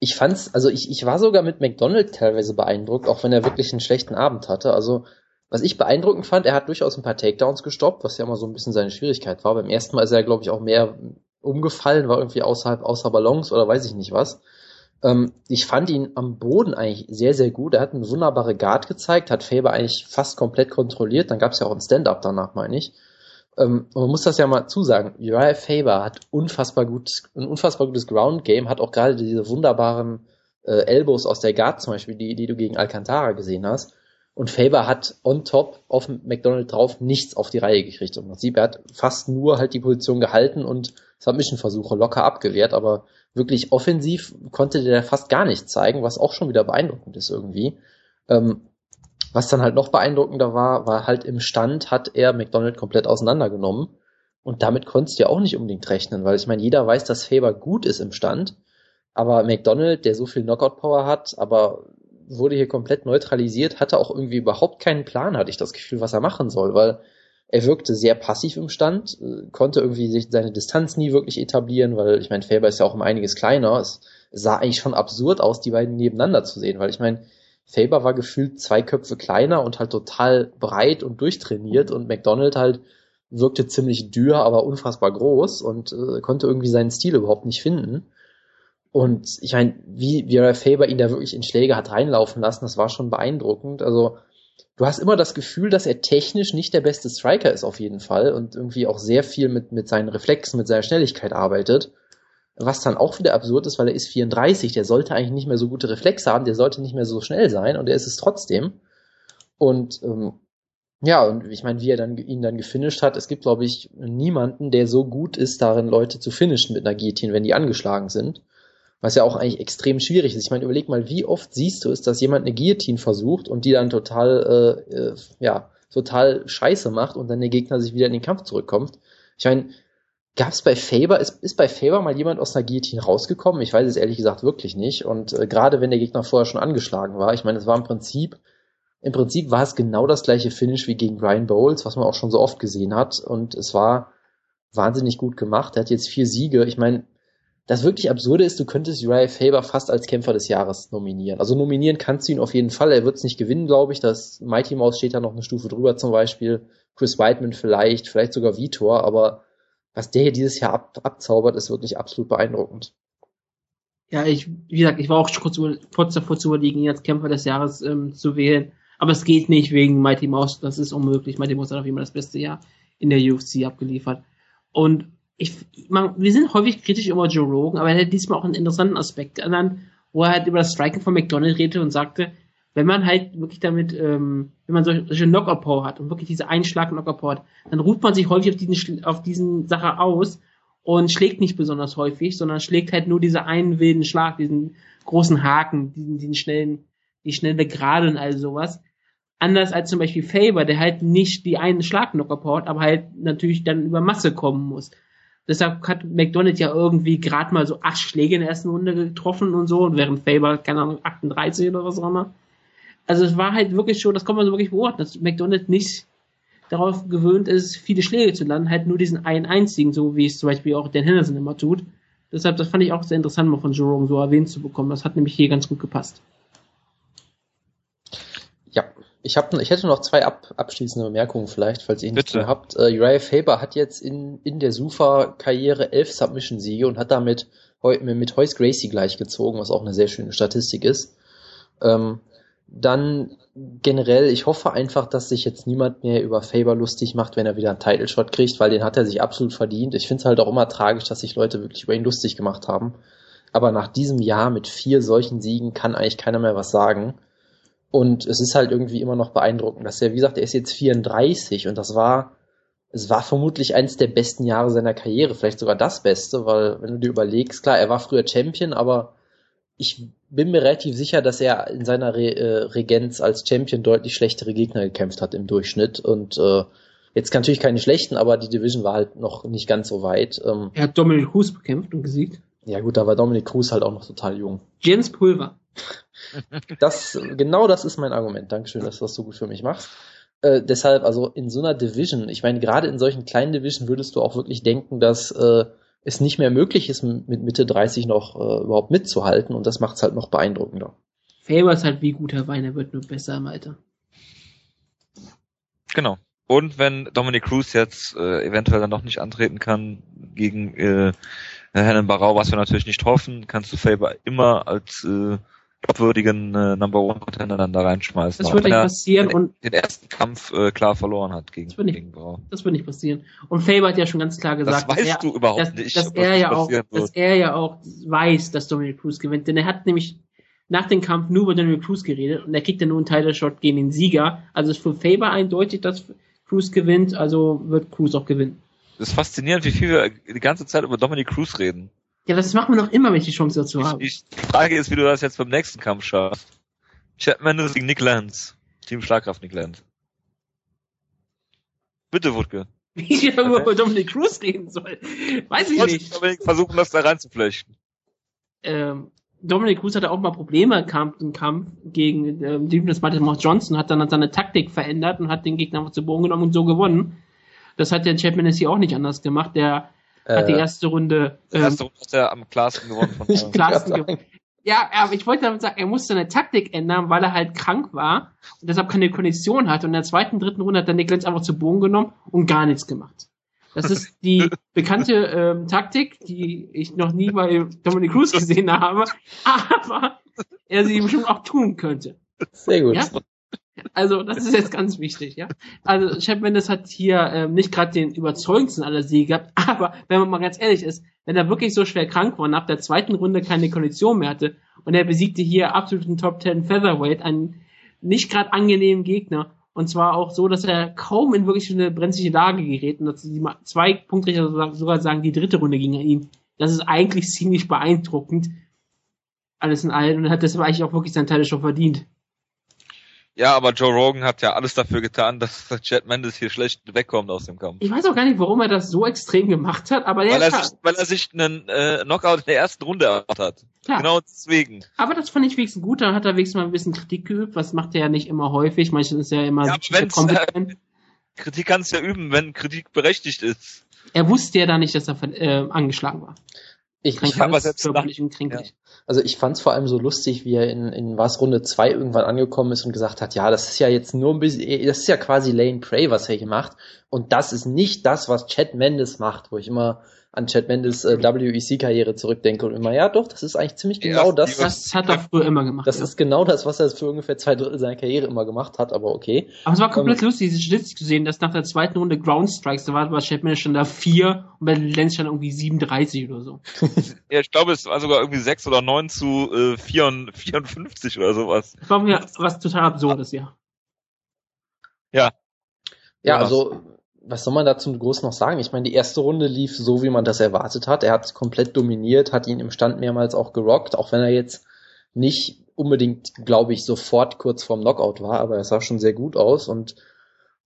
ich fand's, also ich, ich war sogar mit McDonald teilweise beeindruckt, auch wenn er wirklich einen schlechten Abend hatte. Also was ich beeindruckend fand, er hat durchaus ein paar Takedowns gestoppt, was ja immer so ein bisschen seine Schwierigkeit war. Beim ersten Mal ist er, glaube ich, auch mehr umgefallen, war irgendwie außerhalb, außer Balance oder weiß ich nicht was. Ähm, ich fand ihn am Boden eigentlich sehr, sehr gut. Er hat eine wunderbare Guard gezeigt, hat Faber eigentlich fast komplett kontrolliert. Dann gab es ja auch ein Stand-up danach, meine ich. Ähm, und man muss das ja mal zusagen. Uriah Faber hat unfassbar gut, ein unfassbar gutes Ground Game, hat auch gerade diese wunderbaren äh, Elbows aus der Guard zum Beispiel, die, die du gegen Alcantara gesehen hast. Und Faber hat on top auf McDonald drauf nichts auf die Reihe gekriegt. Im Prinzip, er hat fast nur halt die Position gehalten und Submission-Versuche locker abgewehrt, aber wirklich offensiv konnte der fast gar nichts zeigen, was auch schon wieder beeindruckend ist irgendwie. Ähm, was dann halt noch beeindruckender war, war halt im Stand hat er McDonald komplett auseinandergenommen. Und damit konntest du ja auch nicht unbedingt rechnen, weil ich meine, jeder weiß, dass Faber gut ist im Stand. Aber McDonald, der so viel Knockout-Power hat, aber wurde hier komplett neutralisiert, hatte auch irgendwie überhaupt keinen Plan, hatte ich das Gefühl, was er machen soll, weil er wirkte sehr passiv im Stand, äh, konnte irgendwie sich seine Distanz nie wirklich etablieren, weil ich meine, Faber ist ja auch um einiges kleiner. Es sah eigentlich schon absurd aus, die beiden nebeneinander zu sehen, weil ich meine, Faber war gefühlt zwei Köpfe kleiner und halt total breit und durchtrainiert und McDonald halt wirkte ziemlich dürr, aber unfassbar groß und äh, konnte irgendwie seinen Stil überhaupt nicht finden. Und ich meine, wie, wie Faber ihn da wirklich in Schläge hat reinlaufen lassen, das war schon beeindruckend. Also du hast immer das Gefühl, dass er technisch nicht der beste Striker ist auf jeden Fall und irgendwie auch sehr viel mit, mit seinen Reflexen, mit seiner Schnelligkeit arbeitet. Was dann auch wieder absurd ist, weil er ist 34, der sollte eigentlich nicht mehr so gute Reflexe haben, der sollte nicht mehr so schnell sein und er ist es trotzdem. Und ähm, ja, und ich meine, wie er dann ihn dann gefinisht hat, es gibt, glaube ich, niemanden, der so gut ist darin, Leute zu finishen mit einer Guillotine, wenn die angeschlagen sind. Was ja auch eigentlich extrem schwierig ist. Ich meine, überleg mal, wie oft siehst du es, dass jemand eine Guillotine versucht und die dann total, äh, äh, ja, total scheiße macht und dann der Gegner sich wieder in den Kampf zurückkommt. Ich meine, gab es bei Faber, ist, ist bei Faber mal jemand aus einer Guillotine rausgekommen? Ich weiß es ehrlich gesagt wirklich nicht. Und äh, gerade wenn der Gegner vorher schon angeschlagen war, ich meine, es war im Prinzip, im Prinzip war es genau das gleiche Finish wie gegen Brian Bowles, was man auch schon so oft gesehen hat. Und es war wahnsinnig gut gemacht. Er hat jetzt vier Siege. Ich meine, das wirklich Absurde ist, du könntest Uriah Faber fast als Kämpfer des Jahres nominieren. Also nominieren kannst du ihn auf jeden Fall. Er wird es nicht gewinnen, glaube ich. Das Mighty Mouse steht da noch eine Stufe drüber zum Beispiel. Chris Weidman vielleicht, vielleicht sogar Vitor. Aber was der hier dieses Jahr ab, abzaubert, ist wirklich absolut beeindruckend. Ja, ich, wie gesagt, ich war auch kurz, kurz davor zu überlegen, ihn als Kämpfer des Jahres ähm, zu wählen. Aber es geht nicht wegen Mighty Mouse. Das ist unmöglich. Mighty Mouse hat auf jeden Fall das beste Jahr in der UFC abgeliefert. Und ich, man, wir sind häufig kritisch über Joe Rogan, aber er hat diesmal auch einen interessanten Aspekt genannt, wo er halt über das Striking von McDonald redete und sagte, wenn man halt wirklich damit, ähm, wenn man solche, solche Knockout-Power hat und wirklich diese Einschlag-Knockout-Power hat, dann ruft man sich häufig auf diesen, auf diesen Sache aus und schlägt nicht besonders häufig, sondern schlägt halt nur diese einen wilden Schlag, diesen großen Haken, diesen, diesen schnellen, die schnelle Gerade und all sowas. Anders als zum Beispiel Faber, der halt nicht die einen Schlag Knockout hat, aber halt natürlich dann über Masse kommen muss. Deshalb hat McDonald ja irgendwie gerade mal so acht Schläge in der ersten Runde getroffen und so, und während Faber, keine Ahnung, 38 oder was auch immer. Also es war halt wirklich schon, das kann man so wirklich beobachten, dass McDonald nicht darauf gewöhnt ist, viele Schläge zu landen, halt nur diesen einen einzigen, so wie es zum Beispiel auch Dan Henderson immer tut. Deshalb, das fand ich auch sehr interessant, mal von Jerome so erwähnt zu bekommen. Das hat nämlich hier ganz gut gepasst. Ja, ich, hab, ich hätte noch zwei ab, abschließende Bemerkungen vielleicht, falls ihr nichts mehr habt. Uh, Uriah Faber hat jetzt in, in der Sufa-Karriere elf Submission-Siege und hat damit heu, mit Hoyce Gracie gleichgezogen, was auch eine sehr schöne Statistik ist. Ähm, dann generell, ich hoffe einfach, dass sich jetzt niemand mehr über Faber lustig macht, wenn er wieder einen Title Shot kriegt, weil den hat er sich absolut verdient. Ich finde es halt auch immer tragisch, dass sich Leute wirklich über ihn lustig gemacht haben. Aber nach diesem Jahr mit vier solchen Siegen kann eigentlich keiner mehr was sagen. Und es ist halt irgendwie immer noch beeindruckend, dass er, wie gesagt, er ist jetzt 34 und das war, es war vermutlich eines der besten Jahre seiner Karriere, vielleicht sogar das Beste, weil wenn du dir überlegst, klar, er war früher Champion, aber ich bin mir relativ sicher, dass er in seiner Re äh, Regenz als Champion deutlich schlechtere Gegner gekämpft hat im Durchschnitt und äh, jetzt natürlich keine schlechten, aber die Division war halt noch nicht ganz so weit. Ähm, er hat Dominic Cruz bekämpft und gesiegt. Ja gut, da war Dominic Cruz halt auch noch total jung. Jens Pulver. Das, genau das ist mein Argument. Dankeschön, dass du das so gut für mich machst. Äh, deshalb, also in so einer Division, ich meine, gerade in solchen kleinen Division würdest du auch wirklich denken, dass äh, es nicht mehr möglich ist, mit Mitte 30 noch äh, überhaupt mitzuhalten und das macht es halt noch beeindruckender. Faber ist halt wie guter Wein, er wird nur besser im Alter. Genau. Und wenn Dominic Cruz jetzt äh, eventuell dann noch nicht antreten kann gegen äh, Herrn Barau, was wir natürlich nicht hoffen, kannst du Faber immer als äh, glaubwürdigen äh, Number One Contender dann da reinschmeißen. Das wird nicht passieren und den ersten Kampf äh, klar verloren hat gegen, das wird nicht, gegen Brau. Das wird nicht passieren. Und Faber hat ja schon ganz klar gesagt, das weißt dass, er, du überhaupt dass, nicht, dass er ja auch, dass er ja auch weiß, dass Dominic Cruz gewinnt, denn er hat nämlich nach dem Kampf nur über Dominic Cruz geredet und er kriegt dann nur einen Title Shot gegen den Sieger. Also ist für Faber eindeutig, dass Cruz gewinnt, also wird Cruz auch gewinnen. Das ist faszinierend, wie viel wir die ganze Zeit über Dominic Cruz reden. Ja, das machen wir noch immer, wenn ich die Chance dazu habe. Ich, die Frage ist, wie du das jetzt beim nächsten Kampf schaffst. Chad Mendes gegen Nick Lance. Team Schlagkraft Nick Lance. Bitte, Wutke. Wie ich okay. über Dominic Cruz reden soll. Weiß ich, ich nicht. Dominik versuchen, das da reinzuflechten. Ähm, Dominic Cruz hatte auch mal Probleme im Kampf, im Kampf gegen ähm, Demetrius Baltimore Johnson, hat dann seine Taktik verändert und hat den Gegner einfach zu Boden genommen und so gewonnen. Das hat der Chad Mendes hier auch nicht anders gemacht. Der hat die erste Runde. Ähm, erste Runde hat er am klarsten gewonnen von nicht klarsten gewonnen. Ja, aber ich wollte damit sagen, er musste seine Taktik ändern, weil er halt krank war und deshalb keine Kondition hatte. Und in der zweiten, dritten Runde hat er Nick Lenz einfach zu Boden genommen und gar nichts gemacht. Das ist die bekannte ähm, Taktik, die ich noch nie bei Dominic Cruz gesehen habe, aber er sie bestimmt auch tun könnte. Sehr gut. Ja? Also, das ist jetzt ganz wichtig, ja. Also, Chad Mendes hat hier ähm, nicht gerade den überzeugendsten aller Siege gehabt, aber wenn man mal ganz ehrlich ist, wenn er wirklich so schwer krank war und ab der zweiten Runde keine Kondition mehr hatte und er besiegte hier absoluten Top 10 Featherweight, einen nicht gerade angenehmen Gegner und zwar auch so, dass er kaum in wirklich eine brenzliche Lage gerät und dass die zwei Punktrichter sogar sagen, die dritte Runde ging an ihn. Das ist eigentlich ziemlich beeindruckend. Alles in allem und hat deshalb eigentlich auch wirklich seinen Teil schon verdient. Ja, aber Joe Rogan hat ja alles dafür getan, dass Chad Mendes hier schlecht wegkommt aus dem Kampf. Ich weiß auch gar nicht, warum er das so extrem gemacht hat, aber weil, er sich, weil er sich einen äh, Knockout in der ersten Runde erwartet hat. Klar. Genau deswegen. Aber das fand ich wenigstens gut, da hat er wenigstens mal ein bisschen Kritik geübt, was macht er ja nicht immer häufig, manchmal ist er ja immer ja, kompetent. Äh, Kritik kannst du ja üben, wenn Kritik berechtigt ist. Er wusste ja da nicht, dass er äh, angeschlagen war. Ich, ich habe selbst körperlich und kränklich. Ja. Also ich fand es vor allem so lustig, wie er in, in was Runde 2 irgendwann angekommen ist und gesagt hat, ja, das ist ja jetzt nur ein bisschen, das ist ja quasi Lane Prey, was er hier macht. Und das ist nicht das, was Chad Mendes macht, wo ich immer an Chad Mendes äh, WEC-Karriere zurückdenke und immer, ja doch, das ist eigentlich ziemlich genau ja, das. Das hat er früher immer gemacht. Das ja. ist genau das, was er für ungefähr zwei Drittel seiner Karriere immer gemacht hat, aber okay. Aber es war komplett ähm, lustig, diese Statistik zu sehen, dass nach der zweiten Runde Ground Strikes, da war bei Chad Mendes schon da vier und bei Lenz schon irgendwie 37 oder so. ja, ich glaube, es war sogar irgendwie sechs oder neun zu äh, 54 oder sowas. Das war mir was total absurdes, ja. Ja. Ja, also was soll man dazu groß noch sagen? Ich meine, die erste Runde lief so, wie man das erwartet hat. Er hat komplett dominiert, hat ihn im Stand mehrmals auch gerockt, auch wenn er jetzt nicht unbedingt, glaube ich, sofort kurz vorm Knockout war, aber er sah schon sehr gut aus und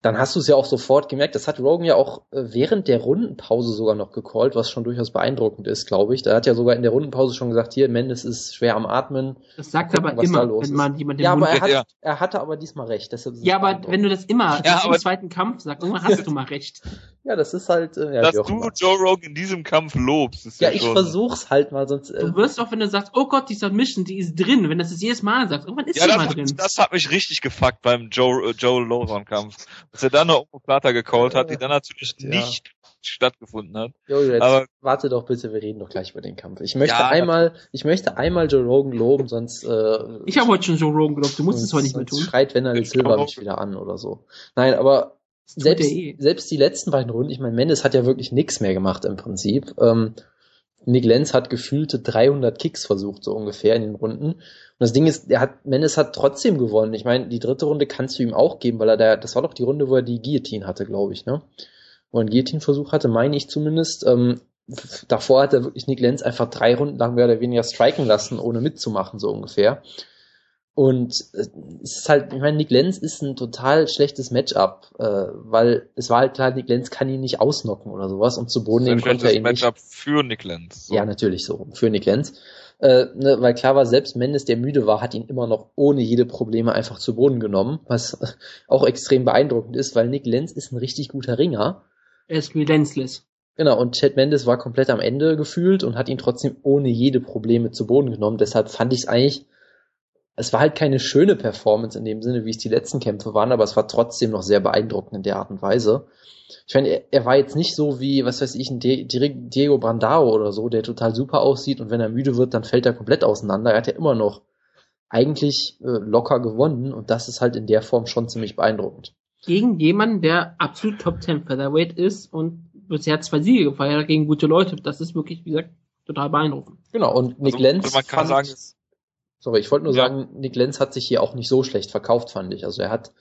dann hast du es ja auch sofort gemerkt. Das hat Rogan ja auch äh, während der Rundenpause sogar noch gecallt, was schon durchaus beeindruckend ist, glaube ich. Da hat ja sogar in der Rundenpause schon gesagt, hier, Mendes ist schwer am Atmen. Das sagt er aber immer, wenn man jemand den Ja, aber er, hat, ja. er hatte aber diesmal recht. ja, aber wenn du das immer ja, im zweiten Kampf sagst, irgendwann hast du mal recht. Ja, das ist halt. Äh, ja, Dass du immer. Joe Rogan in diesem Kampf lobst. Ist ja, ja ich versuch's halt mal, sonst. Äh, du wirst auch, wenn du sagst, oh Gott, die Submission, die ist drin, wenn das das jedes Mal sagst, irgendwann ist ja, die das, mal drin. Das hat mich richtig gefuckt beim Joe, äh, Joe Logan Kampf. Dass er dann noch Plata gecallt hat, die dann natürlich ja. nicht stattgefunden hat. Jo, jetzt Aber, warte doch bitte, wir reden doch gleich über den Kampf. Ich möchte ja, einmal, ich möchte einmal Joe Rogan loben, sonst. Äh, ich habe heute schon Joe Rogan gelobt, du musst es heute nicht mehr tun. Schreit Wenner Silber mich wieder an oder so. Nein, aber selbst, eh. selbst die letzten beiden Runden, ich meine, Mendes hat ja wirklich nichts mehr gemacht im Prinzip. Ähm, Nick Lenz hat gefühlte 300 Kicks versucht, so ungefähr in den Runden. Und das Ding ist, er hat, Mendes hat trotzdem gewonnen. Ich meine, die dritte Runde kannst du ihm auch geben, weil er da, das war doch die Runde, wo er die Guillotine hatte, glaube ich, ne? Wo er einen Guillotine-Versuch hatte, meine ich zumindest. Ähm, davor hat er wirklich Nick Lenz einfach drei Runden lang mehr oder weniger striken lassen, ohne mitzumachen, so ungefähr. Und äh, es ist halt, ich meine, Nick Lenz ist ein total schlechtes Matchup, äh, weil es war halt klar, Nick Lenz kann ihn nicht ausnocken oder sowas und zu Boden nehmen konnte er ihn Matchup nicht. für Nick Lenz. So. Ja, natürlich so, für Nick Lenz. Äh, ne, weil klar war, selbst Mendes, der müde war, hat ihn immer noch ohne jede Probleme einfach zu Boden genommen, was auch extrem beeindruckend ist, weil Nick Lenz ist ein richtig guter Ringer. Er ist relenzless. Genau, und Chad Mendes war komplett am Ende gefühlt und hat ihn trotzdem ohne jede Probleme zu Boden genommen. Deshalb fand ich es eigentlich es war halt keine schöne Performance in dem Sinne, wie es die letzten Kämpfe waren, aber es war trotzdem noch sehr beeindruckend in der Art und Weise. Ich meine, er, er war jetzt nicht so wie, was weiß ich, ein Diego Brandao oder so, der total super aussieht und wenn er müde wird, dann fällt er komplett auseinander. Er hat ja immer noch eigentlich äh, locker gewonnen und das ist halt in der Form schon ziemlich beeindruckend. Gegen jemanden, der absolut Top 10 Featherweight ist und bisher zwei Siege gefeiert hat gegen gute Leute. Das ist wirklich, wie gesagt, total beeindruckend. Genau, und Nick also, Lenz. Man kann fand, sagen, Sorry, ich wollte nur ja. sagen, Nick Lenz hat sich hier auch nicht so schlecht verkauft, fand ich. Also er hat,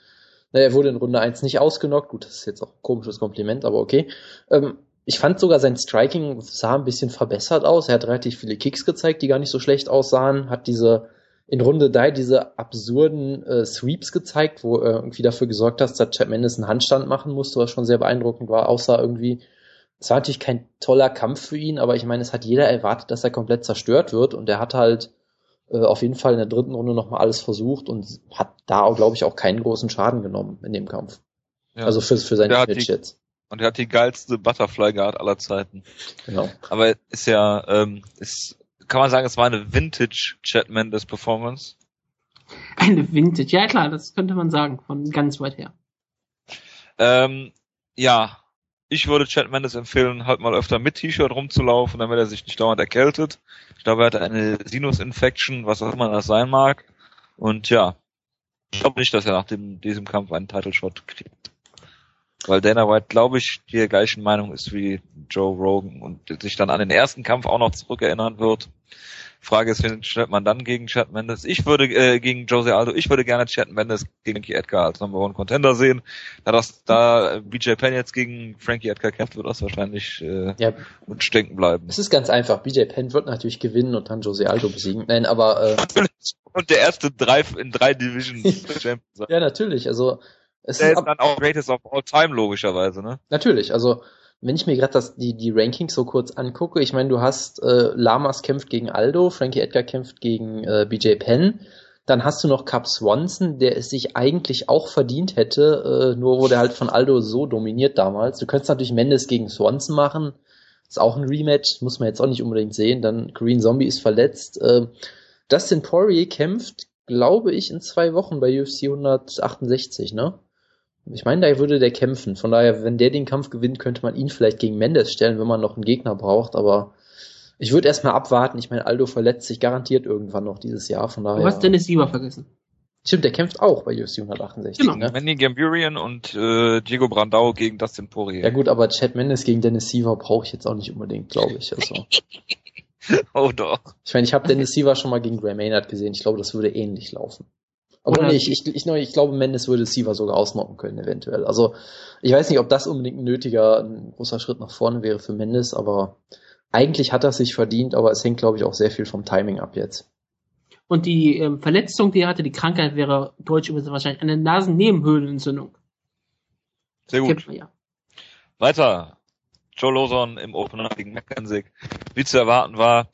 naja, er wurde in Runde 1 nicht ausgenockt. Gut, das ist jetzt auch ein komisches Kompliment, aber okay. Ähm, ich fand sogar sein Striking sah ein bisschen verbessert aus. Er hat relativ viele Kicks gezeigt, die gar nicht so schlecht aussahen. Hat diese in Runde 3 diese absurden äh, Sweeps gezeigt, wo er irgendwie dafür gesorgt hat, dass Chad Mendes einen Handstand machen musste, was schon sehr beeindruckend war, außer irgendwie es war natürlich kein toller Kampf für ihn, aber ich meine, es hat jeder erwartet, dass er komplett zerstört wird und er hat halt äh, auf jeden Fall in der dritten Runde nochmal alles versucht und hat da, glaube ich, auch keinen großen Schaden genommen in dem Kampf. Ja. Also für, für sein Image jetzt. Und er hat die geilste Butterfly Guard aller Zeiten. Genau. Aber ist ja, ähm, ist, kann man sagen, es war eine Vintage Chad Mendes Performance? Eine Vintage, ja klar, das könnte man sagen, von ganz weit her. Ähm, ja, ich würde Chad Mendes empfehlen, halt mal öfter mit T-Shirt rumzulaufen, damit er sich nicht dauernd erkältet. Ich glaube, er hatte eine Sinus-Infection, was auch immer das sein mag. Und ja, ich glaube nicht, dass er nach dem, diesem Kampf einen Title-Shot kriegt. Weil Dana White, glaube ich, die gleichen Meinung ist wie Joe Rogan und sich dann an den ersten Kampf auch noch zurückerinnern wird. Frage ist, wen stellt man dann gegen Chad Mendes? Ich würde äh, gegen Jose Aldo, ich würde gerne Chad Mendes gegen Frankie Edgar als Number One Contender sehen. Da das da BJ Penn jetzt gegen Frankie Edgar kämpft, wird das wahrscheinlich äh, ja. stecken bleiben. Es ist ganz einfach. BJ Penn wird natürlich gewinnen und dann Jose Aldo besiegen. Nein, aber äh, und der erste drei in drei Divisions Champion Ja, natürlich. Also es der ist, ist dann auch Greatest of All Time logischerweise, ne? Natürlich. Also wenn ich mir gerade die die Rankings so kurz angucke, ich meine, du hast äh, Lamas kämpft gegen Aldo, Frankie Edgar kämpft gegen äh, BJ Penn, dann hast du noch Cap Swanson, der es sich eigentlich auch verdient hätte, äh, nur wurde halt von Aldo so dominiert damals. Du könntest natürlich Mendes gegen Swanson machen, ist auch ein Rematch, muss man jetzt auch nicht unbedingt sehen. Dann Green Zombie ist verletzt. Äh, Dustin Poirier kämpft, glaube ich, in zwei Wochen bei UFC 168, ne? Ich meine, da würde der kämpfen. Von daher, wenn der den Kampf gewinnt, könnte man ihn vielleicht gegen Mendes stellen, wenn man noch einen Gegner braucht. Aber ich würde erstmal abwarten. Ich meine, Aldo verletzt sich garantiert irgendwann noch dieses Jahr. Von daher. Du hast Dennis Sieber vergessen. Stimmt, der kämpft auch bei UFC 168. Genau. Ne? Manny Gamburian und äh, Diego Brandao gegen Dustin Poirier. Ja gut, aber Chad Mendes gegen Dennis Siever brauche ich jetzt auch nicht unbedingt, glaube ich. Also. oh doch. Ich meine, ich habe Dennis Siever schon mal gegen Gray Maynard gesehen. Ich glaube, das würde ähnlich laufen. Aber nee, ich, ich, ich, ich glaube, Mendes würde Siva sogar ausnocken können, eventuell. Also, ich weiß nicht, ob das unbedingt ein nötiger, ein großer Schritt nach vorne wäre für Mendes, aber eigentlich hat er sich verdient, aber es hängt, glaube ich, auch sehr viel vom Timing ab jetzt. Und die ähm, Verletzung, die er hatte, die Krankheit wäre deutsch übersetzt wahrscheinlich eine Nasennebenhöhlenentzündung. Sehr gut. Man ja. Weiter. Joe Lawson im Opener gegen McKenzie. Wie zu erwarten war,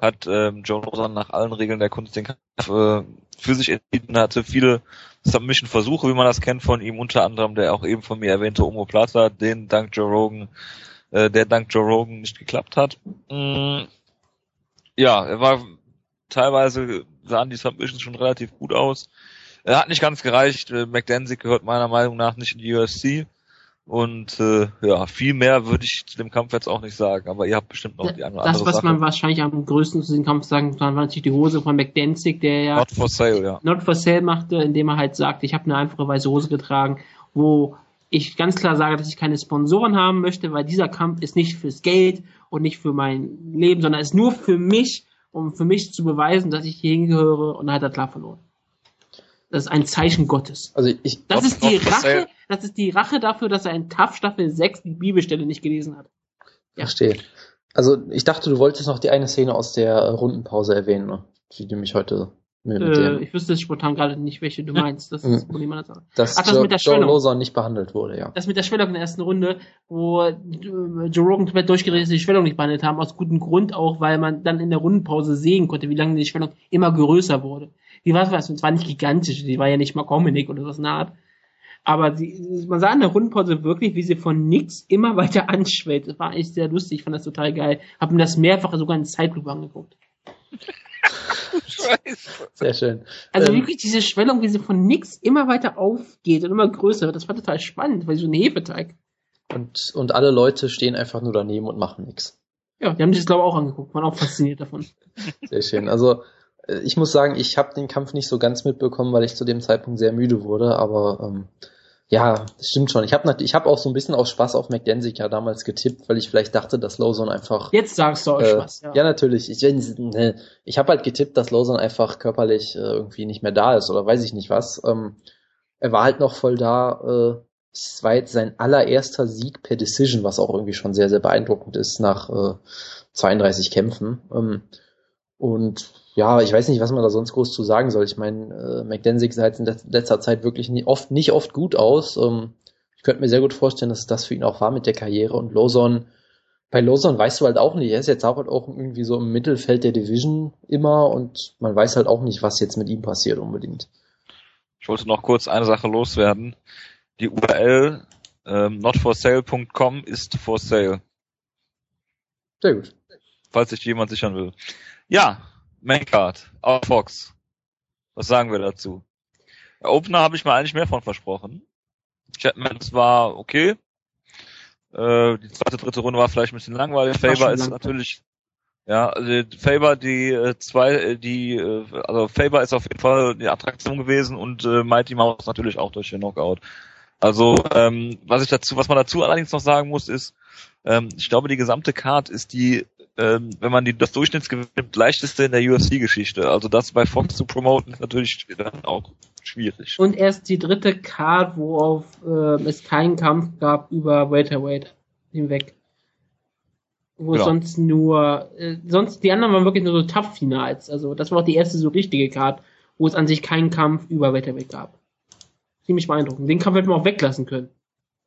hat ähm, Joe Lawson nach allen Regeln der Kunst den Kampf äh, für sich entschieden, hatte viele Submission-Versuche, wie man das kennt von ihm, unter anderem der auch eben von mir erwähnte Omo Plata, den dank Joe Rogan, äh, der dank Joe Rogan nicht geklappt hat. Mm, ja, er war teilweise sahen die Submissions schon relativ gut aus. Er hat nicht ganz gereicht. Äh, McDenzie gehört meiner Meinung nach nicht in die UFC. Und äh, ja, viel mehr würde ich zu dem Kampf jetzt auch nicht sagen, aber ihr habt bestimmt noch die oder Das, andere was Sache. man wahrscheinlich am größten zu diesem Kampf sagen kann, war natürlich die Hose von McDanzig, der ja Not for sale, ja. Not for Sale machte, indem er halt sagt, ich habe eine einfache weiße Hose getragen, wo ich ganz klar sage, dass ich keine Sponsoren haben möchte, weil dieser Kampf ist nicht fürs Geld und nicht für mein Leben, sondern ist nur für mich, um für mich zu beweisen, dass ich hier hingehöre und dann hat er klar verloren. Das ist ein Zeichen Gottes. Also ich, Das ist die Rache, das ist die Rache dafür, dass er in TAF Staffel 6 die Bibelstelle nicht gelesen hat. Ja. verstehe. Also ich dachte, du wolltest noch die eine Szene aus der Rundenpause erwähnen, ne? die du mich heute mit, mit Äh, dem, ich wüsste spontan gerade nicht, welche du meinst. Das ist das Problem an der Sache. dass ach, das Joe, mit der Joe Schwellung. Lawson nicht behandelt wurde, ja. das mit der Schwellung in der ersten Runde, wo äh, Joe Rogan komplett durchgedreht ist, die Schwellung nicht behandelt haben, aus gutem Grund auch, weil man dann in der Rundenpause sehen konnte, wie lange die Schwellung immer größer wurde. Die war was, zwar nicht gigantisch, die war ja nicht mal Comedic oder was nahe. Aber die, man sah in der Rundenpause wirklich, wie sie von nix immer weiter anschwellt. Das war echt sehr lustig, ich fand das total geil. Hab mir das mehrfach sogar in Zeitlupe angeguckt. Scheiße. Sehr schön. Also Ähm, wirklich diese Schwellung, wie sie von nix immer weiter aufgeht und immer größer wird, das war total spannend, weil so ein Hefeteig. Und, und alle Leute stehen einfach nur daneben und machen nichts. Ja, die haben sich das glaube ich auch angeguckt, waren auch fasziniert davon. Sehr schön. Also ich muss sagen, ich habe den Kampf nicht so ganz mitbekommen, weil ich zu dem Zeitpunkt sehr müde wurde, aber ähm, ja, das stimmt schon. Ich habe ich hab auch so ein bisschen aus Spaß auf McDensick ja damals getippt, weil ich vielleicht dachte, dass Lawson einfach Jetzt sagst du euch äh, was, ja. ja. natürlich. Ich, ne, ich habe halt getippt, dass Lawson einfach körperlich äh, irgendwie nicht mehr da ist oder weiß ich nicht was. Ähm, er war halt noch voll da. Äh, es war jetzt sein allererster Sieg per Decision, was auch irgendwie schon sehr, sehr beeindruckend ist nach äh, 32 Kämpfen. Ähm, und ja, ich weiß nicht, was man da sonst groß zu sagen soll. Ich meine, äh, McDensick sah jetzt in let- letzter Zeit wirklich nie, oft, nicht oft gut aus. Ähm, ich könnte mir sehr gut vorstellen, dass das für ihn auch war mit der Karriere. Und Lawson, bei Lawson weißt du halt auch nicht. Er ist jetzt auch, halt auch irgendwie so im Mittelfeld der Division immer und man weiß halt auch nicht, was jetzt mit ihm passiert unbedingt. Ich wollte noch kurz eine Sache loswerden. Die URL ähm, notforsale.com ist for sale, Sehr gut. falls sich jemand sichern will. Ja, Maincard, auf Fox. Was sagen wir dazu? Der Opener habe ich mir eigentlich mehr von versprochen. Chatman war okay. Äh, die zweite, dritte Runde war vielleicht ein bisschen langweilig. Faber ist lang. natürlich, ja, also Faber, die äh, zwei, äh, die, äh, also Faber ist auf jeden Fall die Attraktion gewesen und äh, Mighty Mouse natürlich auch durch den Knockout. Also, ähm, was ich dazu, was man dazu allerdings noch sagen muss, ist, ähm, ich glaube, die gesamte Card ist die, ähm, wenn man die, das Durchschnittsgewicht nimmt, leichteste in der UFC-Geschichte. Also das bei Fox zu promoten ist natürlich dann auch schwierig. Und erst die dritte Card, worauf äh, es keinen Kampf gab über Welterweight hinweg. Wo Ja. sonst nur, äh, sonst die anderen waren wirklich nur so Tough-Finals. Also das war auch die erste so richtige Card, wo es an sich keinen Kampf über Welterweight gab. Ziemlich beeindruckend. Den Kampf hätten wir auch weglassen können.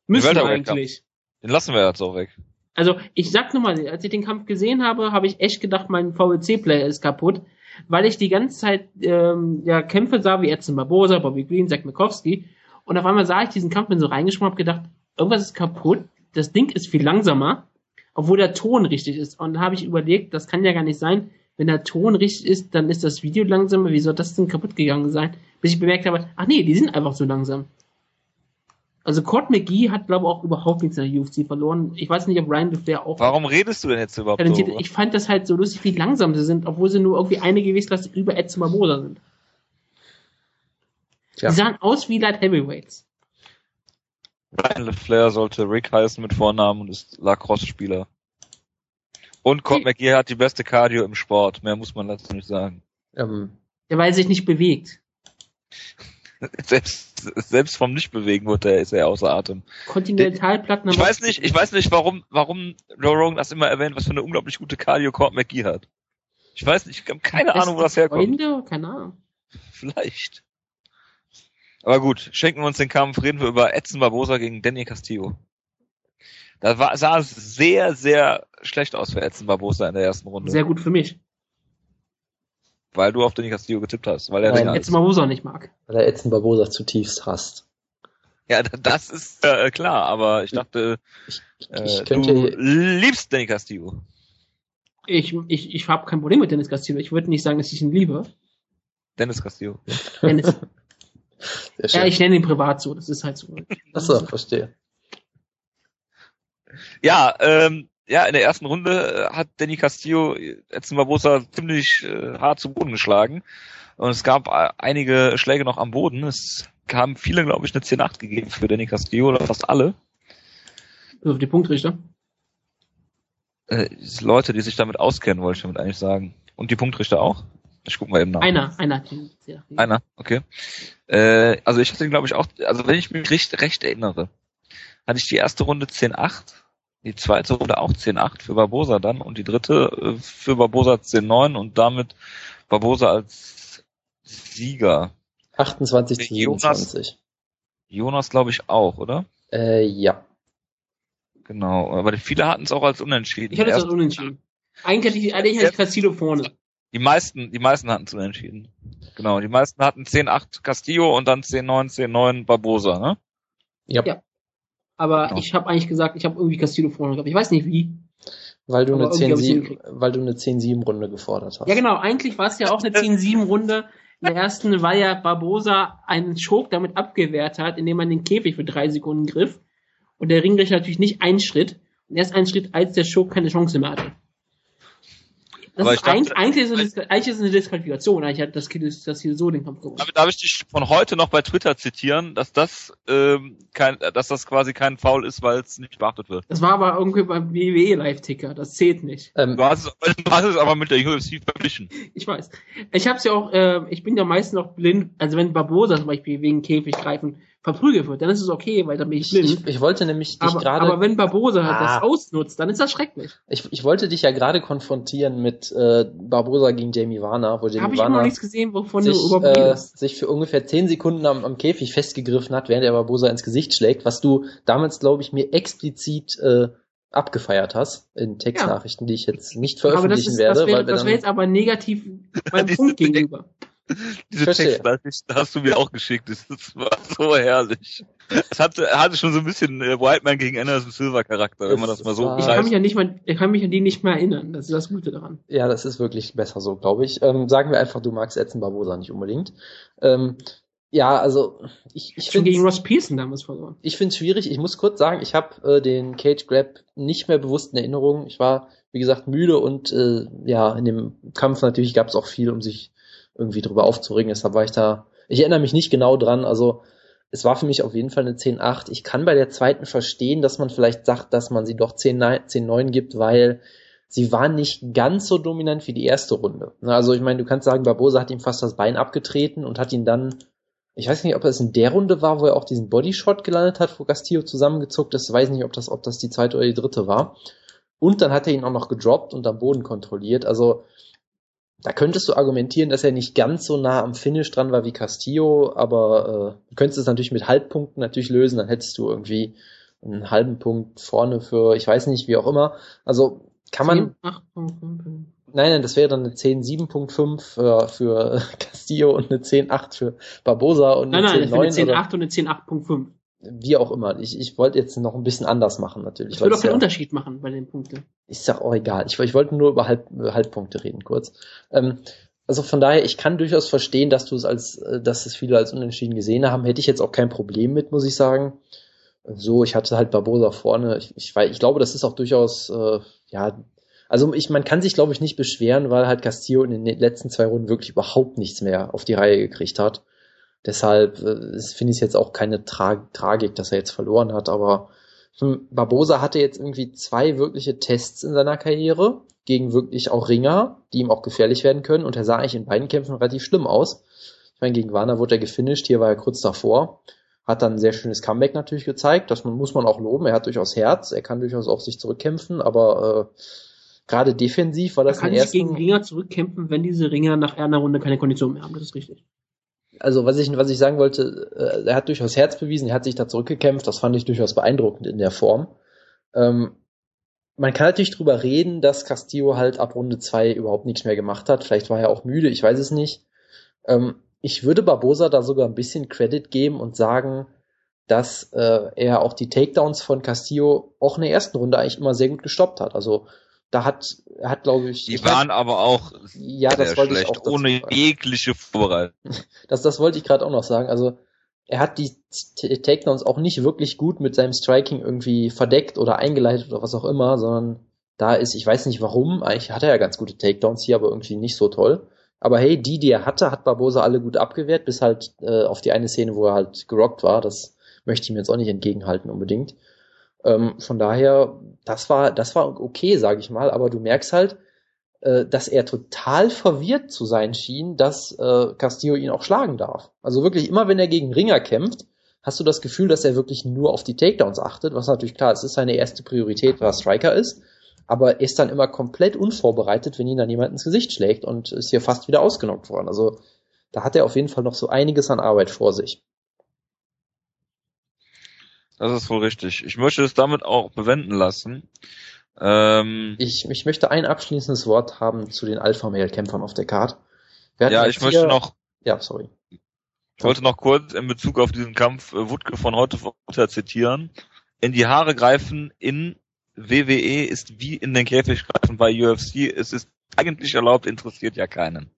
Müssen wir eigentlich. Den lassen wir jetzt auch weg. Also ich sag nur mal, als ich den Kampf gesehen habe, habe ich echt gedacht, mein VLC-Player ist kaputt, weil ich die ganze Zeit ähm, ja, Kämpfe sah wie Edson Barbosa, Bobby Green, Zach Mikowski und auf einmal sah ich diesen Kampf, bin so reingesprungen, hab gedacht, irgendwas ist kaputt, das Ding ist viel langsamer, obwohl der Ton richtig ist. Und da habe ich überlegt, das kann ja gar nicht sein, wenn der Ton richtig ist, dann ist das Video langsamer, wie soll das denn kaputt gegangen sein? Bis ich bemerkt habe, ach nee, die sind einfach so langsam. Also Cord McGee hat, glaube ich, auch überhaupt nichts in der UFC verloren. Ich weiß nicht, ob Ryan Flair auch Warum redest du denn jetzt überhaupt talentiert. so? Ich fand das halt so lustig, wie langsam sie sind, obwohl sie nur irgendwie eine Gewichtsklasse über Edson Barbosa sind. Tja. Die sahen aus wie Light Heavyweights. Ryan LeFlair sollte Rick heißen mit Vornamen und ist Lacrosse-Spieler. Und Cord McGee hat die beste Cardio im Sport. Mehr muss man dazu nicht sagen. Ähm, Der weil er sich nicht bewegt. Selbst, selbst vom Nichtbewegen wird er, ist er außer Atem. Kontinentalplatten Ich weiß nicht, ich weiß nicht, warum, warum Joe Rogan das immer erwähnt, was für eine unglaublich gute Cardio Cord McGee hat. Ich weiß nicht, ich habe keine Ahnung, wo das herkommt. Freunde? Keine Ahnung. Vielleicht. Aber gut, schenken wir uns den Kampf, reden wir über Edson Barbosa gegen Danny Castillo. Da war, sah es sehr, sehr schlecht aus für Edson Barbosa in der ersten Runde. Sehr gut für mich. Weil du auf Danny Castillo getippt hast, weil er Nein, ist. Barbosa nicht mag. Weil er Edson Barbosa zutiefst hasst. Ja, das ist äh, klar, aber ich dachte, Ich, äh, ich du könnte, liebst Danny Castillo. Ich, ich, ich habe kein Problem mit Dennis Castillo. Ich würde nicht sagen, dass ich ihn liebe. Dennis Castillo. Dennis, sehr schön. ja, ich nenne ihn privat so. Das ist halt so. Achso, verstehe. Ja, ähm, ja, in der ersten Runde äh, hat Danny Castillo Edson Barbosa ziemlich äh, hart zu Boden geschlagen. Und es gab äh, einige Schläge noch am Boden. Es haben viele, glaube ich, eine 10-8 gegeben für Danny Castillo, oder fast alle. Also die Punktrichter. Äh, Leute, die sich damit auskennen, wollte ich damit eigentlich sagen. Und die Punktrichter auch? Ich guck mal eben nach. Einer, einer Einer, okay. Äh, also ich hatte glaube ich, auch, also wenn ich mich recht, recht erinnere, hatte ich die erste Runde 10-8, die zweite Runde auch 10-8 für Barbosa dann und die dritte äh, für Barbosa 10-9 und damit Barbosa als Sieger. 28 zu Jonas- 27. Jonas, glaube ich, auch, oder? Äh, ja. Genau, aber die viele hatten es auch als unentschieden. Ich hatte es als unentschieden. Eigentlich hatte ich, eigentlich hatte ich Castillo vorne. die meisten, die meisten hatten es unentschieden. Genau, die meisten hatten 10-8 Castillo und dann 10-9, 10-9 Barbosa, ne? Ja. Ja. Aber Genau. ich habe eigentlich gesagt, ich habe irgendwie Castillo vorne gehabt. Ich weiß nicht wie. Weil du Aber eine irgendwie hab ich's 10-7 hingekriegt. weil du eine 10-7 Runde gefordert hast. Ja genau, eigentlich war es ja auch eine 10-7-Runde. In der ersten, weil ja Barbosa einen Choke damit abgewehrt hat, indem man den Käfig für drei Sekunden griff. Und der Ringrichter natürlich nicht einen Schritt. Und erst einen Schritt, als der Choke keine Chance mehr hatte. Das ist dachte- eigentlich, eigentlich, ist es eine, eigentlich ist es eine Disqualifikation. Eigentlich hat das Kind das hier so den Kampf gewonnen. Damit darf ich dich von heute noch bei Twitter zitieren, dass das ähm, kein, dass das quasi kein Foul ist, weil es nicht beachtet wird. Das war aber irgendwie beim WWE Live-Ticker. Das zählt nicht. Ähm, Du hast es, du hast es aber mit der UFC verglichen. Ich weiß. Ich hab's ja auch, äh, ich bin ja meistens noch blind, also wenn Barbosa zum Beispiel wegen Käfiggreifen verprügelt wird, dann ist es okay, weil dann bin ich blind. ich, ich wollte nämlich dich aber, gerade, aber wenn Barbosa halt Ah. das ausnutzt, dann ist das schrecklich. ich, ich wollte dich ja gerade konfrontieren mit äh, Barbosa gegen Jamie Warner, wo Jamie noch Warner nichts gesehen, wovon sich, äh, sich für ungefähr 10 Sekunden am, am Käfig festgegriffen hat, während er Barbosa ins Gesicht schlägt, was du damals, glaube ich, mir explizit äh, abgefeiert hast in Textnachrichten, die ich jetzt nicht veröffentlichen ist, werde, das wäre wär jetzt aber negativ beim Punkt gegenüber. Diese Verstehe. Textnachricht hast du mir auch geschickt. Das war so herrlich. Es hatte, hatte schon so ein bisschen äh, Whiteman gegen Anderson Silver Charakter, wenn man das mal so Ah. Ich kann mich ja nicht mal, ich kann mich an die nicht mehr erinnern. Das ist das Gute daran. Ja, das ist wirklich besser so, glaube ich. Ähm, sagen wir einfach, du magst Edson Barbosa nicht unbedingt. Ähm, ja, also ich, ich Schon finde gegen Ross Pearson damals verloren. ich finde es schwierig. Ich muss kurz sagen, ich habe äh, den Cage Grab nicht mehr bewusst in Erinnerung. Ich war, wie gesagt, müde und äh, ja, in dem Kampf natürlich gab es auch viel, um sich irgendwie drüber aufzuregen. Deshalb war ich da. Ich erinnere mich nicht genau dran. Also es war für mich auf jeden Fall eine 10-8. Ich kann bei der zweiten verstehen, dass man vielleicht sagt, dass man sie doch 10-9 gibt, weil sie war nicht ganz so dominant wie die erste Runde. Also ich meine, du kannst sagen, Barbosa hat ihm fast das Bein abgetreten und hat ihn dann, ich weiß nicht, ob das in der Runde war, wo er auch diesen Bodyshot gelandet hat, wo Castillo zusammengezuckt ist. Ich weiß nicht, ob das, ob das die zweite oder die dritte war. Und dann hat er ihn auch noch gedroppt und am Boden kontrolliert. Also da könntest du argumentieren, dass er nicht ganz so nah am Finish dran war wie Castillo, aber äh, du könntest es natürlich mit Halbpunkten natürlich lösen, dann hättest du irgendwie einen halben Punkt vorne für, ich weiß nicht, wie auch immer. Also kann man, 10, 8, 5, 5, 5. nein, nein, das wäre dann eine 10 7.5 für, für Castillo und eine 10 8 für Barbosa und Nein, eine nein, 10 für eine 9 10, oder 8 und eine 10, 8.5. wie auch immer. Ich, ich wollte jetzt noch ein bisschen anders machen natürlich. Ich würde auch keinen ja- Unterschied machen bei den Punkten. ist ja auch egal. Ich, ich wollte nur über Halb, über Halbpunkte reden, kurz. Ähm, also von daher, ich kann durchaus verstehen, dass du es als, äh, dass es viele als unentschieden gesehen haben. Hätte ich jetzt auch kein Problem mit, muss ich sagen. So, ich hatte halt Barbosa vorne. Ich, ich, ich glaube, das ist auch durchaus, äh, ja, also ich, man kann sich, glaube ich, nicht beschweren, weil halt Castillo in den letzten zwei Runden wirklich überhaupt nichts mehr auf die Reihe gekriegt hat. Deshalb äh, finde ich es jetzt auch keine Tra Tragik, dass er jetzt verloren hat, aber hm, Barbosa hatte jetzt irgendwie zwei wirkliche Tests in seiner Karriere gegen wirklich auch Ringer, die ihm auch gefährlich werden können und er sah eigentlich in beiden Kämpfen relativ schlimm aus. Ich meine, gegen Warner wurde er gefinisht, hier war er kurz davor, hat dann ein sehr schönes Comeback natürlich gezeigt, das muss man auch loben, er hat durchaus Herz, er kann durchaus auch sich zurückkämpfen, aber äh, gerade defensiv war Da das kann ich den ersten... gegen Ringer zurückkämpfen, wenn diese Ringer nach einer Runde keine Kondition mehr haben. Das ist richtig. Also was ich, was ich sagen wollte, äh, er hat durchaus Herz bewiesen, er hat sich da zurückgekämpft, das fand ich durchaus beeindruckend in der Form. Ähm, man kann natürlich drüber reden, dass Castillo halt ab Runde zwei überhaupt nichts mehr gemacht hat. Vielleicht war er auch müde, ich weiß es nicht. Ähm, ich würde Barbosa da sogar ein bisschen Credit geben und sagen, dass äh, er auch die Takedowns von Castillo auch in der ersten Runde eigentlich immer sehr gut gestoppt hat. Also da hat, er hat, glaube ich. Die waren hab, aber auch ja, das wollte schlecht, ich auch ohne jegliche Vorbereitung. Das, das wollte ich gerade auch noch sagen. Also er hat die Takedowns auch nicht wirklich gut mit seinem Striking irgendwie verdeckt oder eingeleitet oder was auch immer, sondern da ist, ich weiß nicht warum, eigentlich hat er ja ganz gute Takedowns hier, aber irgendwie nicht so toll. Aber hey, die, die er hatte, hat Barbosa alle gut abgewehrt, bis halt äh, auf die eine Szene, wo er halt gerockt war. Das möchte ich mir jetzt auch nicht entgegenhalten unbedingt. Ähm, von daher, das war, das war okay, sage ich mal, aber du merkst halt, äh, dass er total verwirrt zu sein schien, dass äh, Castillo ihn auch schlagen darf. Also wirklich immer, wenn er gegen Ringer kämpft, hast du das Gefühl, dass er wirklich nur auf die Takedowns achtet, was natürlich klar, es ist seine erste Priorität, er Striker ist, aber er ist dann immer komplett unvorbereitet, wenn ihn dann jemand ins Gesicht schlägt und ist hier fast wieder ausgenockt worden. Also da hat er auf jeden Fall noch so einiges an Arbeit vor sich. Das ist wohl richtig. Ich möchte es damit auch bewenden lassen. Ähm, ich, ich möchte ein abschließendes Wort haben zu den Alpha-Mail-Kämpfern auf der Card. Ja, ich möchte noch. Ja, sorry. Ich wollte noch kurz in Bezug auf diesen Kampf äh, Wutke von heute zitieren. In die Haare greifen in WWE ist wie in den Käfig greifen bei UFC. Es ist eigentlich erlaubt, interessiert ja keinen.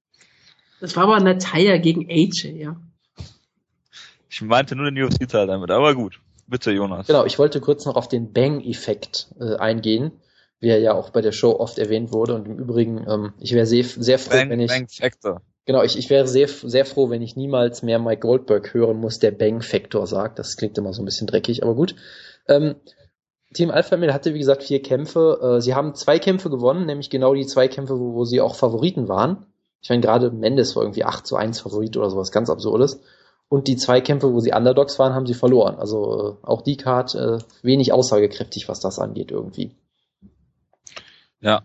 Das war aber Natalia gegen AJ, ja. Ich meinte nur den UFC-Teil damit, aber gut. Bitte, Jonas. Genau, ich wollte kurz noch auf den Bang-Effekt äh, eingehen, wie er ja auch bei der Show oft erwähnt wurde. Und im Übrigen, ähm, ich wäre sehr, sehr froh, Bang, wenn ich. Bang Factor. Genau, ich, ich wäre sehr, sehr froh, wenn ich niemals mehr Mike Goldberg hören muss, der Bang Factor sagt. Das klingt immer so ein bisschen dreckig, aber gut. Ähm, Team Alpha Male hatte, wie gesagt, vier Kämpfe. Äh, sie haben zwei Kämpfe gewonnen, nämlich genau die zwei Kämpfe, wo, wo sie auch Favoriten waren. Ich meine, gerade Mendes war irgendwie 8 zu 1 Favorit oder sowas ganz Absurdes. Und die zwei Kämpfe, wo sie Underdogs waren, haben sie verloren. Also äh, auch die Card äh, wenig aussagekräftig, was das angeht irgendwie. Ja.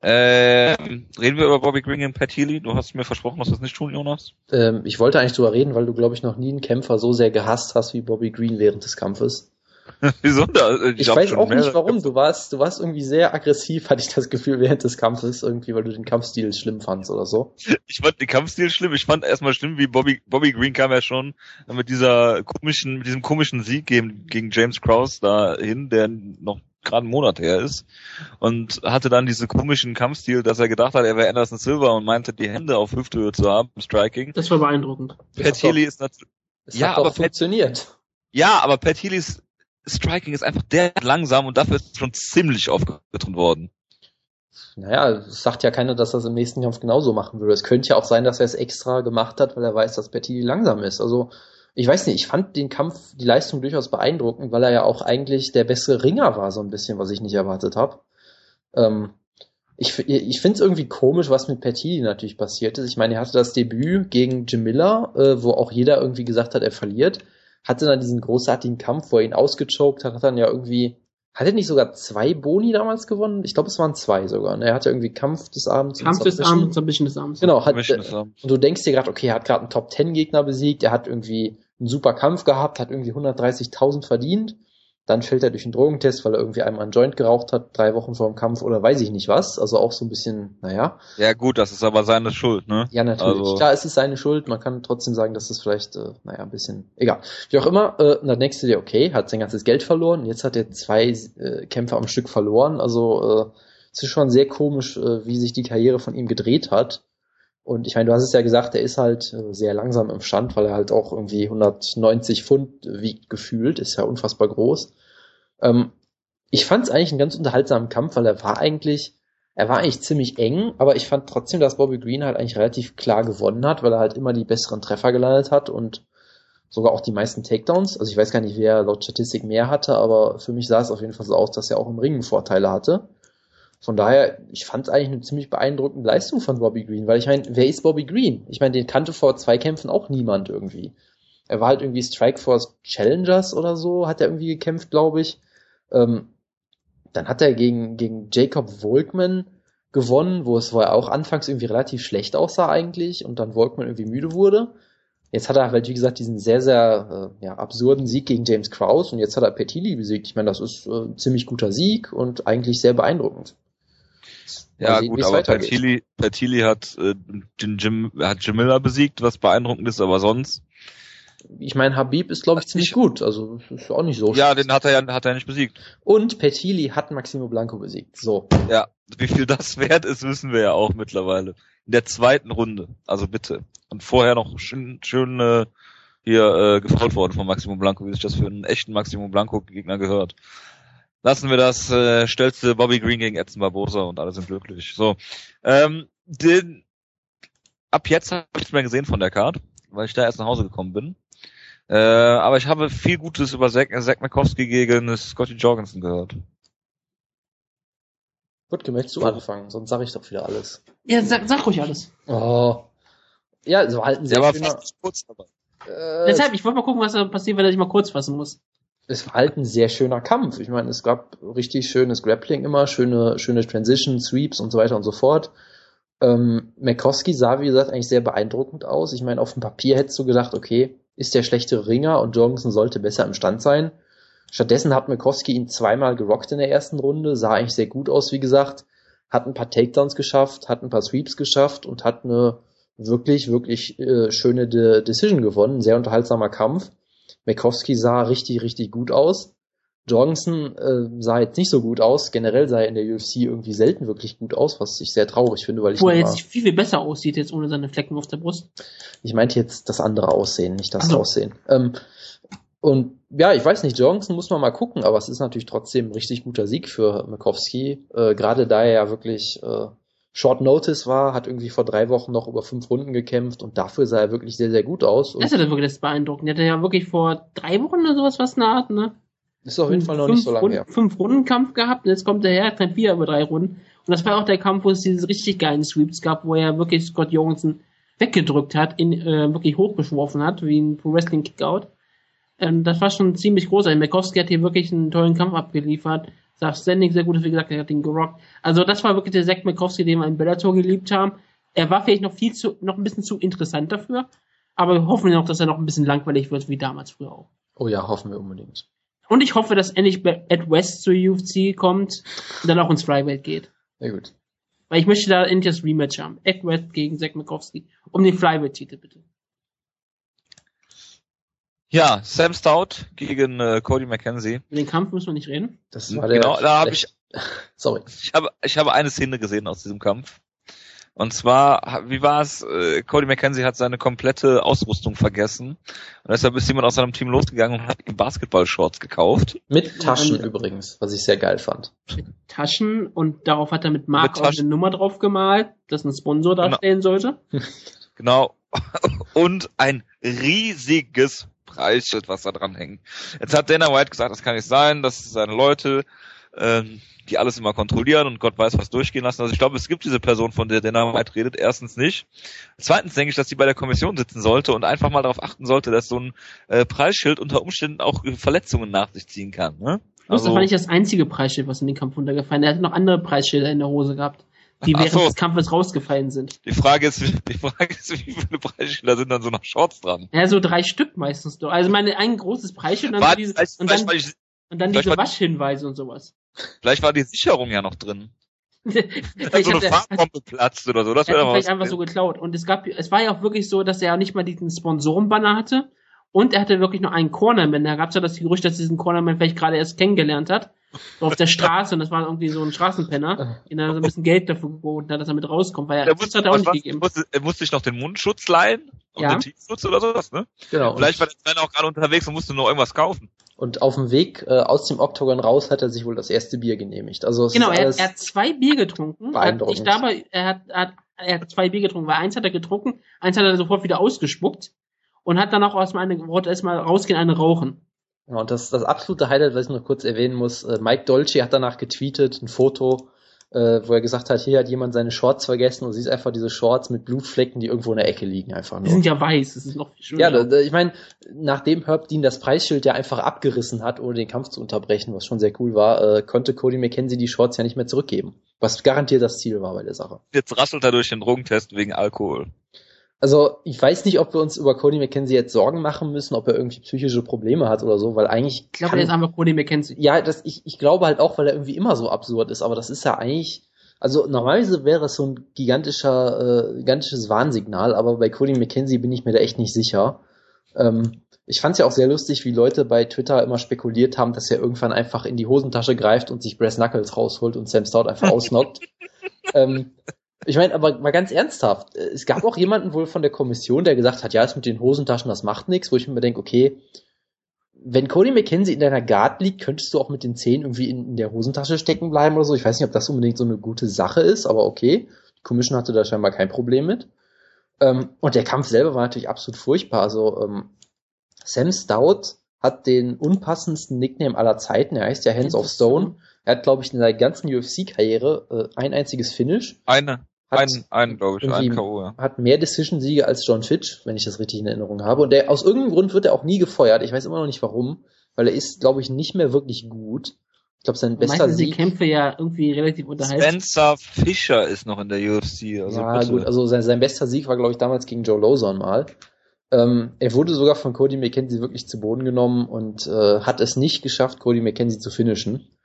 Äh, reden wir über Bobby Green und Pat Healy? Du hast mir versprochen, dass wir das nicht tun, Jonas. Ähm, ich wollte eigentlich drüber reden, weil du, glaube ich, noch nie einen Kämpfer so sehr gehasst hast wie Bobby Green während des Kampfes. Wieso da? Ich, ich weiß auch nicht warum. Du warst, du warst irgendwie sehr aggressiv, hatte ich das Gefühl, während des Kampfes, irgendwie, weil du den Kampfstil schlimm fandst oder so. Ich fand den Kampfstil schlimm. Ich fand erstmal schlimm, wie Bobby, Bobby Green kam ja schon mit dieser komischen, mit diesem komischen Sieg gegen, gegen James Krause dahin, der noch gerade einen Monat her ist und hatte dann diesen komischen Kampfstil, dass er gedacht hat, er wäre Anderson Silver und meinte, die Hände auf Hüfthöhe zu haben im Striking. Das war beeindruckend. Pat Healy ist natürlich, ja, aber funktioniert. Ja, aber Pat Healys Striking ist einfach der langsam und dafür ist schon ziemlich aufgetrumpft worden. Naja, es sagt ja keiner, dass er das im nächsten Kampf genauso machen würde. Es könnte ja auch sein, dass er es extra gemacht hat, weil er weiß, dass Betty langsam ist. Also, ich weiß nicht, ich fand den Kampf, die Leistung durchaus beeindruckend, weil er ja auch eigentlich der bessere Ringer war, so ein bisschen, was ich nicht erwartet habe. Ähm, ich ich finde es irgendwie komisch, was mit Petty natürlich passiert ist. Ich meine, er hatte das Debüt gegen Jim Miller, äh, wo auch jeder irgendwie gesagt hat, er verliert hatte dann diesen großartigen Kampf, wo er ihn ausgechoked hat, hat dann ja irgendwie, hat er nicht sogar zwei Boni damals gewonnen? Ich glaube, es waren zwei sogar. Ne? Er hatte irgendwie Kampf des Abends. Kampf des Abends, Submission des Abends. Genau, hat, und du denkst dir gerade, okay, er hat gerade einen Top-10-Gegner besiegt, er hat irgendwie einen super Kampf gehabt, hat irgendwie 130.000 verdient dann fällt er durch einen Drogentest, weil er irgendwie einmal einen Joint geraucht hat, drei Wochen vor dem Kampf oder weiß ich nicht was. Also auch so ein bisschen, naja. Ja gut, das ist aber seine Schuld, ne? Ja, natürlich. Also... Klar, es ist seine Schuld. Man kann trotzdem sagen, dass das vielleicht, äh, naja, ein bisschen, egal. Wie auch immer, äh, denkst du dir, okay, hat sein ganzes Geld verloren. Jetzt hat er zwei äh, Kämpfe am Stück verloren. Also äh, es ist schon sehr komisch, äh, wie sich die Karriere von ihm gedreht hat. Und ich meine, du hast es ja gesagt, er ist halt äh, sehr langsam im Stand, weil er halt auch irgendwie 190 Pfund wiegt gefühlt, ist ja unfassbar groß. Ähm, ich fand es eigentlich einen ganz unterhaltsamen Kampf, weil er war eigentlich, er war eigentlich ziemlich eng, aber ich fand trotzdem, dass Bobby Green halt eigentlich relativ klar gewonnen hat, weil er halt immer die besseren Treffer gelandet hat und sogar auch die meisten Takedowns. Also ich weiß gar nicht, wer laut Statistik mehr hatte, aber für mich sah es auf jeden Fall so aus, dass er auch im Ringen Vorteile hatte. Von daher, ich fand es eigentlich eine ziemlich beeindruckende Leistung von Bobby Green, weil ich meine, wer ist Bobby Green? Ich meine, den kannte vor zwei Kämpfen auch niemand irgendwie. Er war halt irgendwie Strikeforce Challengers oder so, hat er irgendwie gekämpft, glaube ich. Ähm, dann hat er gegen, gegen Jacob Volkman gewonnen, wo es war auch anfangs irgendwie relativ schlecht aussah eigentlich und dann Volkman irgendwie müde wurde. Jetzt hat er halt, wie gesagt, diesen sehr, sehr äh, ja, absurden Sieg gegen James Krause und jetzt hat er Petili besiegt. Ich meine, das ist äh, ein ziemlich guter Sieg und eigentlich sehr beeindruckend. Ja, sehen, gut, aber Petili, Petili hat, äh, den Jim, hat Jim Miller besiegt, was beeindruckend ist, aber sonst. Ich meine, Habib ist, glaube ich, ziemlich gut. Also ist auch nicht so Ja, den hat er ja hat er nicht besiegt. Und Petili hat Maximo Blanco besiegt. So. Ja, wie viel das wert ist, wissen wir ja auch mittlerweile. In der zweiten Runde. Also bitte. Und vorher noch schön, schön äh, hier äh, gefault worden von Maximo Blanco, wie sich das für einen echten Maximo Blanco Gegner gehört. Lassen wir das, äh, stellste Bobby Green gegen Edson Barbosa und alle sind glücklich. So. Ähm, den, ab jetzt habe ich nichts mehr gesehen von der Card, weil ich da erst nach Hause gekommen bin. Äh, aber ich habe viel Gutes über Zach, Zach Makowski gegen Scotty Jorgensen gehört. Gut, möchtest du anfangen? Sonst sage ich doch wieder alles. Ja, sag, sag ruhig alles. Oh. Ja, so halten sehr Der war fast kurz dabei. Äh, Deshalb, ich wollte mal gucken, was da passiert, wenn er sich mal kurz fassen muss. Es war halt ein sehr schöner Kampf. Ich meine, es gab richtig schönes Grappling immer, schöne, schöne Transition, Sweeps und so weiter und so fort. Ähm, McCoskey sah, wie gesagt, eigentlich sehr beeindruckend aus. Ich meine, auf dem Papier hättest du gedacht, okay, ist der schlechtere Ringer und Jorgensen sollte besser im Stand sein. Stattdessen hat McCoskey ihn zweimal gerockt in der ersten Runde, sah eigentlich sehr gut aus, wie gesagt, hat ein paar Takedowns geschafft, hat ein paar Sweeps geschafft und hat eine wirklich, wirklich äh, schöne De Decision gewonnen. Sehr unterhaltsamer Kampf. McCoskey sah richtig, richtig gut aus. Jorgensen äh, sah jetzt nicht so gut aus. Generell sah er in der UFC irgendwie selten wirklich gut aus, was ich sehr traurig finde, weil ich. Wo er jetzt viel, viel besser aussieht, jetzt ohne seine Flecken auf der Brust. Ich meinte jetzt das andere Aussehen, nicht das also. Aussehen. Ähm, und ja, ich weiß nicht, Jorgensen muss man mal gucken, aber es ist natürlich trotzdem ein richtig guter Sieg für Mikowski, äh, gerade da er ja wirklich äh, Short Notice war, hat irgendwie vor drei Wochen noch über fünf Runden gekämpft und dafür sah er wirklich sehr, sehr gut aus. das ist ja wirklich das beeindruckend. Er hatte ja wirklich vor drei Wochen oder sowas was eine Art, ne? Ist auf jeden Fall noch nicht so lange Runden, her. Fünf Runden Kampf gehabt und jetzt kommt er her, treibt wieder über drei Runden. Und das war auch der Kampf, wo es diese richtig geilen Sweeps gab, wo er wirklich Scott Jorgensen weggedrückt hat, ihn äh, wirklich hochgeschworfen hat, wie ein Pro Wrestling Kickout. Ähm, das war schon ziemlich großartig. Mikowski hat hier wirklich einen tollen Kampf abgeliefert. Sagt Standing sehr gut, wie gesagt, er hat ihn gerockt. Also das war wirklich der Zack Mikowski, den wir in Bellator geliebt haben. Er war vielleicht noch viel zu, noch ein bisschen zu interessant dafür. Aber wir hoffen noch, dass er noch ein bisschen langweilig wird, wie damals früher auch. Oh ja, hoffen wir unbedingt. Und ich hoffe, dass endlich Ed West zur UFC kommt und dann auch ins Flyweight geht. Sehr gut. Weil ich möchte da endlich das Rematch haben. Ed West gegen Zack Mikowski. Um den Flyweight-Titel, bitte. Ja, Sam Stout gegen äh, Cody McKenzie. Über den Kampf müssen wir nicht reden. Das war der genau, da habe ich. Sorry. Ich habe, ich habe eine Szene gesehen aus diesem Kampf. Und zwar, wie war es? Äh, Cody McKenzie hat seine komplette Ausrüstung vergessen. Und deshalb ist jemand aus seinem Team losgegangen und hat ihm Basketball-Shorts gekauft. Mit Taschen übrigens, was ich sehr geil fand. Mit Taschen und darauf hat er mit Mark auch eine Nummer drauf gemalt, dass ein Sponsor genau. darstellen genau. sollte. Genau. Und ein riesiges Preisschild, was da dran hängt. Jetzt hat Dana White gesagt, das kann nicht sein, dass seine Leute, ähm, die alles immer kontrollieren und Gott weiß was durchgehen lassen. Also ich glaube, es gibt diese Person, von der Dana White redet, erstens nicht. Zweitens denke ich, dass sie bei der Kommission sitzen sollte und einfach mal darauf achten sollte, dass so ein äh, Preisschild unter Umständen auch Verletzungen nach sich ziehen kann. Ne? Also, das war nicht das einzige Preisschild, was in den Kampf runtergefallen ist. Er hat noch andere Preisschilder in der Hose gehabt die während so. des Kampfes rausgefallen sind. Die Frage ist, die Frage ist, wie viele Preisschilder sind dann so noch Shorts dran? Ja, so drei Stück meistens doch. Also meine ein großes Preisschild und dann, war, diese, und dann, ich, und dann diese Waschhinweise und sowas. Vielleicht war die Sicherung ja noch drin. vielleicht so eine Farbbombe platzt oder so. Das wäre vielleicht einfach so geklaut. Und es gab, es war ja auch wirklich so, dass er nicht mal diesen Sponsorenbanner hatte. Und er hatte wirklich nur einen Cornerman. Da gab es ja das Gerücht, dass diesen Cornerman vielleicht gerade erst kennengelernt hat auf der Straße und das war irgendwie so ein Straßenpenner, den er so ein bisschen Geld dafür geboten hat, dass er mit rauskommt, weil er, er musste, hat er auch nicht was, gegeben. Musste, er musste sich noch den Mundschutz leihen und ja. den Tiefschutz oder sowas, ne? Genau. Vielleicht war der Trainer auch gerade unterwegs und musste noch irgendwas kaufen. Und auf dem Weg äh, aus dem Oktogon raus hat er sich wohl das erste Bier genehmigt. Also genau, er, er, hat zwei Bier getrunken. Beeindruckend. Ich dabei, er hat, er hat, er hat zwei Bier getrunken, weil eins hat er getrunken, eins hat er sofort wieder ausgespuckt und hat dann auch erstmal eine, wollte erstmal rausgehen, eine rauchen. Ja, und das, das absolute Highlight, was ich noch kurz erwähnen muss, äh, Mike Dolce hat danach getweetet, ein Foto, äh, wo er gesagt hat, hier hat jemand seine Shorts vergessen und siehst einfach diese Shorts mit Blutflecken, die irgendwo in der Ecke liegen einfach nur. Die sind ja weiß, das ist noch viel schöner. Ja, da, ich meine, nachdem Herb Dean das Preisschild ja einfach abgerissen hat, ohne den Kampf zu unterbrechen, was schon sehr cool war, äh, konnte Cody McKenzie die Shorts ja nicht mehr zurückgeben. Was garantiert das Ziel war bei der Sache. Jetzt rasselt er durch den Drogentest wegen Alkohol. Also ich weiß nicht, ob wir uns über Cody McKenzie jetzt Sorgen machen müssen, ob er irgendwie psychische Probleme hat oder so, weil eigentlich. Ich glaube, er ist einfach Cody McKenzie. Ja, das, ich, ich glaube halt auch, weil er irgendwie immer so absurd ist, aber das ist ja eigentlich. Also normalerweise wäre es so ein gigantischer, äh, gigantisches Warnsignal, aber bei Cody McKenzie bin ich mir da echt nicht sicher. Ähm, ich fand es ja auch sehr lustig, wie Leute bei Twitter immer spekuliert haben, dass er irgendwann einfach in die Hosentasche greift und sich Brass Knuckles rausholt und Sam Stout einfach ausnockt. ähm, ich meine, aber mal ganz ernsthaft, es gab auch jemanden wohl von der Kommission, der gesagt hat, ja, das mit den Hosentaschen, das macht nichts, wo ich mir denke, okay, wenn Cody McKenzie in deiner Guard liegt, könntest du auch mit den Zehen irgendwie in, in, der Hosentasche stecken bleiben oder so. Ich weiß nicht, ob das unbedingt so eine gute Sache ist, aber okay. Die Commission hatte da scheinbar kein Problem mit. Ähm, und der Kampf selber war natürlich absolut furchtbar. Also ähm, Sam Stout hat den unpassendsten Nickname aller Zeiten. Er heißt ja Hands of Stone. Er hat, glaube ich, in seiner ganzen UFC-Karriere äh, ein einziges Finish. Eine. Hat ein, ein glaube ich, ein K.O. Ja. Hat mehr Decision-Siege als John Fitch, wenn ich das richtig in Erinnerung habe. Und der, aus irgendeinem Grund wird er auch nie gefeuert. Ich weiß immer noch nicht warum, weil er ist, glaube ich, nicht mehr wirklich gut. Ich glaube, sein bester Meistens Sieg. die Kämpfe ja irgendwie relativ unterhaltsam. Spencer Fischer ist noch in der UFC. Also ja, bitte. gut, also sein, sein bester Sieg war, glaube ich, damals gegen Joe Lozon mal. Ähm, er wurde sogar von Cody McKenzie wirklich zu Boden genommen und äh, hat es nicht geschafft, Cody McKenzie zu finishen.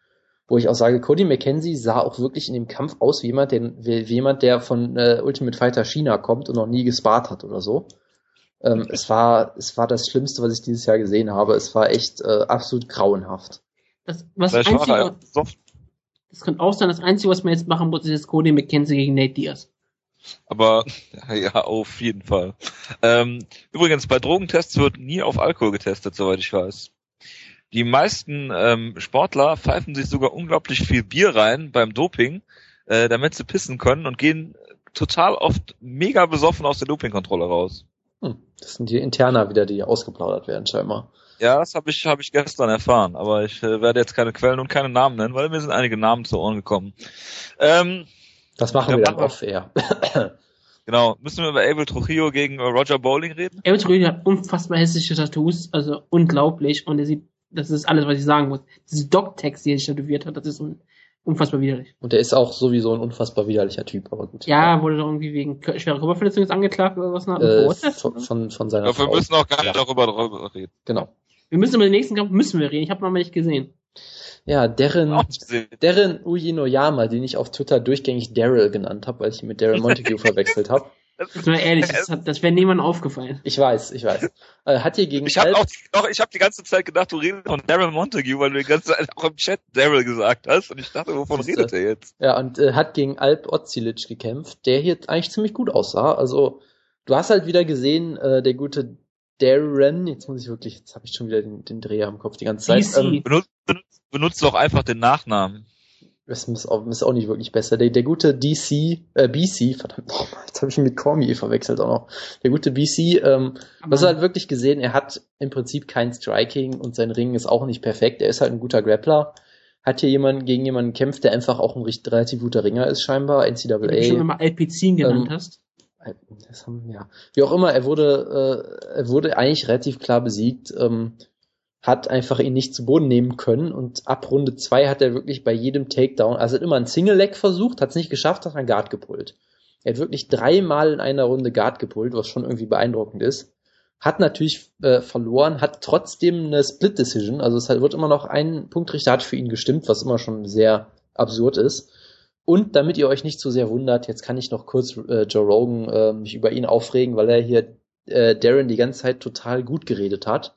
Wo ich auch sage, Cody McKenzie sah auch wirklich in dem Kampf aus wie jemand, der, wie jemand, der von äh, Ultimate Fighter China kommt und noch nie gespart hat oder so. Ähm, es war, es war das Schlimmste, was ich dieses Jahr gesehen habe. Es war echt äh, absolut grauenhaft. Das, was Vielleicht war einzige, soft, das kann auch sein, das Einzige, was man jetzt machen muss, ist jetzt Cody McKenzie gegen Nate Diaz. aber ja, auf jeden Fall. Ähm, übrigens, bei Drogentests wird nie auf Alkohol getestet, soweit ich weiß. Die meisten ähm, Sportler pfeifen sich sogar unglaublich viel Bier rein beim Doping, äh, damit sie pissen können und gehen total oft mega besoffen aus der Dopingkontrolle raus. Hm, das sind die Interna wieder, die ausgeplaudert werden, scheinbar. Ja, das habe ich, hab ich gestern erfahren, aber ich äh, werde jetzt keine Quellen und keine Namen nennen, weil mir sind einige Namen zu Ohren gekommen. Ähm, Das machen wir dann off-air. genau, müssen wir über Abel Trujillo gegen äh, Roger Bowling reden? Everett Rüdi hat unfassbar hässliche Tattoos, also unglaublich. Und er sieht, das ist alles, was ich sagen muss. Diese Dog-Tags, die er sich tätowiert hat, das ist un, unfassbar widerlich. Und er ist auch sowieso ein unfassbar widerlicher Typ, aber gut. Ja, wurde doch irgendwie wegen schwerer Körperverletzung jetzt angeklagt oder was? nach Äh, von, von, von seiner Ja, wir Frau. müssen auch gar nicht darüber, darüber reden. Genau. Wir müssen über den nächsten Kampf müssen wir reden. Ich habe noch mal nicht gesehen. Ja, Darren. Darren Uyinoyama, den ich auf Twitter durchgängig Daryl genannt habe, weil ich ihn mit Darren Montague verwechselt habe. Mal ehrlich, das, hat, das wäre niemandem aufgefallen. Ich weiß, ich weiß. Äh, hat hier gegen Ich habe auch, auch ich habe die ganze Zeit gedacht, du redest von Daryl Montague, weil du die ganze Zeit auch im Chat Daryl gesagt hast und ich dachte, wovon Siehste. redet er jetzt? Ja, und äh, hat gegen Alp Ozilic gekämpft, der hier eigentlich ziemlich gut aussah. Also, du hast halt wieder gesehen, äh, der gute Darren, jetzt muss ich wirklich, jetzt habe ich schon wieder den, den Dreher im Kopf die ganze Zeit. Ähm, Benutzt, benutzt, benutzt doch einfach den Nachnamen. Das ist auch, ist auch nicht wirklich besser. Der, der gute DC, äh, BC, verdammt nochmal, jetzt habe ich ihn mit Cormier verwechselt auch noch. Der gute BC, ähm, Aber Was er halt wirklich gesehen, er hat im Prinzip kein Striking und sein Ring ist auch nicht perfekt. Er ist halt ein guter Grappler. Hat hier jemanden gegen jemanden kämpft, der einfach auch ein richtig, relativ guter Ringer ist, scheinbar. wenn du schon NCAA. immer Alpizin genannt Ähm, hast. Haben, ja. Wie auch immer, er wurde, äh, er wurde eigentlich relativ klar besiegt, ähm, hat einfach ihn nicht zu Boden nehmen können und ab Runde zwei hat er wirklich bei jedem Takedown, also hat immer ein Single Leg versucht, hat es nicht geschafft, hat einen Guard gepullt. Er hat wirklich dreimal in einer Runde Guard gepullt, was schon irgendwie beeindruckend ist. Hat natürlich äh, verloren, hat trotzdem eine Split Decision, also es hat, wird immer noch ein Punktrichter hat für ihn gestimmt, was immer schon sehr absurd ist. Und damit ihr euch nicht zu sehr wundert, jetzt kann ich noch kurz äh, Joe Rogan äh, mich über ihn aufregen, weil er hier äh, Darren die ganze Zeit total gut geredet hat.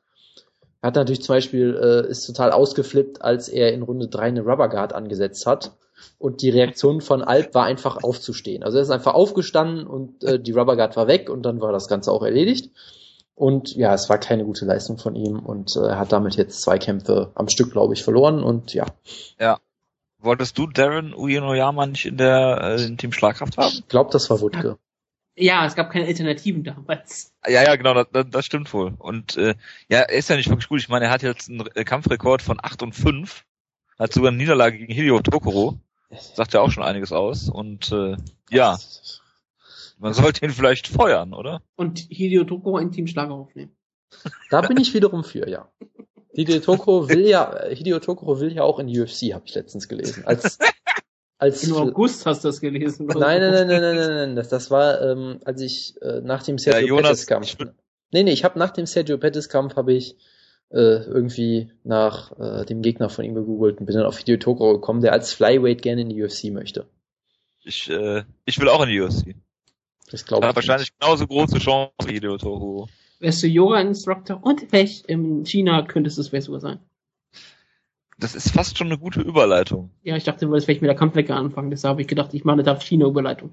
Er hat natürlich zum Beispiel, äh, ist total ausgeflippt, als er in Runde drei eine Rubber Guard angesetzt hat. Und die Reaktion von Alp war einfach aufzustehen. Also er ist einfach aufgestanden und äh, die Rubber Guard war weg und dann war das Ganze auch erledigt. Und ja, es war keine gute Leistung von ihm und äh, er hat damit jetzt zwei Kämpfe am Stück, glaube ich, verloren und ja, Wolltest du Darren Uyenoyama nicht in der äh, in Team Schlagkraft haben? ich glaube, das war Wutke. Ja, es gab keine Alternativen damals. Ja, ja, genau, das, das, stimmt wohl. Und äh, ja, er ist ja nicht wirklich gut. Ich meine, er hat jetzt einen Kampfrekord von 8 und 5, hat sogar eine Niederlage gegen Hideo Tokoro. Sagt ja auch schon einiges aus. Und äh, ja, man sollte ihn vielleicht feuern, oder? Und Hideo Toko in Team Schlager aufnehmen. Da bin ich wiederum für, ja. Hideo Tokoro will ja, Hideo Tokoro will ja auch in die UFC, habe ich letztens gelesen. Als, als Im August hast du das gelesen. Nein, nein, nein, nein, nein, nein, nein. Das, das war, ähm, als ich äh, nach dem Sergio Jonas, Pettis Kampf. ich Nee, nee, ich habe nach dem Sergio Pettis Kampf habe ich äh, irgendwie nach äh, dem Gegner von ihm gegoogelt und bin dann auf Hideo Tokoro gekommen, der als Flyweight gerne in die UFC möchte. Ich, äh, ich will auch in die UFC. Das glaube ich. hat wahrscheinlich genauso große Chance wie Hideo Toru. Wärst du Yoga-Instructor und vielleicht in China könntest du es sogar sein. Das ist fast schon eine gute Überleitung. Ja, ich dachte, du wolltest vielleicht mit der Kampfwecker anfangen, deshalb habe ich gedacht, ich mache eine Darf China-Überleitung.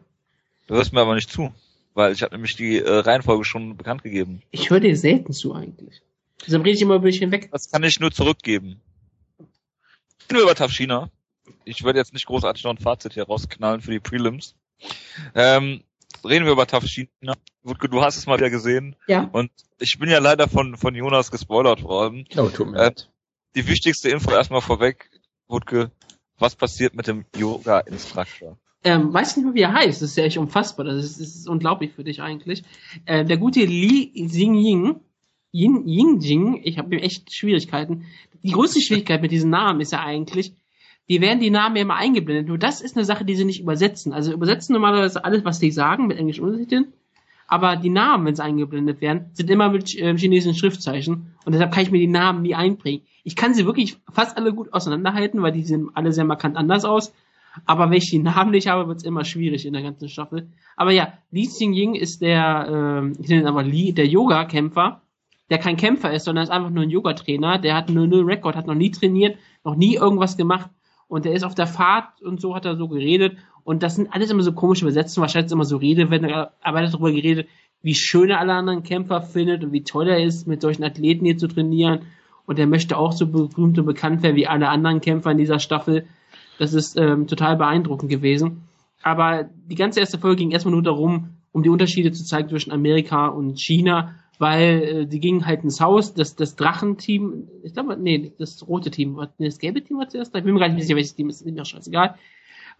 Du hörst mir aber nicht zu, weil ich habe nämlich die äh, Reihenfolge schon bekannt gegeben. Ich höre dir selten zu eigentlich. Deshalb rede ich immer über dich hinweg. Das kann ich nur zurückgeben. Reden wir über Tafshina. Ich werde jetzt nicht großartig noch ein Fazit hier rausknallen für die Prelims. Ähm, reden wir über Tafshina. Wutke, du hast es mal wieder gesehen. Ja. Und ich bin ja leider von, von Jonas gespoilert worden. Oh, tut mir Äh, leid. Die wichtigste Info erstmal vorweg, Wutke. Was passiert mit dem Yoga-Instructor? Ähm, weiß nicht mehr, wie er heißt. Das ist ja echt unfassbar. Das ist, das ist unglaublich für dich eigentlich. Äh, der gute Li Xingying, Yin, Yingjing, ich habe echt Schwierigkeiten. Die größte Schwierigkeit mit diesen Namen ist ja eigentlich, die werden die Namen ja immer eingeblendet. Nur das ist eine Sache, die sie nicht übersetzen. Also übersetzen normalerweise alles, was die sagen, mit englischen Untertiteln. Aber die Namen, wenn sie eingeblendet werden, sind immer mit ähm, chinesischen Schriftzeichen. Und deshalb kann ich mir die Namen nie einprägen. Ich kann sie wirklich fast alle gut auseinanderhalten, weil die sehen alle sehr markant anders aus. Aber wenn ich die Namen nicht habe, wird es immer schwierig in der ganzen Staffel. Aber ja, Li Xingying ist der, ähm, ich nenne ihn aber Li, der Yoga-Kämpfer, der kein Kämpfer ist, sondern ist einfach nur ein Yoga-Trainer. Der hat nur einen Rekord, hat noch nie trainiert, noch nie irgendwas gemacht. Und der ist auf der Fahrt und so hat er so geredet. Und das sind alles immer so komische Übersetzungen, wahrscheinlich immer so Rede, wenn er, aber er darüber geredet, wie schön er alle anderen Kämpfer findet und wie toll er ist, mit solchen Athleten hier zu trainieren. Und er möchte auch so berühmt und bekannt werden wie alle anderen Kämpfer in dieser Staffel. Das ist ähm, total beeindruckend gewesen. Aber die ganze erste Folge ging erstmal nur darum, um die Unterschiede zu zeigen zwischen Amerika und China, weil äh, die gingen halt ins Haus, das, das Drachenteam, ich glaube, nee, das rote Team, das gelbe Team war zuerst, ich bin mir gar nicht sicher, welches Team ist, ist mir auch scheißegal.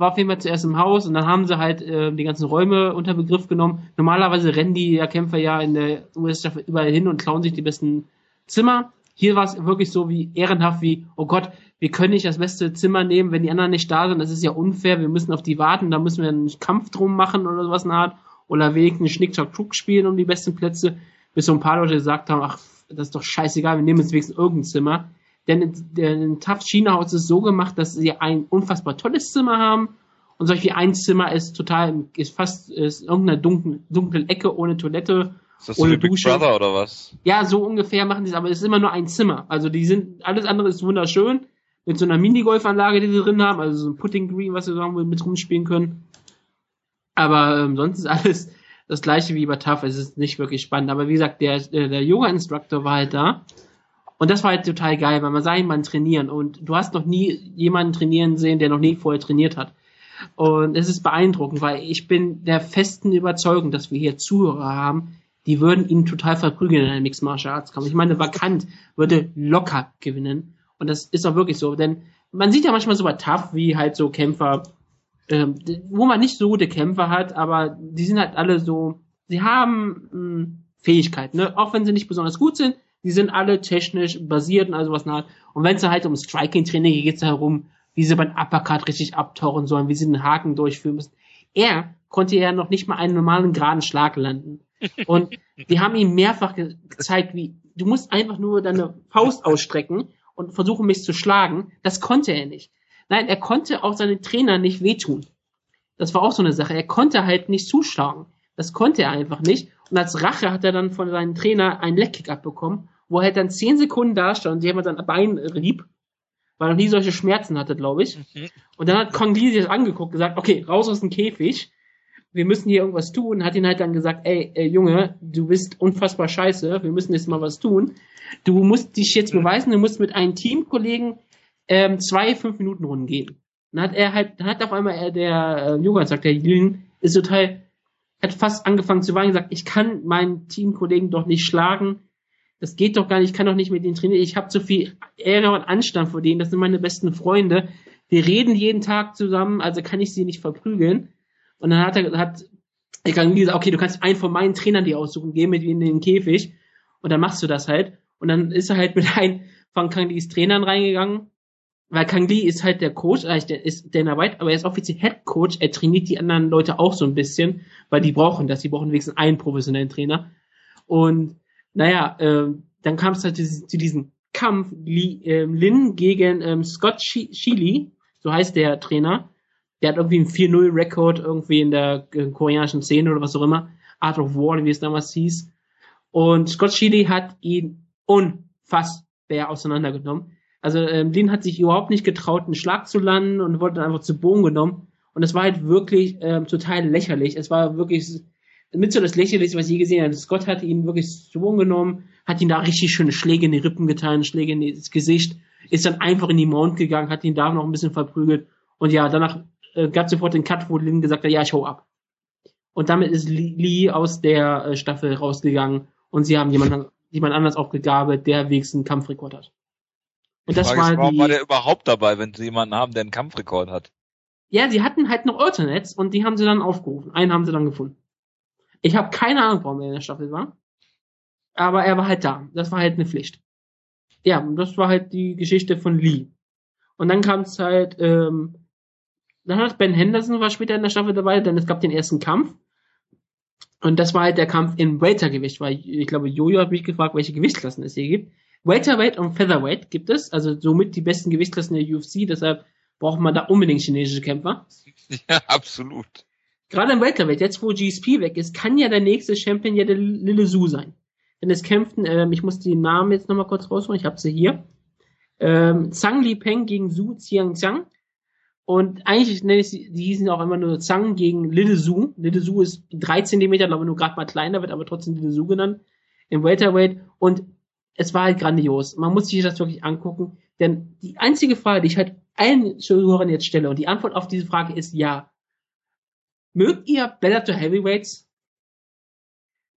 War auf jeden Fall zuerst im Haus und dann haben sie halt äh, die ganzen Räume unter Begriff genommen. Normalerweise rennen die ja Kämpfer ja in der US-Staffel überall hin und klauen sich die besten Zimmer. Hier war es wirklich so wie ehrenhaft wie, oh Gott, wir können nicht das beste Zimmer nehmen, wenn die anderen nicht da sind. Das ist ja unfair. Wir müssen auf die warten. Da müssen wir einen Kampf drum machen oder sowas in der Art. Oder wenigstens Schnick-Schnack-Schnuck spielen um die besten Plätze. Bis so ein paar Leute gesagt haben, ach, das ist doch scheißegal, wir nehmen jetzt wenigstens irgendein Zimmer. Denn der Tough China Haus ist so gemacht, dass sie ein unfassbar tolles Zimmer haben. Und solch wie ein Zimmer ist total, ist fast, ist in irgendeiner dunklen, dunklen Ecke ohne Toilette. Ist das so Ohne wie Big Dusche. Brother oder was? Ja, so ungefähr machen sie es, aber es ist immer nur ein Zimmer. Also die sind, alles andere ist wunderschön. Mit so einer Minigolfanlage, die sie drin haben, also so ein Putting Green, was sie sagen, mit rumspielen können. Aber ähm, sonst ist alles das gleiche wie bei TAF. Es ist nicht wirklich spannend. Aber wie gesagt, der, der, der Yoga-Instructor war halt da. Und das war halt total geil, weil man sah jemanden trainieren. Und du hast noch nie jemanden trainieren sehen, der noch nie vorher trainiert hat. Und es ist beeindruckend, weil ich bin der festen Überzeugung, dass wir hier Zuhörer haben, die würden ihn total verprügeln in einem Mixed Martial Arts Kampf. Ich meine, Vakant würde locker gewinnen. Und das ist auch wirklich so, denn man sieht ja manchmal so bei Tough, wie halt so Kämpfer, ähm, wo man nicht so gute Kämpfer hat, aber die sind halt alle so, sie haben mh, Fähigkeiten, ne? auch wenn sie nicht besonders gut sind, die sind alle technisch basiert und also was nach. Und wenn es halt um Striking-Training geht, geht es darum, wie sie beim Uppercut richtig abtauchen sollen, wie sie den Haken durchführen müssen. Er konnte ja noch nicht mal einen normalen geraden Schlag landen. Und die haben ihm mehrfach ge gezeigt, wie du musst einfach nur deine Faust ausstrecken und versuchen mich zu schlagen. Das konnte er nicht. Nein, er konnte auch seinen Trainer nicht wehtun. Das war auch so eine Sache. Er konnte halt nicht zuschlagen. Das konnte er einfach nicht. Und als Rache hat er dann von seinem Trainer einen Leckkick abbekommen, wo er halt dann zehn Sekunden da stand und jemand sein Bein rieb, weil er noch nie solche Schmerzen hatte, glaube ich. Und dann hat Kong Lee sich das angeguckt, gesagt, okay, raus aus dem Käfig. Wir müssen hier irgendwas tun. Hat ihn halt dann gesagt, ey, ey Junge, du bist unfassbar scheiße. Wir müssen jetzt mal was tun. Du musst dich jetzt beweisen. Du musst mit einem Teamkollegen ähm, zwei fünf Minuten Runden gehen. Dann hat er halt, dann hat auf einmal er, der äh, Yoga sagt, der Jüng ist total, hat fast angefangen zu weinen, gesagt, ich kann meinen Teamkollegen doch nicht schlagen. Das geht doch gar nicht, ich kann doch nicht mit denen trainieren. Ich habe zu viel Ehre und Anstand vor denen. Das sind meine besten Freunde. Wir reden jeden Tag zusammen, also kann ich sie nicht verprügeln. Und dann hat er, hat, ich kann gesagt, okay, du kannst einen von meinen Trainern die aussuchen, geh mit ihnen in den Käfig. Und dann machst du das halt. Und dann ist er halt mit einem von Kang Lees Trainern reingegangen. Weil Kang Lee ist halt der Coach, der ist Dana White, aber er ist offiziell Head Coach, er trainiert die anderen Leute auch so ein bisschen, weil die brauchen das, die brauchen wenigstens einen professionellen Trainer. Und naja, äh, dann kam es halt zu, zu diesem Kampf Lee, äh, Lin gegen ähm, Scott Sheely, so heißt der Trainer. Der hat irgendwie einen 4-0-Rekord irgendwie in der äh, koreanischen Szene oder was auch immer. Art of War, wie es damals hieß. Und Scott Sheely hat ihn unfassbar auseinandergenommen. Also ähm, Lin hat sich überhaupt nicht getraut, einen Schlag zu landen und wurde dann einfach zu Boden genommen. Und es war halt wirklich ähm, total lächerlich. Es war wirklich mit so das lächerlichste, was ich je gesehen habe. Scott hat ihn wirklich zu Boden genommen, hat ihn da richtig schöne Schläge in die Rippen getan, Schläge in das Gesicht, ist dann einfach in die Mount gegangen, hat ihn da noch ein bisschen verprügelt. Und ja, danach äh, gab es sofort den Cut, wo Lin gesagt hat, ja, ich hau ab. Und damit ist Lee aus der äh, Staffel rausgegangen und sie haben jemanden, jemand anders aufgegabelt, der wenigstens einen Kampfrekord hat. Und das war ist, warum die, war der überhaupt dabei, wenn sie jemanden haben, der einen Kampfrekord hat? Ja, sie hatten halt noch Alternates und die haben sie dann aufgerufen. Einen haben sie dann gefunden. Ich habe keine Ahnung, warum er in der Staffel war. Aber er war halt da. Das war halt eine Pflicht. Ja, und das war halt die Geschichte von Lee. Und dann kam es halt, ähm, dann hat Ben Henderson war später in der Staffel dabei, denn es gab den ersten Kampf. Und das war halt der Kampf in Weltergewicht, weil ich, ich glaube, Jojo hat mich gefragt, welche Gewichtsklassen es hier gibt. Welterweight und Featherweight gibt es, also somit die besten Gewichtsklassen der UFC, deshalb braucht man da unbedingt chinesische Kämpfer. Ja, absolut. Gerade im Welterweight, jetzt wo GSP weg ist, kann ja der nächste Champion ja der Lille Su sein. Denn es kämpften, ähm, ich muss die Namen jetzt nochmal kurz rausholen, ich habe sie hier. Ähm, Zhang Li Peng gegen Su Xiangxiang. Und eigentlich nenne ich sie, die hießen auch immer nur Zhang gegen Lille Su. Lille Su ist drei Zentimeter, glaube ich, nur gerade mal kleiner, wird aber trotzdem Lille Su genannt. Im Welterweight. Und es war halt grandios. Man muss sich das wirklich angucken. Denn die einzige Frage, die ich halt allen Zuhörern jetzt stelle, und die Antwort auf diese Frage ist ja. Mögt ihr Bellator Heavyweights?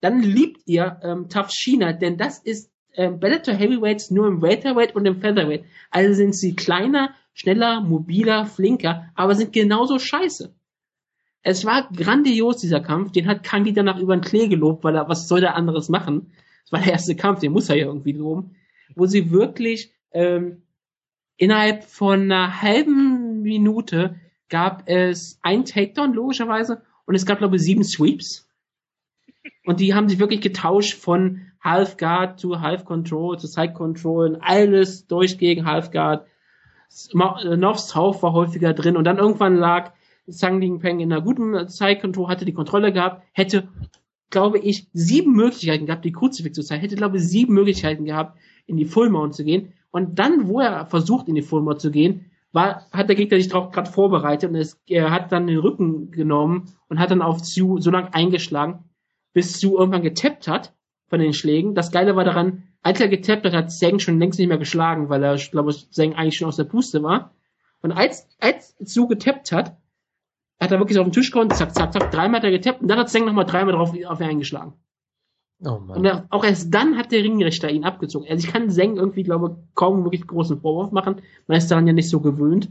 Dann liebt ihr ähm, Tough China, denn das ist ähm, Bellator Heavyweights nur im Welterweight und im Featherweight. Also sind sie kleiner, schneller, mobiler, flinker, aber sind genauso scheiße. Es war grandios, dieser Kampf. Den hat Kangi danach über den Klee gelobt, weil er, was soll der anderes machen? Das war der erste Kampf, den muss er ja irgendwie loben. Wo sie wirklich ähm, innerhalb von einer halben Minute gab es ein Takedown, logischerweise, und es gab, glaube ich, sieben Sweeps. Und die haben sich wirklich getauscht von Half Guard zu Half Control zu Side Control, alles durch gegen Half Guard. North South war häufiger drin und dann irgendwann lag Sang Ling Peng in einer guten Side Control, hatte die Kontrolle gehabt, hätte, glaube ich, sieben Möglichkeiten gehabt, die Kruzifix zu zeigen, hätte, glaube ich, sieben Möglichkeiten gehabt, in die Full Mount zu gehen. Und dann, wo er versucht, in die Full Mount zu gehen, war, hat der Gegner sich darauf gerade vorbereitet und es, er hat dann den Rücken genommen und hat dann auf Zu so lang eingeschlagen, bis Zu irgendwann getappt hat von den Schlägen. Das Geile war daran, als er getappt hat, hat Zeng schon längst nicht mehr geschlagen, weil er, glaube ich, Zeng eigentlich schon aus der Puste war. Und als, als Zu getappt hat, hat er wirklich auf den Tisch gehauen, zack, zack, zack, dreimal hat er getappt und dann hat Zeng nochmal dreimal drauf auf ihn eingeschlagen. Oh Mann. Und er, auch erst dann hat der Ringrichter ihn abgezogen. Also ich kann Zeng irgendwie, glaube kaum wirklich großen Vorwurf machen. Man ist daran ja nicht so gewöhnt.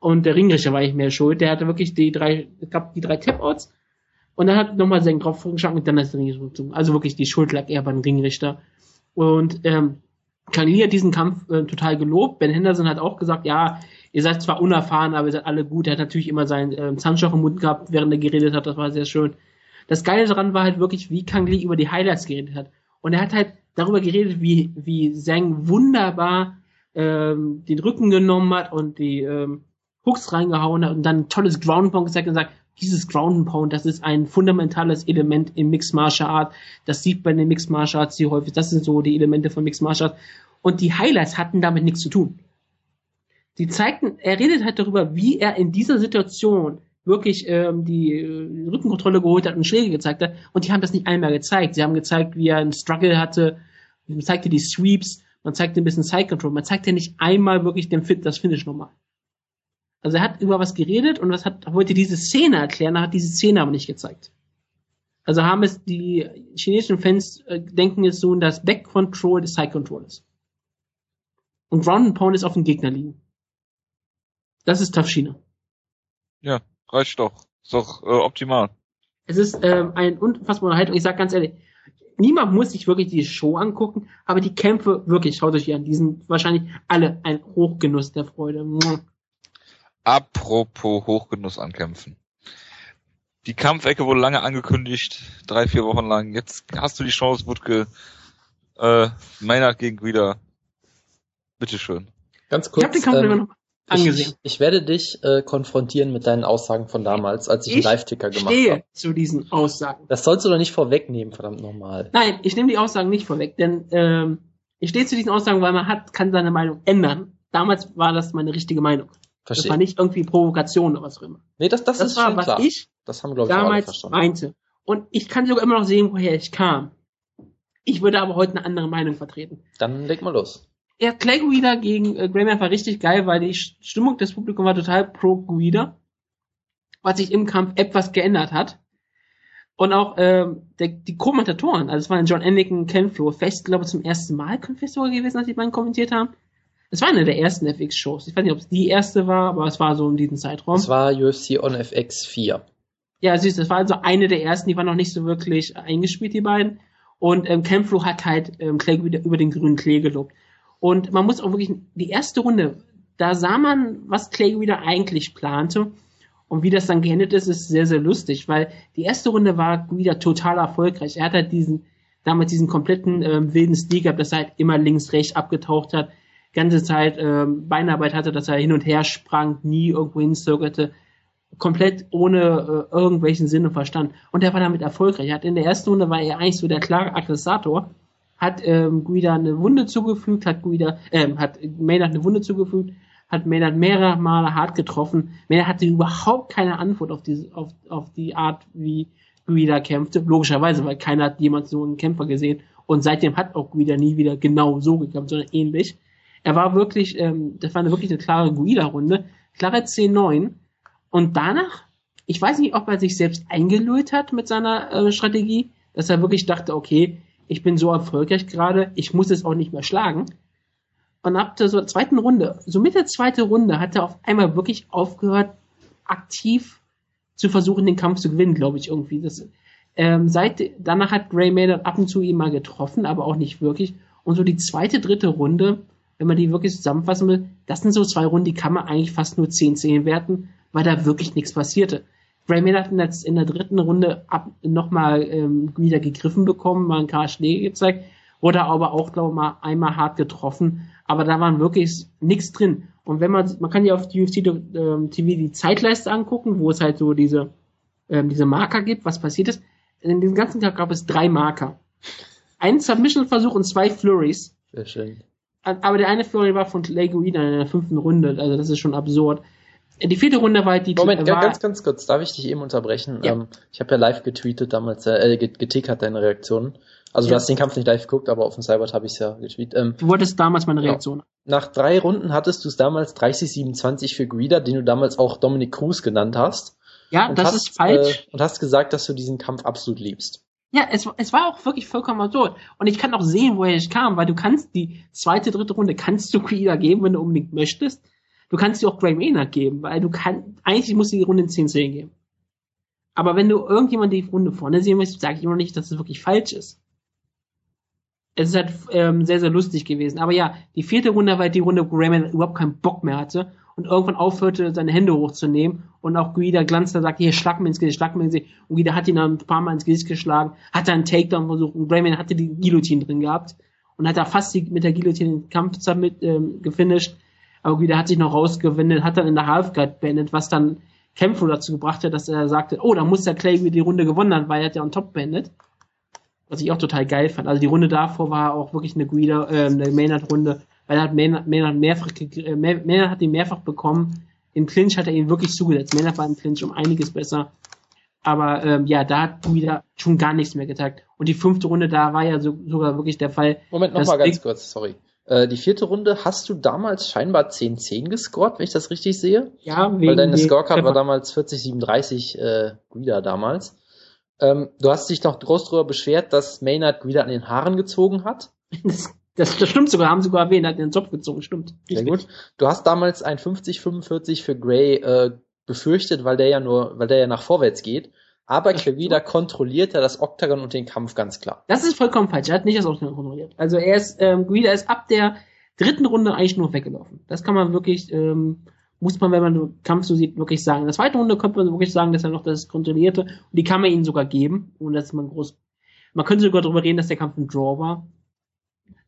Und der Ringrichter war nicht mehr schuld. Der hatte wirklich die drei, es gab die drei Tap-Outs. Und dann hat nochmal Zeng drauf geschlagen und dann ist der Ringrichter gezogen. Also wirklich die Schuld lag eher beim Ringrichter. Und ähm, Kali hat diesen Kampf äh, total gelobt. Ben Henderson hat auch gesagt, ja, ihr seid zwar unerfahren, aber ihr seid alle gut. Er hat natürlich immer seinen äh, Zahnstocher im Mund gehabt, während er geredet hat. Das war sehr schön. Das Geile daran war halt wirklich, wie Kang Lee über die Highlights geredet hat. Und er hat halt darüber geredet, wie, wie Zhang wunderbar ähm, den Rücken genommen hat und die ähm, Hooks reingehauen hat und dann ein tolles Ground Pound gezeigt und sagt, dieses Ground Pound, das ist ein fundamentales Element im Mixed Martial Art. Das sieht man in den Mixed Martial Arts hier häufig. Das sind so die Elemente von Mixed Martial Arts. Und die Highlights hatten damit nichts zu tun. Die zeigten, er redet halt darüber, wie er in dieser Situation wirklich ähm, die äh, Rückenkontrolle geholt hat und Schläge gezeigt hat. Und die haben das nicht einmal gezeigt. Sie haben gezeigt, wie er einen Struggle hatte. Man zeigte die Sweeps, man zeigte ein bisschen Side Control. Man zeigte nicht einmal wirklich den Fit, das Finish nochmal. Also er hat über was geredet und was hat, wollte diese Szene erklären, er hat diese Szene aber nicht gezeigt. Also haben es die chinesischen Fans äh, denken es so, dass Back Control des Side Control ist. Und Ground and Pound ist auf dem Gegner liegen. Das ist Tough China. Ja, reicht doch. Ist doch äh, optimal. Es ist ähm, ein unfassbare Haltung. Ich sag ganz ehrlich, niemand muss sich wirklich die Show angucken, aber die Kämpfe wirklich, schaut euch die an, die sind wahrscheinlich alle ein Hochgenuss der Freude. Apropos Hochgenuss an Kämpfen. Die Kampfecke wurde lange angekündigt, drei, vier Wochen lang. Jetzt hast du die Chance, Wutke, äh, Maynard gegen wieder. Bitteschön. Ganz kurz. Ich habe den Kampf ähm, immer noch angesehen. Ich, ich werde dich äh, konfrontieren mit deinen Aussagen von damals, als ich, einen Live-Ticker gemacht stehe habe. zu diesen Aussagen. Das sollst du doch nicht vorwegnehmen, verdammt nochmal. Nein, ich nehme die Aussagen nicht vorweg, denn ähm, ich stehe zu diesen Aussagen, weil man hat, kann seine Meinung ändern. Damals war das meine richtige Meinung. Das war Verstehe. nicht irgendwie Provokation oder was auch immer. Nee, das, das, Das, ist war, schon was klar. ich das haben, glaube ich, damals verstanden. meinte. Und ich kann sogar immer noch sehen, woher ich kam. Ich würde aber heute eine andere Meinung vertreten. Dann leg mal los. Ja, Clay Guida gegen äh, Grayman war richtig geil, weil die Stimmung des Publikums war total pro Guida, was sich im Kampf etwas geändert hat. Und auch ähm, der, die Kommentatoren, also es waren John Anakin, Ken Flo, vielleicht glaube ich zum ersten Mal Confessor gewesen, als die beiden kommentiert haben. Es war eine der ersten FX-Shows. Ich weiß nicht, ob es die erste war, aber es war so in diesem Zeitraum. Das war UFC on FX 4. Ja, süß, das war also eine der ersten, die war noch nicht so wirklich eingespielt, die beiden. Und ähm, Campflo hat halt ähm, Clay wieder über den grünen Klee gelobt. Und man muss auch wirklich, die erste Runde, da sah man, was Clay wieder eigentlich plante. Und wie das dann geendet ist, ist sehr, sehr lustig, weil die erste Runde war wieder total erfolgreich. Er hat halt diesen, damals diesen kompletten ähm, wilden Stil gehabt, dass er halt immer links, rechts abgetaucht hat, ganze Zeit ähm, Beinarbeit hatte, dass er hin und her sprang, nie irgendwo hinzirkelte, komplett ohne äh, irgendwelchen Sinn und Verstand. Und er war damit erfolgreich. Er hat in der ersten Runde war er eigentlich so der klare Aggressator, hat ähm, Guida eine Wunde zugefügt, hat Guida, ähm, hat Maynard eine Wunde zugefügt, hat Maynard mehrere Male hart getroffen. Maynard hatte überhaupt keine Antwort auf diese, auf, auf die Art, wie Guida kämpfte. Logischerweise, weil keiner hat jemals so einen Kämpfer gesehen. Und seitdem hat auch Guida nie wieder genau so gekämpft, sondern ähnlich. Er war wirklich, ähm, das war eine, wirklich eine klare Guida-Runde, klare 10-9. Und danach, ich weiß nicht, ob er sich selbst eingelullt hat mit seiner äh, Strategie, dass er wirklich dachte, okay, ich bin so erfolgreich gerade, ich muss es auch nicht mehr schlagen. Und ab der so zweiten Runde, so mit der zweiten Runde, hat er auf einmal wirklich aufgehört, aktiv zu versuchen, den Kampf zu gewinnen, glaube ich, irgendwie. Das, ähm, seit, danach hat Gray Maynard ab und zu ihn mal getroffen, aber auch nicht wirklich. Und so die zweite, dritte Runde, wenn man die wirklich zusammenfassen will, das sind so zwei Runden, die kann man eigentlich fast nur 10-10 werten, weil da wirklich nichts passierte. Gray Maynard hat in der, in der dritten Runde ab, nochmal ähm, wieder gegriffen bekommen, mal ein paar Schläge gezeigt, wurde aber auch, glaube ich, mal einmal hart getroffen, aber da waren wirklich nichts drin. Und wenn man, man kann ja auf die UFC ähm, TV die Zeitleiste angucken, wo es halt so diese, ähm, diese Marker gibt, was passiert ist. In diesem ganzen Tag gab es drei Marker. Einen Submission-Versuch und zwei Flurries. Sehr schön. Aber der eine Flurry war von Clay Guida in der fünften Runde, also das ist schon absurd. Die vierte Runde war die Moment, war, ganz, ganz kurz, darf ich dich eben unterbrechen? Ja. Ähm, ich habe ja live getweetet damals, äh, get- getickert deine Reaktionen. Also Ja. du hast den Kampf nicht live geguckt, aber auf dem Cyber habe ich es ja getweetet. Ähm, Du wolltest damals meine Ja. Reaktion. nach drei Runden hattest du es damals 30-27 für Guida, den du damals auch Dominic Cruz genannt hast. Ja, das hast, ist falsch. Äh, und hast gesagt, dass du diesen Kampf absolut liebst. Ja, es, es war auch wirklich vollkommen absurd. Und ich kann auch sehen, woher ich kam, weil du kannst die zweite, dritte Runde kannst du Guida geben, wenn du unbedingt möchtest. Du kannst dir auch Gray Maynard geben, weil du kannst, eigentlich musst du die Runde in 10-10 geben. Aber wenn du irgendjemand die Runde vorne sehen willst, sage ich immer nicht, dass es wirklich falsch ist. Es ist halt ähm, sehr, sehr lustig gewesen. Aber ja, die vierte Runde war halt die Runde, wo Maynard überhaupt keinen Bock mehr hatte und irgendwann aufhörte, seine Hände hochzunehmen und auch Guida Glanzler sagte, hier, schlag mir ins Gesicht, schlag mir ins Gesicht. Und Guida hat ihn dann ein paar Mal ins Gesicht geschlagen, hat dann einen Takedown versucht und Grayman hatte die Guillotine drin gehabt und hat da fast die, mit der Guillotine den Kampf damit, ähm, gefinisht. Aber Guida hat sich noch rausgewendet, hat dann in der Halfguard beendet, was dann Campbell dazu gebracht hat, dass er sagte, oh, da muss der Clay wieder die Runde gewonnen haben, weil er hat ja on top beendet. Was ich auch total geil fand. Also die Runde davor war auch wirklich eine Guida, äh, eine Maynard-Runde, weil er hat Maynard, Maynard mehrfach, äh, May- Maynard hat ihn mehrfach bekommen. Im Clinch hat er ihn wirklich zugesetzt. Maynard war im Clinch um einiges besser. Aber ähm, ja, da hat Guida schon gar nichts mehr gezeigt. Und die fünfte Runde, da war ja so, sogar wirklich der Fall. Moment, nochmal ganz kurz, sorry. Äh, die vierte Runde hast du damals scheinbar 10-10 gescored, wenn ich das richtig sehe. Ja, wegen Weil deine Scorecard war damals 40-37 äh, Guida damals. Ähm, du hast dich noch groß darüber beschwert, dass Maynard Guida an den Haaren gezogen hat. Das, das, das stimmt sogar, haben sogar erwähnt, hat den Zopf gezogen, stimmt. Sehr gut. Du hast damals ein 50-45 für Gray äh, befürchtet, weil der ja nur, weil der ja nach vorwärts geht. Aber Quevida kontrollierte das Oktagon und den Kampf ganz klar. Das ist vollkommen falsch. Er hat nicht das Oktagon kontrolliert. Also er ist, ähm, Guida ist ab der dritten Runde eigentlich nur weggelaufen. Das kann man wirklich, ähm, muss man, wenn man den Kampf so sieht, wirklich sagen. In der zweiten Runde könnte man wirklich sagen, dass er noch das kontrollierte und die kann man ihnen sogar geben, ohne dass man groß, man könnte sogar darüber reden, dass der Kampf ein Draw war.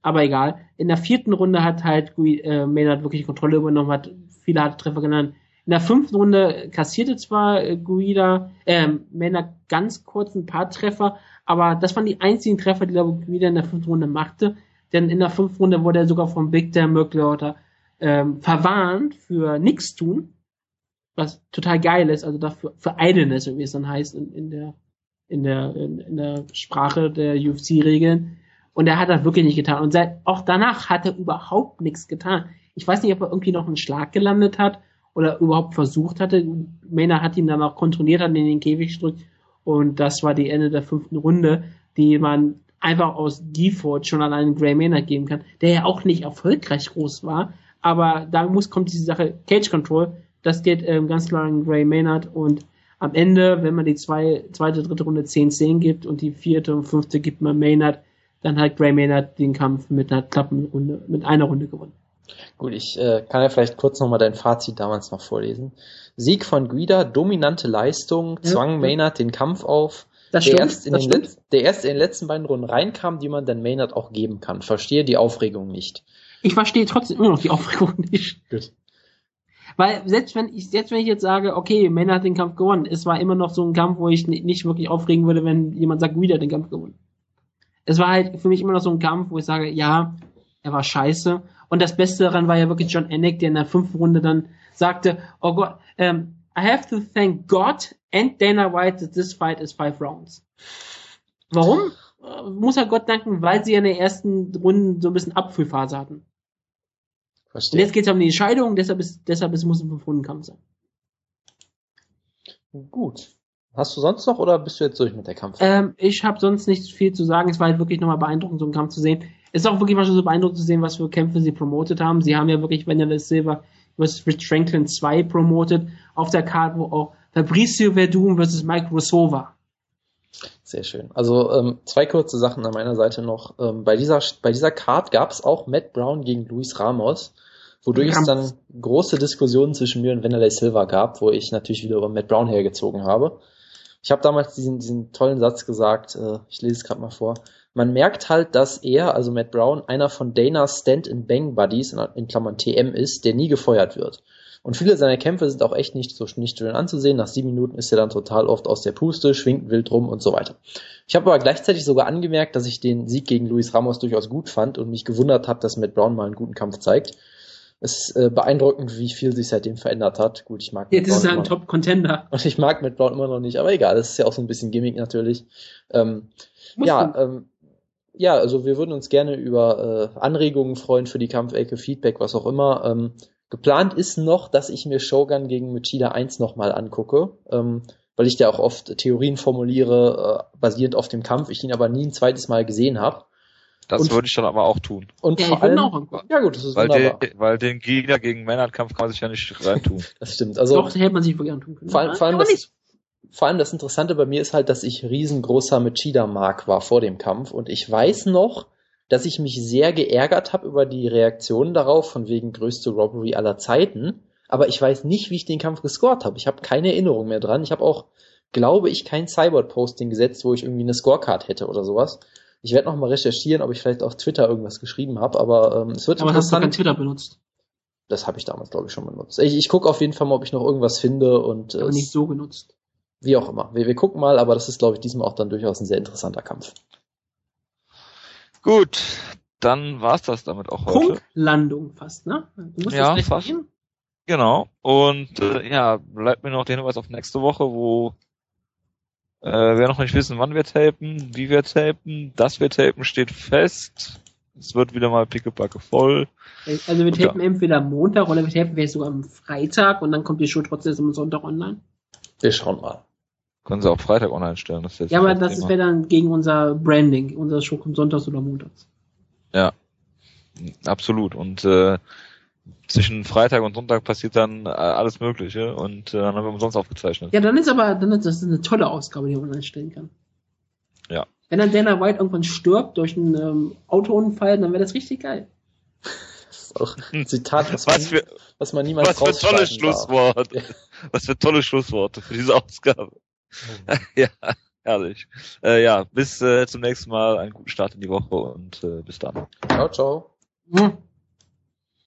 Aber egal. In der vierten Runde hat halt äh, Maynard wirklich die Kontrolle übernommen, hat viele harte Treffer genannt. In der fünften Runde kassierte zwar äh, Guida, äh, Maynard ganz kurz ein paar Treffer, aber das waren die einzigen Treffer, die glaube Guida in der fünften Runde machte. Denn in der fünften Runde wurde er sogar vom Big Dan Merklauter ähm, verwarnt für nichts tun, was total geil ist, also dafür für Idleness, wie es dann heißt in, in der in der in, in der Sprache der UFC-Regeln. Und er hat das wirklich nicht getan. Und seit, auch danach hat er überhaupt nichts getan. Ich weiß nicht, ob er irgendwie noch einen Schlag gelandet hat oder überhaupt versucht hatte. Maynard hat ihn dann auch kontrolliert, hat ihn in den Käfig gedrückt. Und das war die Ende der fünften Runde, die man einfach aus Default schon an einen Gray Maynard geben kann, der ja auch nicht erfolgreich groß war. Aber da muss, kommt diese Sache Cage Control. Das geht ähm, ganz klar an Gray Maynard und am Ende, wenn man die zwei, zweite, dritte Runde 10-10 gibt und die vierte und fünfte gibt man Maynard, dann hat Gray Maynard den Kampf mit einer Klappenrunde, mit einer Runde gewonnen. Gut, ich äh, kann ja vielleicht kurz nochmal dein Fazit damals noch vorlesen. Sieg von Guida, dominante Leistung, zwang ja. Maynard den Kampf auf. Das der, stimmt, erst in den Letz-, der erst in den letzten beiden Runden reinkam, die man dann Maynard auch geben kann. Verstehe die Aufregung nicht. Ich verstehe trotzdem immer noch die Aufregung nicht. Gut. Weil selbst wenn ich selbst wenn ich jetzt sage, okay, Maynard hat den Kampf gewonnen, es war immer noch so ein Kampf, wo ich nicht wirklich aufregen würde, wenn jemand sagt, Guida hat den Kampf gewonnen es war halt für mich immer noch so ein Kampf, wo ich sage, ja, er war scheiße. Und das Beste daran war ja wirklich John Anik, der in der fünften Runde dann sagte, oh Gott, ähm, I have to thank God and Dana White that this fight is five rounds. Warum? Äh, muss er Gott danken, weil sie ja in der ersten Runde so ein bisschen Abfüllphase hatten. Verstehe. Und jetzt geht es um die Entscheidung, deshalb, ist, deshalb ist, muss es ein Fünf-Runden-Kampf sein. Gut. Hast du sonst noch oder bist du jetzt durch mit der Kampf? Ähm, ich habe sonst nicht viel zu sagen. Es war halt wirklich nochmal beeindruckend, so einen Kampf zu sehen. Ist auch wirklich mal so beeindruckend zu sehen, was für Kämpfe sie promotet haben. Sie haben ja wirklich Vanilla Silver vs. Rich Franklin 2 promotet auf der Karte, wo auch Fabricio Verdun vs. Mike Rousseau war. Sehr schön. Also ähm, zwei kurze Sachen an meiner Seite noch. Ähm, bei dieser bei dieser Card gab es auch Matt Brown gegen Luis Ramos wodurch es dann große Diskussionen zwischen mir und Vanderlei Silva gab, wo ich natürlich wieder über Matt Brown hergezogen habe. Ich habe damals diesen, diesen tollen Satz gesagt, äh, ich lese es gerade mal vor. Man merkt halt, dass er, also Matt Brown, einer von Dana's Stand-and-Bang-Buddies, in Klammern TM ist, der nie gefeuert wird. Und viele seiner Kämpfe sind auch echt nicht so nicht schön anzusehen. Nach sieben Minuten ist er dann total oft aus der Puste, schwingt wild rum und so weiter. Ich habe aber gleichzeitig sogar angemerkt, dass ich den Sieg gegen Luis Ramos durchaus gut fand und mich gewundert habe, dass Matt Brown mal einen guten Kampf zeigt. Es ist äh, beeindruckend, wie viel sich seitdem verändert hat. Gut, ich mag Jetzt ist er ein Top-Contender. Und ich mag Matt Brown immer noch nicht, aber egal, das ist ja auch so ein bisschen Gimmick natürlich. Ähm, ja, ähm, ja, also wir würden uns gerne über äh, Anregungen freuen für die Kampfecke, Feedback, was auch immer. Ähm, geplant ist noch, dass ich mir Shogun gegen Machida 1 nochmal angucke, ähm, weil ich da auch oft Theorien formuliere, äh, basierend auf dem Kampf, ich ihn aber nie ein zweites Mal gesehen habe. Das und, würde ich dann aber auch tun. Und ja, vor allem, auch ja gut, das ist weil wunderbar. Den, weil den Gegner gegen Männerkampf kann man sich ja nicht reintun. das stimmt. Also, Doch, hätte man sich wohl gern tun können. Vor allem, vor allem das, vor allem das Interessante bei mir ist halt, dass ich riesengroßer Machida-Mark war vor dem Kampf und ich weiß noch, dass ich mich sehr geärgert habe über die Reaktionen darauf, von wegen größte Robbery aller Zeiten. Aber ich weiß nicht, wie ich den Kampf gescored habe. Ich habe keine Erinnerung mehr dran. Ich habe auch, glaube ich, kein Cyborg-Posting gesetzt, wo ich irgendwie eine Scorecard hätte oder sowas. Ich werde noch mal recherchieren, ob ich vielleicht auf Twitter irgendwas geschrieben habe, aber ähm, es wird aber hast du kein Twitter benutzt? Das habe ich damals, glaube ich, schon benutzt. Ich, ich gucke auf jeden Fall mal, ob ich noch irgendwas finde und aber nicht so genutzt. Wie auch immer. Wir, wir gucken mal, aber das ist, glaube ich, diesmal auch dann durchaus ein sehr interessanter Kampf. Gut, dann war's das damit auch heute. Punktlandung fast, ne? Du musst ja, fast. Gehen? Genau. Und äh, ja, bleibt mir noch der Hinweis auf nächste Woche, wo äh, wer noch nicht wissen, wann wir tapen, wie wir tapen, dass wir tapen, steht fest. Es wird wieder mal pickepacke voll. Also wir tapen ja. entweder Montag oder wir tapen vielleicht sogar am Freitag und dann kommt die Show trotzdem am Sonntag online. Wir schauen mal. Können sie auch Freitag online stellen. Das ja, aber das wäre dann gegen unser Branding. Unser Show kommt sonntags oder montags. Ja, absolut. Und äh, zwischen Freitag und Sonntag passiert dann äh, alles Mögliche und äh, dann haben wir umsonst aufgezeichnet. Ja, dann ist aber dann ist das eine tolle Ausgabe, die man einstellen kann. Ja. Wenn dann Dana White irgendwann stirbt durch einen ähm, Autounfall, dann wäre das richtig geil. Das ist auch ein Zitat, was, Was man, für, was man niemals was für tolle. Schlussworte. Ja. Was für tolle Schlussworte für diese Ausgabe. ja, herrlich. Äh, ja, bis äh, zum nächsten Mal. Einen guten Start in die Woche und äh, bis dann. Ciao, ciao. Hm.